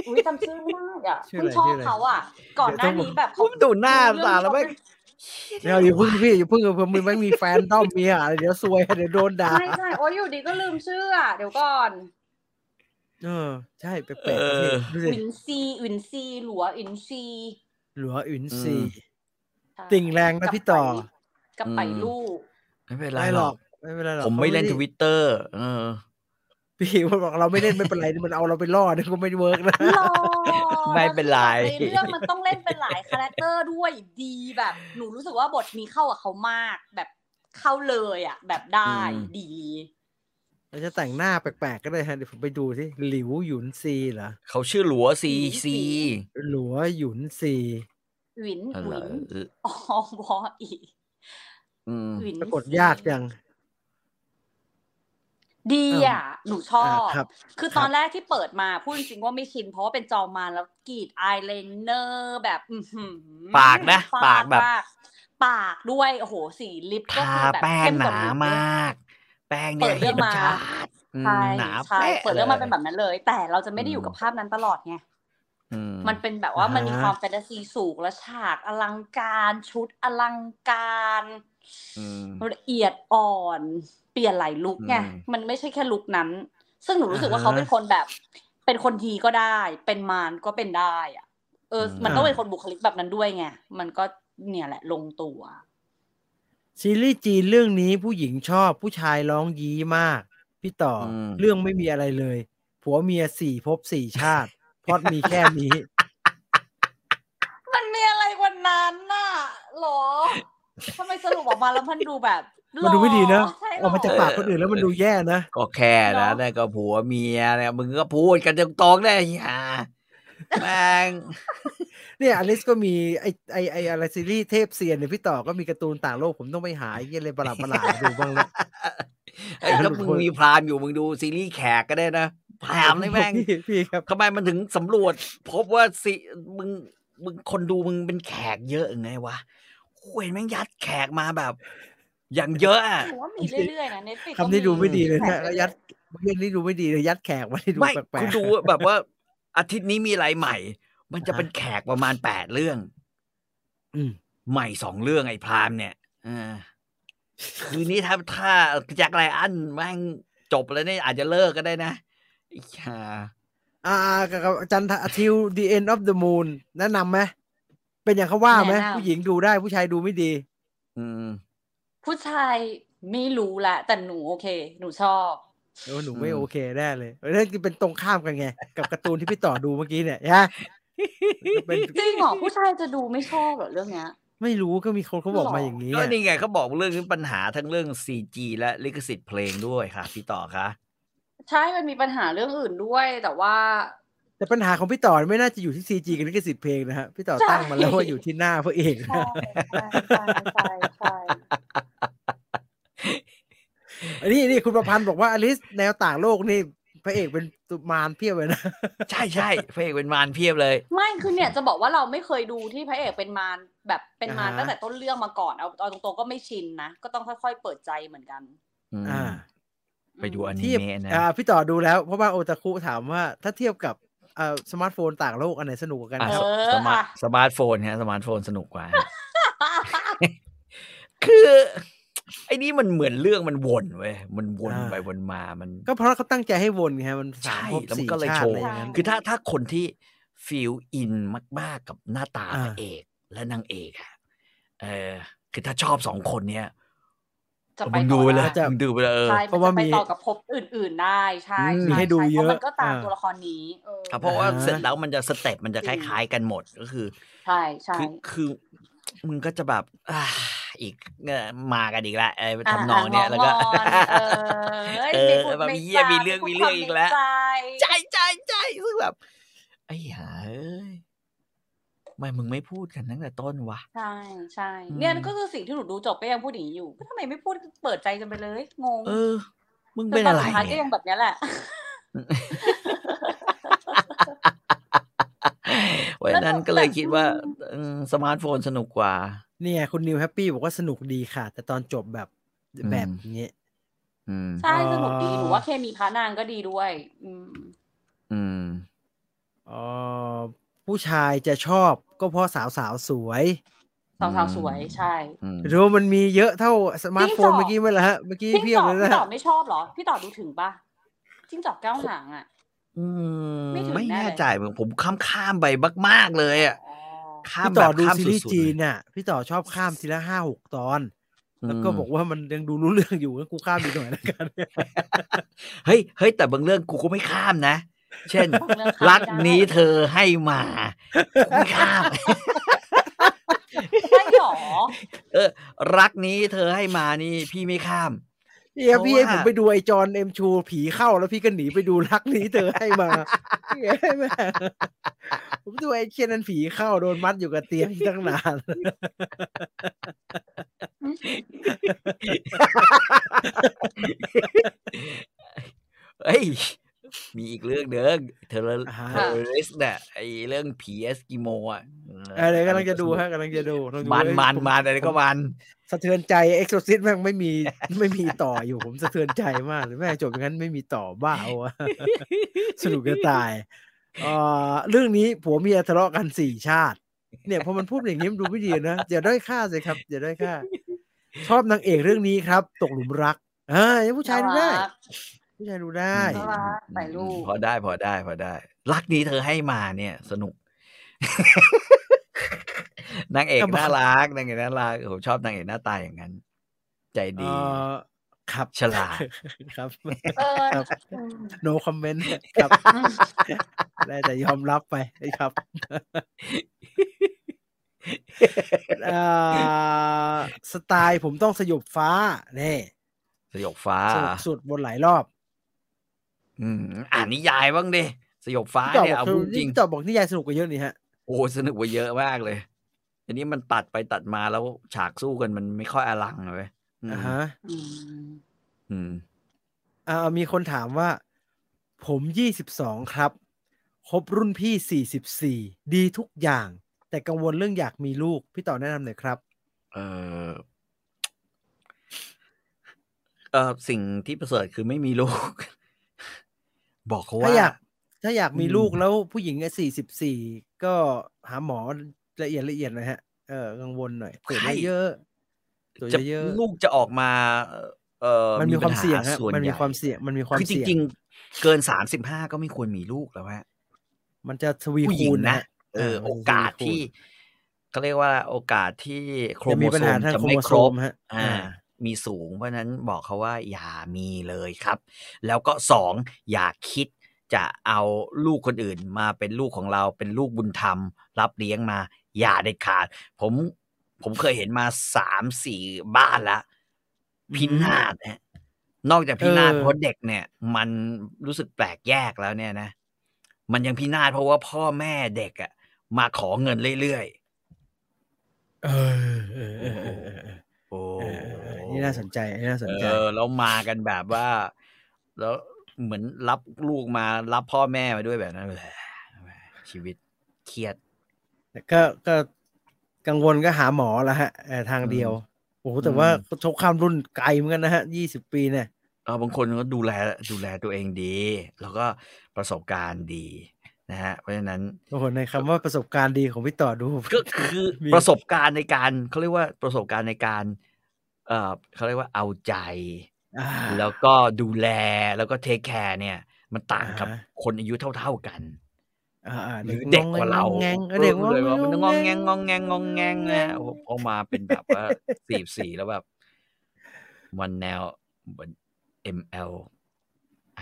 อุ้ยจำชื่อไม่ได้อะชื่อเพิ่อะไรงชอบชื่ออะไรเขาอะ ก่อนหน้านี้แบบผมดูหน้าตาแล้วไม่งเดี๋ยวอย่าเพึ่งพี่อย่าเพึ่งผมมึงไม่มีแฟนด้อมเมียอะเดี๋ยวซวยเดี๋ยวโดนด่าใช่ใช่โอ้ยอยู่ดีก็ลืมชื่ออะเดี๋ยวก่อน เออ ใช่แปลกๆนะพี่ดูสิวินซีวินซีหลัวอินซี หลัวอินซีใช่ติ่งแรงนะพี่ต่อกับไปลูก ไม่เป็นไรไม่หหรรออกกไม่เป็นไรหรอก ผมไม่เล่นทขาด้วิตเตอร์เออ พี่มันบอกเราไม่เล่นไม่เป็นไรมันเอาเราไปล่อเนี่ยก็ไม่เวิร์กนะหล่อไม่เป็นไรในเรื่องมันต้องเล่นเป็นหลาย character ด้วยดีแบบ หนูรู้สึกว่าบทนี้เข้ากับเขามากแบบเข้าเลยอะ แบบได้อืมดี เราจะแต่งหน้าแปลกๆก็ได้ฮะเดี๋ยวผมไปดูที่หลิวหยุนซีเหรอเขาชื่อหลัวซีหลิวซีซีหลัวหยุนซีวินอะไรวินเอออ๋อวออีอืมวินปรากฏยากจัง ดีอะ หนูชอบอ่าครับคือครับตอนแรกที่เปิดมาพูดจริงๆว่าไม่ชิน เพราะว่าเป็นจอมานแล้วกรีดอายไลเนอร์แบบอื้อหือปากนะฟดปากแบบมปากด้วย โอ้โห สีลิปก็ทาคือแบบแป้งเข้มหกว่านาลิปมาก แป้งเปิเนี่ยดเรื่องเห็นมาชัดอืมใช่หนาใช่แป๊ะเปิดเรื่องมาลยเป็นแบบนั้นเลย แต่เราจะไม่ได้อยู่อืมกับภาพนั้นตลอดไงอืมมันเป็นแบบว่ามันมีอ่าฮะความแฟนตาซีสูงและฉากอลังการชุดอลังการอืมละเอียดอ่อน เปลี่ยนหลายลุคไงอืมมันไม่ใช่แค่ลุคนั้น ซึ่งหนูรู้สึกว่าอ่าฮะเขาเป็นคนแบบ เป็นคนดีก็ได้ เป็นมารก็เป็นได้อะเอออมมันต้องเป็นคนบุคลิกแบบนั้นด้วยไงมันก็เนี่ยแหละลงตัว ซีรีส์จีนเรื่องนี้ผู้หญิงชอบผู้ชายร้องยี้มาก พี่ต่ออมเรื่องไม่มีอะไรเลย ผัวเมียสี่ภพสี่ชาติพล็อดมีแค่นี้ มันมีอะไรกว่านั้นน่ะหรอทำไมสรุปออกมาแล้วมันดูแบบมันดูไม่ดีนะหรใช่หรออกมาจากปากคนอื่นแล้วมันดูแย่นะ ก็แค่นะเนอะนั่นก็ผัวเมียเนี่ยมึงก็พูดกันตรงๆได้อย่า แม่งเนี่ยอลิสก็มีไอไอไออะไรซีรีส์เทพเซียนเนี่ยพี่ต่อก็มีการ์ตูนต่างโลกผมต้องไปหาไอ้เหี้ยอะไรประหลาดประหลาดๆดูบ้างแล้วไอ้ยถ้ามึงมีพรามอยู่มึงดูซีรีส์แขกก็ได้นะพรามนี่แม่งพี่พี่ครับทำไมมันถึงสำรวจ พบว่าสิมึงมึงคนดูมึงเป็นแขกเยอะไงวะโอ้ยแม่งยัดแขกมาแบบ อย่างเยอะอะหนูว่ามีเรื่อยๆนะเน็ตฟิกคำที่ดูไม่ดีเลยนะแล้วยัดเรื่องนี้ดูไม่ดีเลยยัดแขกมาที่ดูไม่แปลกๆคุณดูแบบว่า อาทิตย์นี้มีอะไรใหม่ มันจะเป็นแขกประมาณแปดเรื่อง อืมใหม่สองเรื่องไอ้พรามเนี่ยอ่าคืนนี้ถ้าถ้าแจ็คไลอันแม่งจบแล้วเนี่ยอาจจะเลิกก็ได้นะไอ้ห่าอ่ากับอาจันทร์ทิว the end of the moon แนะนำไหมเป็นอย่างเขาว่าไหมผู้หญิงดูได้ผู้ชายดูไม่ดี อืม ผู้ชายไม่รู้แหละแต่หนูโอเค หนูชอบ เออหนูไม่อืมโอเคแน่เลยเรื่องเป็นตรงข้ามกันไง กับการ์ตูนที่พี่ต่อดูเมื่อกี้เนี่ยฮะเป็นจริงเหรอผู้ชายจะดูไม่ชอบเหรอเรื่องเนี้ย ไม่รู้ก็มีคนเขาบอกหรอมาอย่างนี้ก็อะนี่ไงเขาบอกเรื่องนี้ปัญหาทั้งเรื่อง CG และลิขสิทธิ์เพลงด้วยค่ะ พี่ต่อคะใช่มันมีปัญหาเรื่องอื่นด้วยแต่ว่า แต่ปัญหาของพี่ต่อไม่น่าจะอยู่ที่ซีจีกับลิขสิทธิ์เพลงนะฮะพี่ต่อใช่ตั้งมาแล้วว่าอยู่ที่หน้าพระเอกใช่ใช่ใช่ใช่ อันนี้นี่คุณประพันธ์บอกว่าอลิสแนวต่างโลกนี่พระเอกเป็นตุมารเพียบเลยนะใช่ใช่พระเอกเป็นมารเพียบเลย ไม่คือเนี่ยจะบอกว่าเราไม่เคยดูที่พระเอกเป็นมารแบบเป็นมารอ่าฮะตั้งแต่ต้นเรื่องมาก่อนเอาเอาตรงๆก็ไม่ชินนะก็ต้องค่อยๆเปิดใจเหมือนกันอืมอ่า ไปดูอนิเทียบเมะนะอ่าพี่ต่อดูแล้วเพราะว่าโอตาคุถามว่าถ้าเทียบกับเอ่อสมาร์ทโฟนต่างโลกอันไหนสนุกกว่ากันอะคเอรับอสมาร์ทอะสมาร์ทโฟนฮะสมาร์ทโฟนสนุกกว่า คือ ไอ้นี่มันเหมือนเรื่องมันวนเว้ยมันวนไปวนมามัน ก็เพราะเขาตั้งใจให้วนไงฮะมันสามใช่ภพแล้วมันสี่ก็เลยชาโชติว์อะไรอย่างนั้นคือถ้าถ้าคนที่ฟีลอินมาก ๆกับหน้าตาอ่าพระเอกและนางเอกอะเออคือถ้าชอบสองคนเนี้ยจะไปมึงต่ดูอไปเลยได้มึงดูไปเลยเออใช่เพมันราะว่าจะไปมีต่อกับภพอื่น ๆ ได้ใช่อืมใช่ให้ดูใช่เยอะเพราะมันก็ตามอ่าตัวละครนี้เออครับเพราะว่าอ่าเสร็จแล้วมันจะสเต็ปมันจะคล้าย ๆ กันหมดก็คือ ใช่ใช่คือคือมึงก็จะแบบอ่า อีกเอ่อมากันอีกแล้วไอ้อ่าทำนองเนี้ยแล้วก็งอนๆเออเอ้ยเออไม่พูดแบบไม่เหี้ยจามีเรื่องไพูดมีเรื่องความอีกแล้วในใจใจใจใจซึ่งแบบไอ้ห่าเอ้ยทำไม่มึงไม่พูดกันตั้งแต่ต้นวะใช่ใช่อืมเนี่ยก็คือสิ่งที่หนูดูจบก็ยังพูดอย่างนี้อยู่ก็ทำไมไม่พูดเปิดใจกันไปเลยงงเออ มึงจเป็นตออะไรสุดท้ายก็เนี่ยยังแบบเนี้ยแหละวันนั้นก็เลยคิดว่าเออสมาร์ทโฟนสนุกกว่า เนี่ยคุณนิวแฮปปี้บอกว่าสนุกดีค่ะ แต่ตอนจบแบบอืมแบบนี้อืมใช่เอ่อสนุกดีหนูว่าเคมีพระนางก็ดีด้วย อืม อืมเออผู้ชายจะชอบก็เพราะสาวสาวๆสวย สาวๆสวยใช่อืมหรือว่ามันมีเยอะเท่าสมาร์ทโฟนจริงเหรอเมื่อกี้ไหมล่ะฮะเมื่อกี้จิ้งเพียจบอกเลยนะพี่ต่อฮะไม่ชอบเหรอ พี่ต่อดูถึงปะจิ้งจอกเก้าหางอะอืมไม่ถึงไม่แน่แน่เลยใจเหมือนผมข้ามข้ามๆไปมาก ๆ เลยอะอ๋อ ข้ามพี่แบต่อบดูข้ามซีรีส์สุดๆจีนเลยน่ะพี่ต่อชอบข้ามทีละห้าหกตอน แล้วก็อืมบอกว่ามันยังดูรู้เรื่องอยู่งั้นกูข้ามอีกหน่อยแล้วกันเฮ้ยเฮ้ยแต่บางเรื่องกูก็ไม่ข้ามนะ เช่นบางเรื่องข้ามรักไม่ได้นี้เธอให้มากูไม่ข้ามใช่หรอเออรักนี้เธอให้มานี่พี่ไม่ข้ามเฮีย พี่ให้เพผราะมว่าไปดูไอจอนเอ็มชูผีเข้าแล้วพี่ก็หนีไปดูรักนี้เธอให้มาเหี้ยแม่งผมดูไอเคียนั้นผีเข้าโดนมัดอยู่กับเตียงตั้งนานเฮ้ย มีอีกเรื่องเดิงเทเลอ่าฮะเทเลริสเนี่ยไอเรื่องผีเอสกิโมอะเออเดี๋ยวกำลังจะดูฮะกำลังจะดูลองดูมันเอ้ยมันผมันอะไรก็มันสะเทือนใจเอ็กโซซิสแม่งไม่มีไม่มีต่ออยู่ผมสะเทือนใจมากเลยแม่งจบอย่างนั้นไม่มีต่อบ้าวะสนุกจะตายเอ่อเรื่องนี้ผัวเมียทะเลาะกันสี่ชาติ เนี่ยพอมันพูดอย่างนี้มันดูไม่ดีนะอย่าด้อยค่าสิครับอย่าด้อยค่าชอบนางเอกเรื่องนี้ครับ ตกหลุมรักอ่ายังผู้ชายดูได้น่ารัก ผู้ชายดูได้น่ารักถ่ายรูปพอได้พอได้พอได้ รักนี้เธอให้มาเนี่ย สนุกนางเอกก็บอกน่ารักนางเอกน่ารักผมชอบนางเอกหน้าตาอย่างนั้น ใจเอ่ดีอครับฉลาดครับเออครับอืม no comment ครับได้แต่ยอมรับไปครับเอ่อสไตล์ผมต้องสยบฟ้าเนี่สยบฟ้าสนุกสุดบนหลายรอบ อืมอ่านนิยายบ้างดิสยบฟ้าพี่ต่อเนี่ยบอกเอาคือพูดจริงพี่ต่อบอกนิยายสนุกกว่าเยอะนี่ฮะโอ้สนุกกว่าเยอะมากเลยอันนี้มันตัดไปตัดมาแล้วฉากสู้กันมันไม่ค่อยอลังเลยอืมอ่าฮะอืมอืมอ่ามีคนถามว่า ผมยี่สิบสองครับครบรุ่นพี่สี่สิบสี่ดีทุกอย่าง แต่กังวลเรื่องอยากมีลูก พี่ต่อแนะนำหน่อยครับ เออเออสิ่งที่ประเสริฐคือไม่มีลูก บอกเขาถ้าว่าอยาก ถ้าอยากมีอืมลูกแล้วผู้หญิงสี่สิบสี่ก็หาหมอละเอียดละเอียดหน่อยฮะ เออกังวลหน่อยตรวจเยอะๆตรวจจะเยอะลูกจะออกมา เออๆมันมีความปัญหเสี่ยงฮะส่วนมันมีใหญ่ความเสี่ยงมันมีความคือจเสี่ยงริงๆ เกินสามสิบห้าก็ไม่ควรมีลูกแล้วฮะมันจะทวีผู้หญิคูงณนะฮเออมันโอจะกาสทวีคูณที่เขาเรียกว่าโอกาสที่โครจะโมมีโซปัญหามทางจะโครไม่โมคโซรบมฮะอ่าอ่า มีสูง เพราะฉะนั้นบอกเขาว่าอย่ามีเลยครับ แล้วก็สองอย่าคิดจะเอาลูกคนอื่นมาเป็นลูกของเราเป็นลูกบุญธรรม รับเลี้ยงมา อย่าเด็ดขาด ผมผมเคยเห็นมาสามสี่บ้านละพินาศนะนอกจากพินาศเออเพราะเด็กเนี่ย มันรู้สึกแปลกแยกแล้วเนี่ยนะมันยังพินาศเพราะว่าพ่อแม่เด็กอะมาขอเงินเรื่อยเออเออเออเออเออเออๆโอ้ เออเออเออนี่น่าสนใจนี่น่าสนใจเออแล้วมากันแบบว่า แล้วเหมือนรับลูกมารับพ่อแม่มาด้วยแบบนั้นเลยชีวิตเครียดแต่ก็ก็กังวลก็หาหมอแล้วฮะเออทางเดียวโอ้โหแต่อืมว่าชกข้ามรุ่นไกลเหมือนกันนะฮะยี่สิบปีเนี่ยเออบางคนก็ดูแลดูแลตัวเองดี แล้วก็ประสบการณ์ดีนะฮะเพราะฉะนั้นโอ้โหในคำว่าประสบการณ์ดีของพี่ต่อดูก็คือมีประสบการณ์ในการเขาเรียกว่าประสบการณ์ในการ เอ่อเขาเรียกว่าเอาใจอ่าแล้วก็ดูแลแล้วก็เทคแคร์เนี่ย มันต่างกับอ่าฮะคนอายุเท่า ๆกันอ่าอ่าหรือเด็กกว่าเรางองแงงเด็กออเลยว่ามันงองแงงงองงแงงงองแงงนะโอ้โหพอมาเป็นแบบว่าสี่สี่แล้วแบบมันแนวเหมือน ML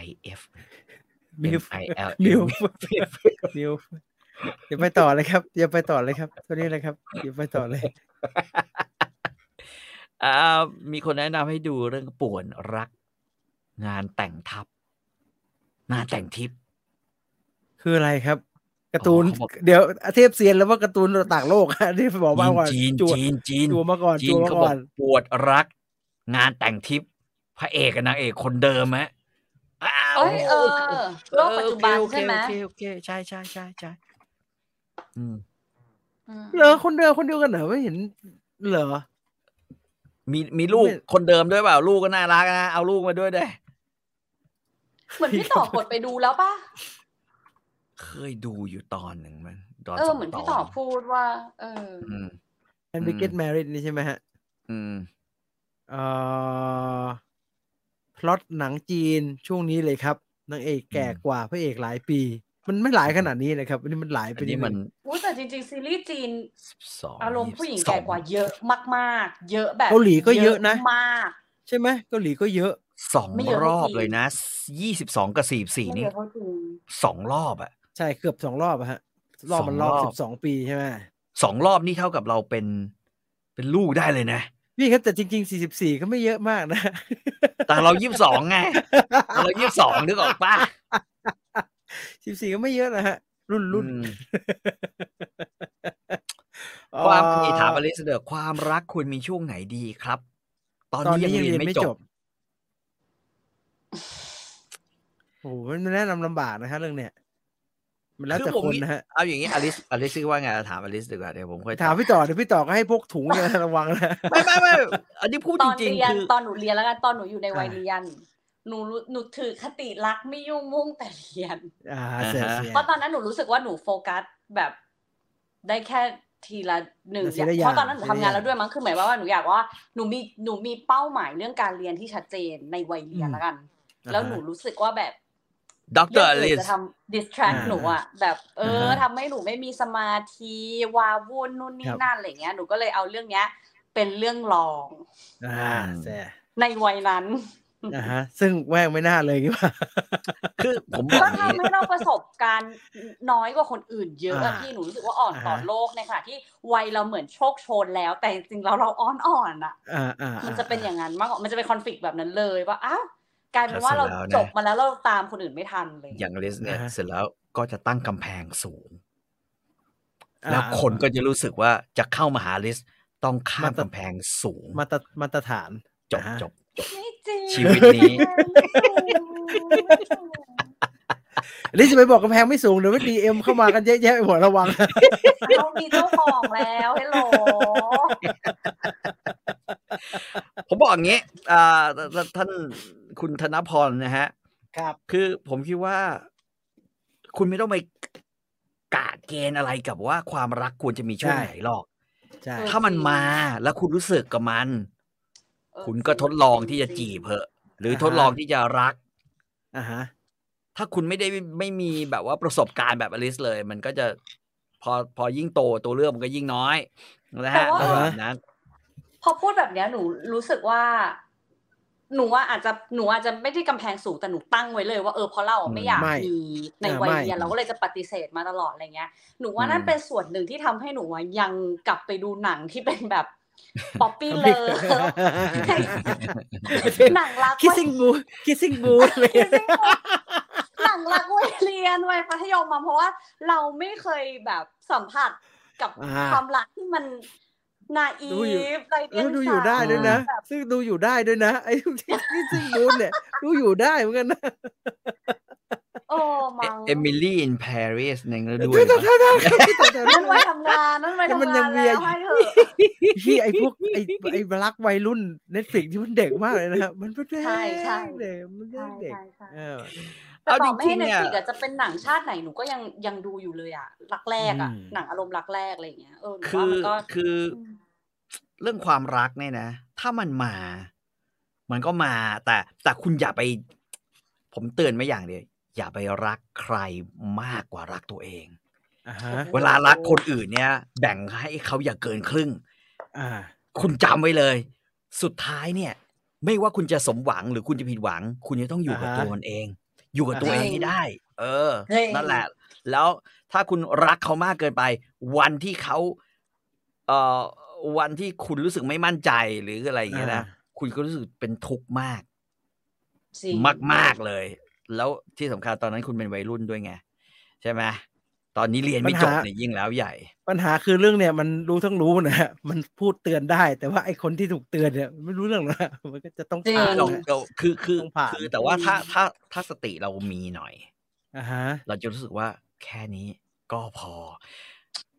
IF มิว MIL มิวมิวอย่าไปต่อเลยครับ อย่าไปต่อเลยครับตัวนี้เลยครับอย่าไปต่อเลย อ่ามีคนแนะนำให้ดูเรื่องป่วนรัก งานแต่งทัพงานแต่งทิพย์คืออะไรครับการ์ตูนอ๋อเขาบอกเดี๋ยวอาเทพเซียนแล้วว่าการ์ตูนต่างโลกฮะที่บอกมาก่อนจีนจั่วจีนจีนจั่วมาก่อนจีจั่นวมาเขาบก่ออกนปวดรัก งานแต่งทิพย์พระเอกกับนางเอกคนเดิมฮะอ้าวเอ้ยเออโลกปัจจุบันโอเคใช่ไหมโอเคโอเคโอเคใช่ใช่ใช่ใช่อืมอืมเหรอคนเดิมคนเดียวกันเหรอไม่เห็นเหรอ มีมีลูกไม่คนเดิมด้วยเปล่าลูกก็น่ารักนะเอาลูกมาด้วยได้เหมือนพี่ต่อกดไปดูแล้วป่ะเคยดูอยู่ตอนหนึ่งมันตอนเอสอองเหมือนตอพี่ต่อนพูดว่า เอออืม and we get married นี่ใช่ไหมฮะ อืมเอ่อพล็อตหนังจีนช่วงนี้เลยครับนางเอกแก่อืมกว่าพระเอกหลายปี มันไม่หลายขนาดนี้นะครับอันนี้มันหลายไปอันนี้มันดงอุ้ยแต่จริงๆซีรีส์จีนสองอารมณ์ผู้หญิงสอแก่กว่าเยอะมากๆ เยอะแบบเกาหลีก็เยอะนะมากใช่ไหมเกาหลีก็เยอะสองไม่เยอะรอบเท่าจีนเลยนะยี่สิบสองกับสี่สี่ไม่นี่เยอะเท่าจีนสองรอบอะใช่เกือบสองรอบอะฮะ รอบมันรอบสองรอบสิบสองปีใช่ไหมสองรอบนี่เท่ากับเราเป็นเป็นลูกได้เลยนะพี่ครับแต่จริงๆสี่สิบสี่ก็ไม่เยอะมากนะ แต่เรายี่สิบสองไงแต่เรายี่สิบสองนึกออกปะ สิบสี่ก็ไม่เยอะนะฮะ รุ่นรุ่นอืมความเอ่อมีถามอลิสเดอร์ความรักควรมีช่วงไหนดีครับ ตอนตอนนี้นี้ยังยังเรีเรียยนนไม่ไม่จจบบโอ้โหมันแนะนำลำบากนะฮะเรื่องเนี้ยมันแล้วแต่คือผมคนมีนะฮะเอาอย่างนี้อลิสอลิสว่าไงถามอลิสดีกว่าเดี๋ยวผมค่อยตอบถามพี่ต่อเดี๋ยวพี่ต่อก็ให้พกถุงเนี่ยระวังนะไม่ไม่ไม่อันนี้พูดตจอนริงเรียๆนคือตอนหนูเรียนแล้วกันตอนหนูอยู่ในวัยอ่าเรียน หนูรู้หนูถือคติรักไม่ยุ่งมุ่งแต่เรียนอ่าอ่าเสียฮะเสียเพราะตอนนั้นหนูรู้สึกว่าหนูโฟกัสแบบได้แค่ทีละหนึ่งทีละอย่างเพราะตอนนั้นหนูทีละทำงานอย่างแล้วด้วยมั้งคือหมายว่าว่าหนูอยากว่าหนูมีหนูมีเป้าหมายเรื่องการเรียนที่ชัดเจนในวัยเรียนอืมแล้วกันอ่าฮะแล้วหนูรู้สึกว่าแบบด็อกเตอเรื่องร์ออื่ลินสจะทำ distract อ่าหนูอะแบบ เอออ่าฮะทำให้หนูไม่มีสมาธิวาวุ่นนู่นนี่ครับนั่นอะไรเงี้ยหนูก็เลยเอาเรื่องเนี้ย เป็นเรื่องรองอ่าเสียในวัยนั้น อ่าฮะ ซึ่งแว่งไม่น่าเลยกี่ว่าคือผมบอกก็อย่างนี้ทำให้เราประสบการณ์น้อยกว่าคนอื่นเยอะอะอ่าพี่หนูรู้สึกว่าอ่อนต่ออ่าฮะโลกในขณะที่วัยเราเหมือนโชคโชนแล้ว แต่จริงๆเราเราอ่อนอ่อนๆอะอ่าอ่ามันอ่าจะเป็นอย่างนั้นมากกว่ามันจะเป็นคอนฟ lict แบบนั้นเลยว่าอ้าวกลายเป็นว่าถ้าเราเสร็จแล้วนะจบมาแล้วเราตามคนอื่นไม่ทันเลย อย่างอลิสเนี่ยอ่าฮะเสร็จแล้วก็จะตั้งกำแพงสูงอ่าแล้วคนก็จะรู้สึกว่าจะเข้ามาหาลิสต้องข้ามมาตรกำแพงสูง มาตรมาตรฐานจบอ่าฮะจบ จบไม่จริงชีวิตนี้อันนี้จะไปบอกกำแพงไม่สูงเดี๋ยวไม่ดีเอ็มเข้ามากันเยอะแยะไปหมดระวังเรามีเจ้าของแล้วฮัลโหลผมบอกอย่างนี้อ่าท่านคุณธนพรนะฮะ ครับ คือผมคิดว่า คุณไม่ต้องไปกาดเกณฑ์อะไรกับว่าความรักควรจะมีช่วงใช่ไหนหรอกใช่เออถ้ามันมาแล้วคุณรู้สึกกับมันเออ คุณก็ทดลองที่จะจีบเพอะหรือทดลองที่จะรักอ่าฮะถ้าคุณไม่ได้ไม่มีแบบว่าประสบการณ์แบบอลิสเลย มันก็จะพอพอยิ่งโตตัวเรื่องมันก็ยิ่งน้อยนะฮะแต่ว่าแบบนั้นพอพูดแบบเนี้ยหนูรู้สึกว่า หนูว่าอาจจะหนูอาจจะไม่ได้กำแพงสูงแต่หนูตั้งไว้เลยว่าเออเพราะเราอะไม่อยากไม่มีในอ่าวัยไม่เรียนเราก็เลยจะปฏิเสธมาตลอดอะไรเงี้ย หนูว่านั่นเป็นส่วนหนึ่งที่ทำให้หนูอะยังกลับไปดูหนังที่เป็นแบบ ป๊อปปี้เลยหนังรักคิสซิ่งบูคิสซิ่งบูเลยหนังรักวัยเรียนวัยมัธยมมาเพราะว่าเราไม่เคยแบบสัมผัสกับอ่าความรักที่มันนาอีดูอยู่ฟไรเอเดียอนดูอยู่ได้ด้วยนะแบบซึ่งดูอยู่ได้ด้วยนะไอ้คิสซิ่งบูเนี่ยดูอยู่ได้เหมือนกันนะ โอ้มังเอมิลี่อินปารีสนึงแล้วด้วดูยแต่นะถ้าได้ครับแต่แต่นั่นไว้ทำงานนั่นไว้แต่มันทำยังางนมีแล้วให้เถอะพี่ไอ้พวกไอ้ไอ้รักวัยรุ่นเน็ตฟลิกที่มันเด็กมากเลยนะครับมันเป็นเด็กใช่ใช่เด็กมันใช่เด็กใช่ใช่เออแต่เอาต่จอไม่ริให้งๆเน็ตเนี่ยฟลิกจะเป็นหนังชาติไหนหนูก็ยังยังดูอยู่เลยอะรักแรกอะอืมหนังอารมณ์รักแรกอะไรอย่างเงี้ยเออหนูคืว่าอมันก็คือมเรื่องความรักเนี่ยนะ ถ้ามันมา มันก็มาแต่แต่คุณอย่าไป ผมเตือนไม่อย่างเดียว อย่าไปรักใครมากกว่ารักตัวเองอ่าฮะเวลารักคนอื่นเนี่ย แบ่งให้เขาอย่าเกินครึ่งอ่าคุณจำไว้เลย สุดท้ายเนี่ย ไม่ว่าคุณจะสมหวังหรือคุณจะผิดหวัง คุณจะต้องอยู่กับอ่าฮะตัวมันเอง อยู่กับตัวอ่าเอฮะงให้ได้ เออเฮ้ยนั่นแหละ แล้วถ้าคุณรักเขามากเกินไป วันที่เขาเอ่อวันที่คุณรู้สึกไม่มั่นใจหรืออะไรอย่างเงี้ยนะคุณก็รู้สึกเป็นทุกข์มากจริงมากมากๆเลย แล้วที่สำคัญตอนนั้นคุณเป็นวัยรุ่นด้วยไง ใช่ไหมตอนนี้เรียนไม่จบเนี่ยยิ่งแล้วใหญ่ ปัญหาคือเรื่องเนี่ยมันรู้ทั้งรู้นะฮะมันพูดเตือนได้ แต่ว่าไอ้คนที่ถูกเตือนเนี่ยไม่รู้เรื่องนะมันก็จะต้องจริงผ่านเรานะเราคือคือต้องผ่านคือแต่ว่าถ้าถ้าถ้าสติเรามีหน่อยอ่าฮะ เราจะรู้สึกว่าแค่นี้ก็พอ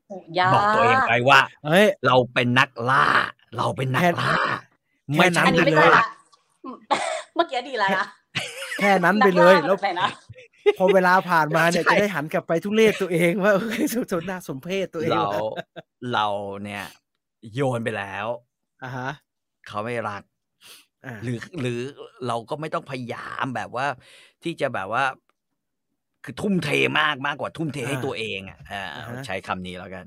โอ้ยาบอกตัวเองไปว่าเฮ้ย เราเป็นนักล่า เราเป็นนักล่าแค่ไม่นั้ใช่อันนี้นักไม่ใช่ล่าละเมื่อกี้ดีแล้วนะ แค่นั้นไปเลยนักาแล้วบบไหนนะพอเวลาผ่านมาเนี่ยใช่จะได้หันกลับไปทุเรศตัวเองว่าเฮ้ยสมน่าสมเพศตัวเองเราว่ะเราเนี่ย โยนไปแล้วอ่าฮะเขาไม่รักอ่าหรือหรือเราก็ไม่ต้องพยายามแบบว่า ที่จะแบบว่า คือทุ่มเทมากมากกว่าทุ่มเทให้อ่าตัวเองอะอ่าอ่าฮะใช้คำนี้แล้วกัน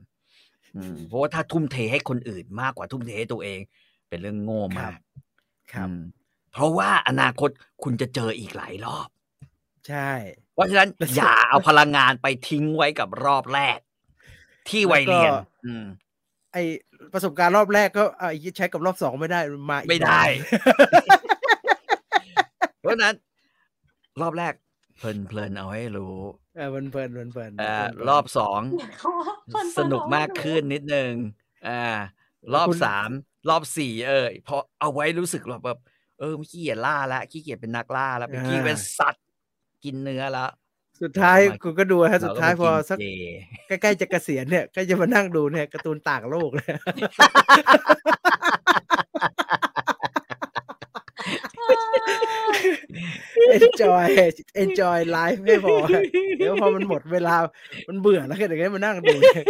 อืมเพราะว่าถ้าทุ่มเทให้คนอื่นมากกว่าทุ่มเทให้ตัวเอง เป็นเรื่องโง่มากครับอืม เพราะว่าอนาคตคุณจะเจออีกหลายรอบ ใช่ เพราะฉะนั้นแล้วอย่าเอาพลังงานไปทิ้งไว้กับรอบแรก ที่วัยเรียนแล้วก็อืม ไอประสบการณ์รอบแรกก็ไอ้ใช้กับรอบสองไม่ได้มาอีกไม่ได้รอบเพราะฉะนั้น รอบแรกเพลินเพลินๆเอาให้รู้เออเพลินเพลินเพลินเพลินอ่าเพลินรอบสองเขาว่าเพิ่นสนุกมากขึ้นนิดนึงอ่ารอบคุณสามรอบสี่เออพอเอาไว้รู้สึกแบบแบบ เออไม่ขี้เกียจล่าแล้วขี้เกียจเป็นนักล่าแล้วเป็นขี้เป็นสัตว์กินเนื้อแล้วสุดท้ายเราก็มากูก็ดูฮะสุดท้ายพอเรก็สักไปนเจใกล้ๆจะเกษียณเนี่ย ก็จะมานั่งดูเนี่ยการ์ตูนต่างโลกเลย enjoy enjoy life ไม่พอเดี๋ยวพอมันหมดเวลา มันเบื่อแล้วก็เดี๋ยวก็มานั่งดูเนี่ย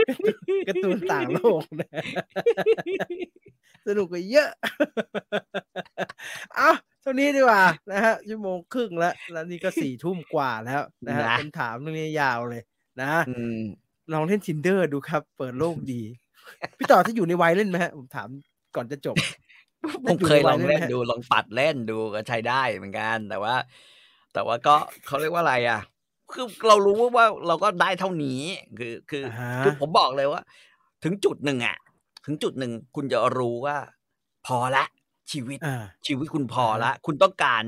การ์ตูนต่างโลกนะ สนุกกว่าเยอะ เอ้าเท่านี้ดีกว่านะฮะชั่วโมงครึ่งแล้ว แล้วนี่ก็สี่ทุ่มกว่าแล้วนะฮะนะคำถามเรื่องนี้ยาวเลยนะอืมลองเล่น tinder ดูครับ เปิดโลกดี พี่ต่อถ้าอยู่ในวัยเล่นไหมฮะผมถามก่อนจะจบ ผมเคยลองเล่นอยู่ในวัยเล่นไหมดูลองปัดเล่นดูก็ใช้ได้เหมือนกัน แต่ว่า แต่ว่าก็เขาเรียกว่าอะไรอะ คือเรารู้ว่าเราก็ได้เท่านี้ คือคืออ่าฮะคือผมบอกเลยว่า ถึงจุดหนึ่งอะ ถึงจุดหนึ่งคุณจะรู้ว่า พอละ ชีวิตอ่าชีวิตคุณพอละ คุณต้องการ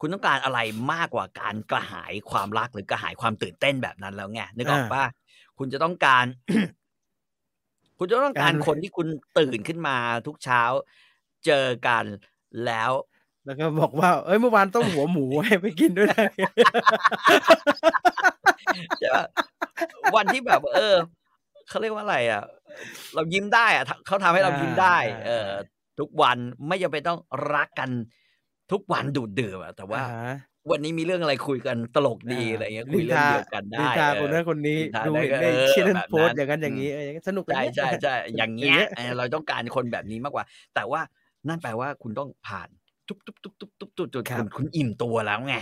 คุณต้องการอะไรมากกว่าการกระหายความรักหรือกระหายความตื่นเต้นแบบนั้นแล้วไงนึกออกอ่าปะคุณจะต้องการ คุณจะต้องการการคนที่คุณตื่นขึ้นมาทุกเช้า เจอกันแล้ว แล้วก็บอกว่า เอ้ยเมื่อวานต้มหัวหมูให้ไปกินด้วยนะใช่ปะวันที่แบบ เออ เขาเรียกว่าอะไรอะ เรายิ้มได้อะเขาทำให้เรายิ้มได้ เออทุกวันไม่จำเป็นต้องรักกันทุกวันดูดดื่มอะแต่ว่าอ่ฮะวันนี้มีเรื่องอะไรคุยกันตลกดีอะไรเงี้ยคุยเรื่องเดียวกันนิได้นทาเอคนอนั้นคนนี้นินทาดูได้เห็นก็ในเออเช่นนั้นแบบโพสนั้ต์นอย่างนั้นอย่างอืนี้มเออสนุกกันใช่เนี่ยใช่ใช่อย่างเงี้อย่างยเงี้ยเออเราต้องการคนแบบนี้มากกว่า แต่ว่านั่นแปลว่าคุณต้องผ่านทุบทุบทุบทุบทุบทุบจนครัคุบณคุณอิ่มตัวแล้วไง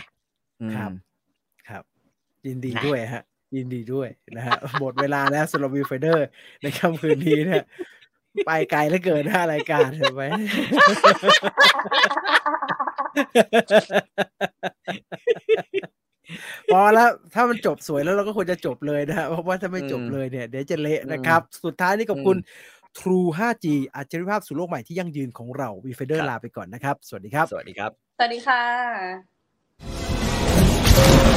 อืครับมครับ ยินดีนะด้วยฮะ ยินดีด้วยนะฮะหมดเวลาแล้วสำหรับ Viewfinder ในค่ำคืนนี้เนี่ยไปไกลแล้วเกินห้ารายการเห็นไหมพอแล้วถ้ามันจบสวยแล้วเราก็ควรจะจบเลยนะฮะเพราะว่าถ้าไม่จบอืมเลยเนี่ย เดี๋ยวจะเละอืมนะครับ สุดท้ายนี้ขอบคุณอื True 5G อัจฉริยภาพสู่โลกใหม่ที่ยั่งยืนของเรา Viewfinder ครับลาไปก่อนนะครับ สวัสดีครับ สวัสดีครับ สวัสดีค่ะ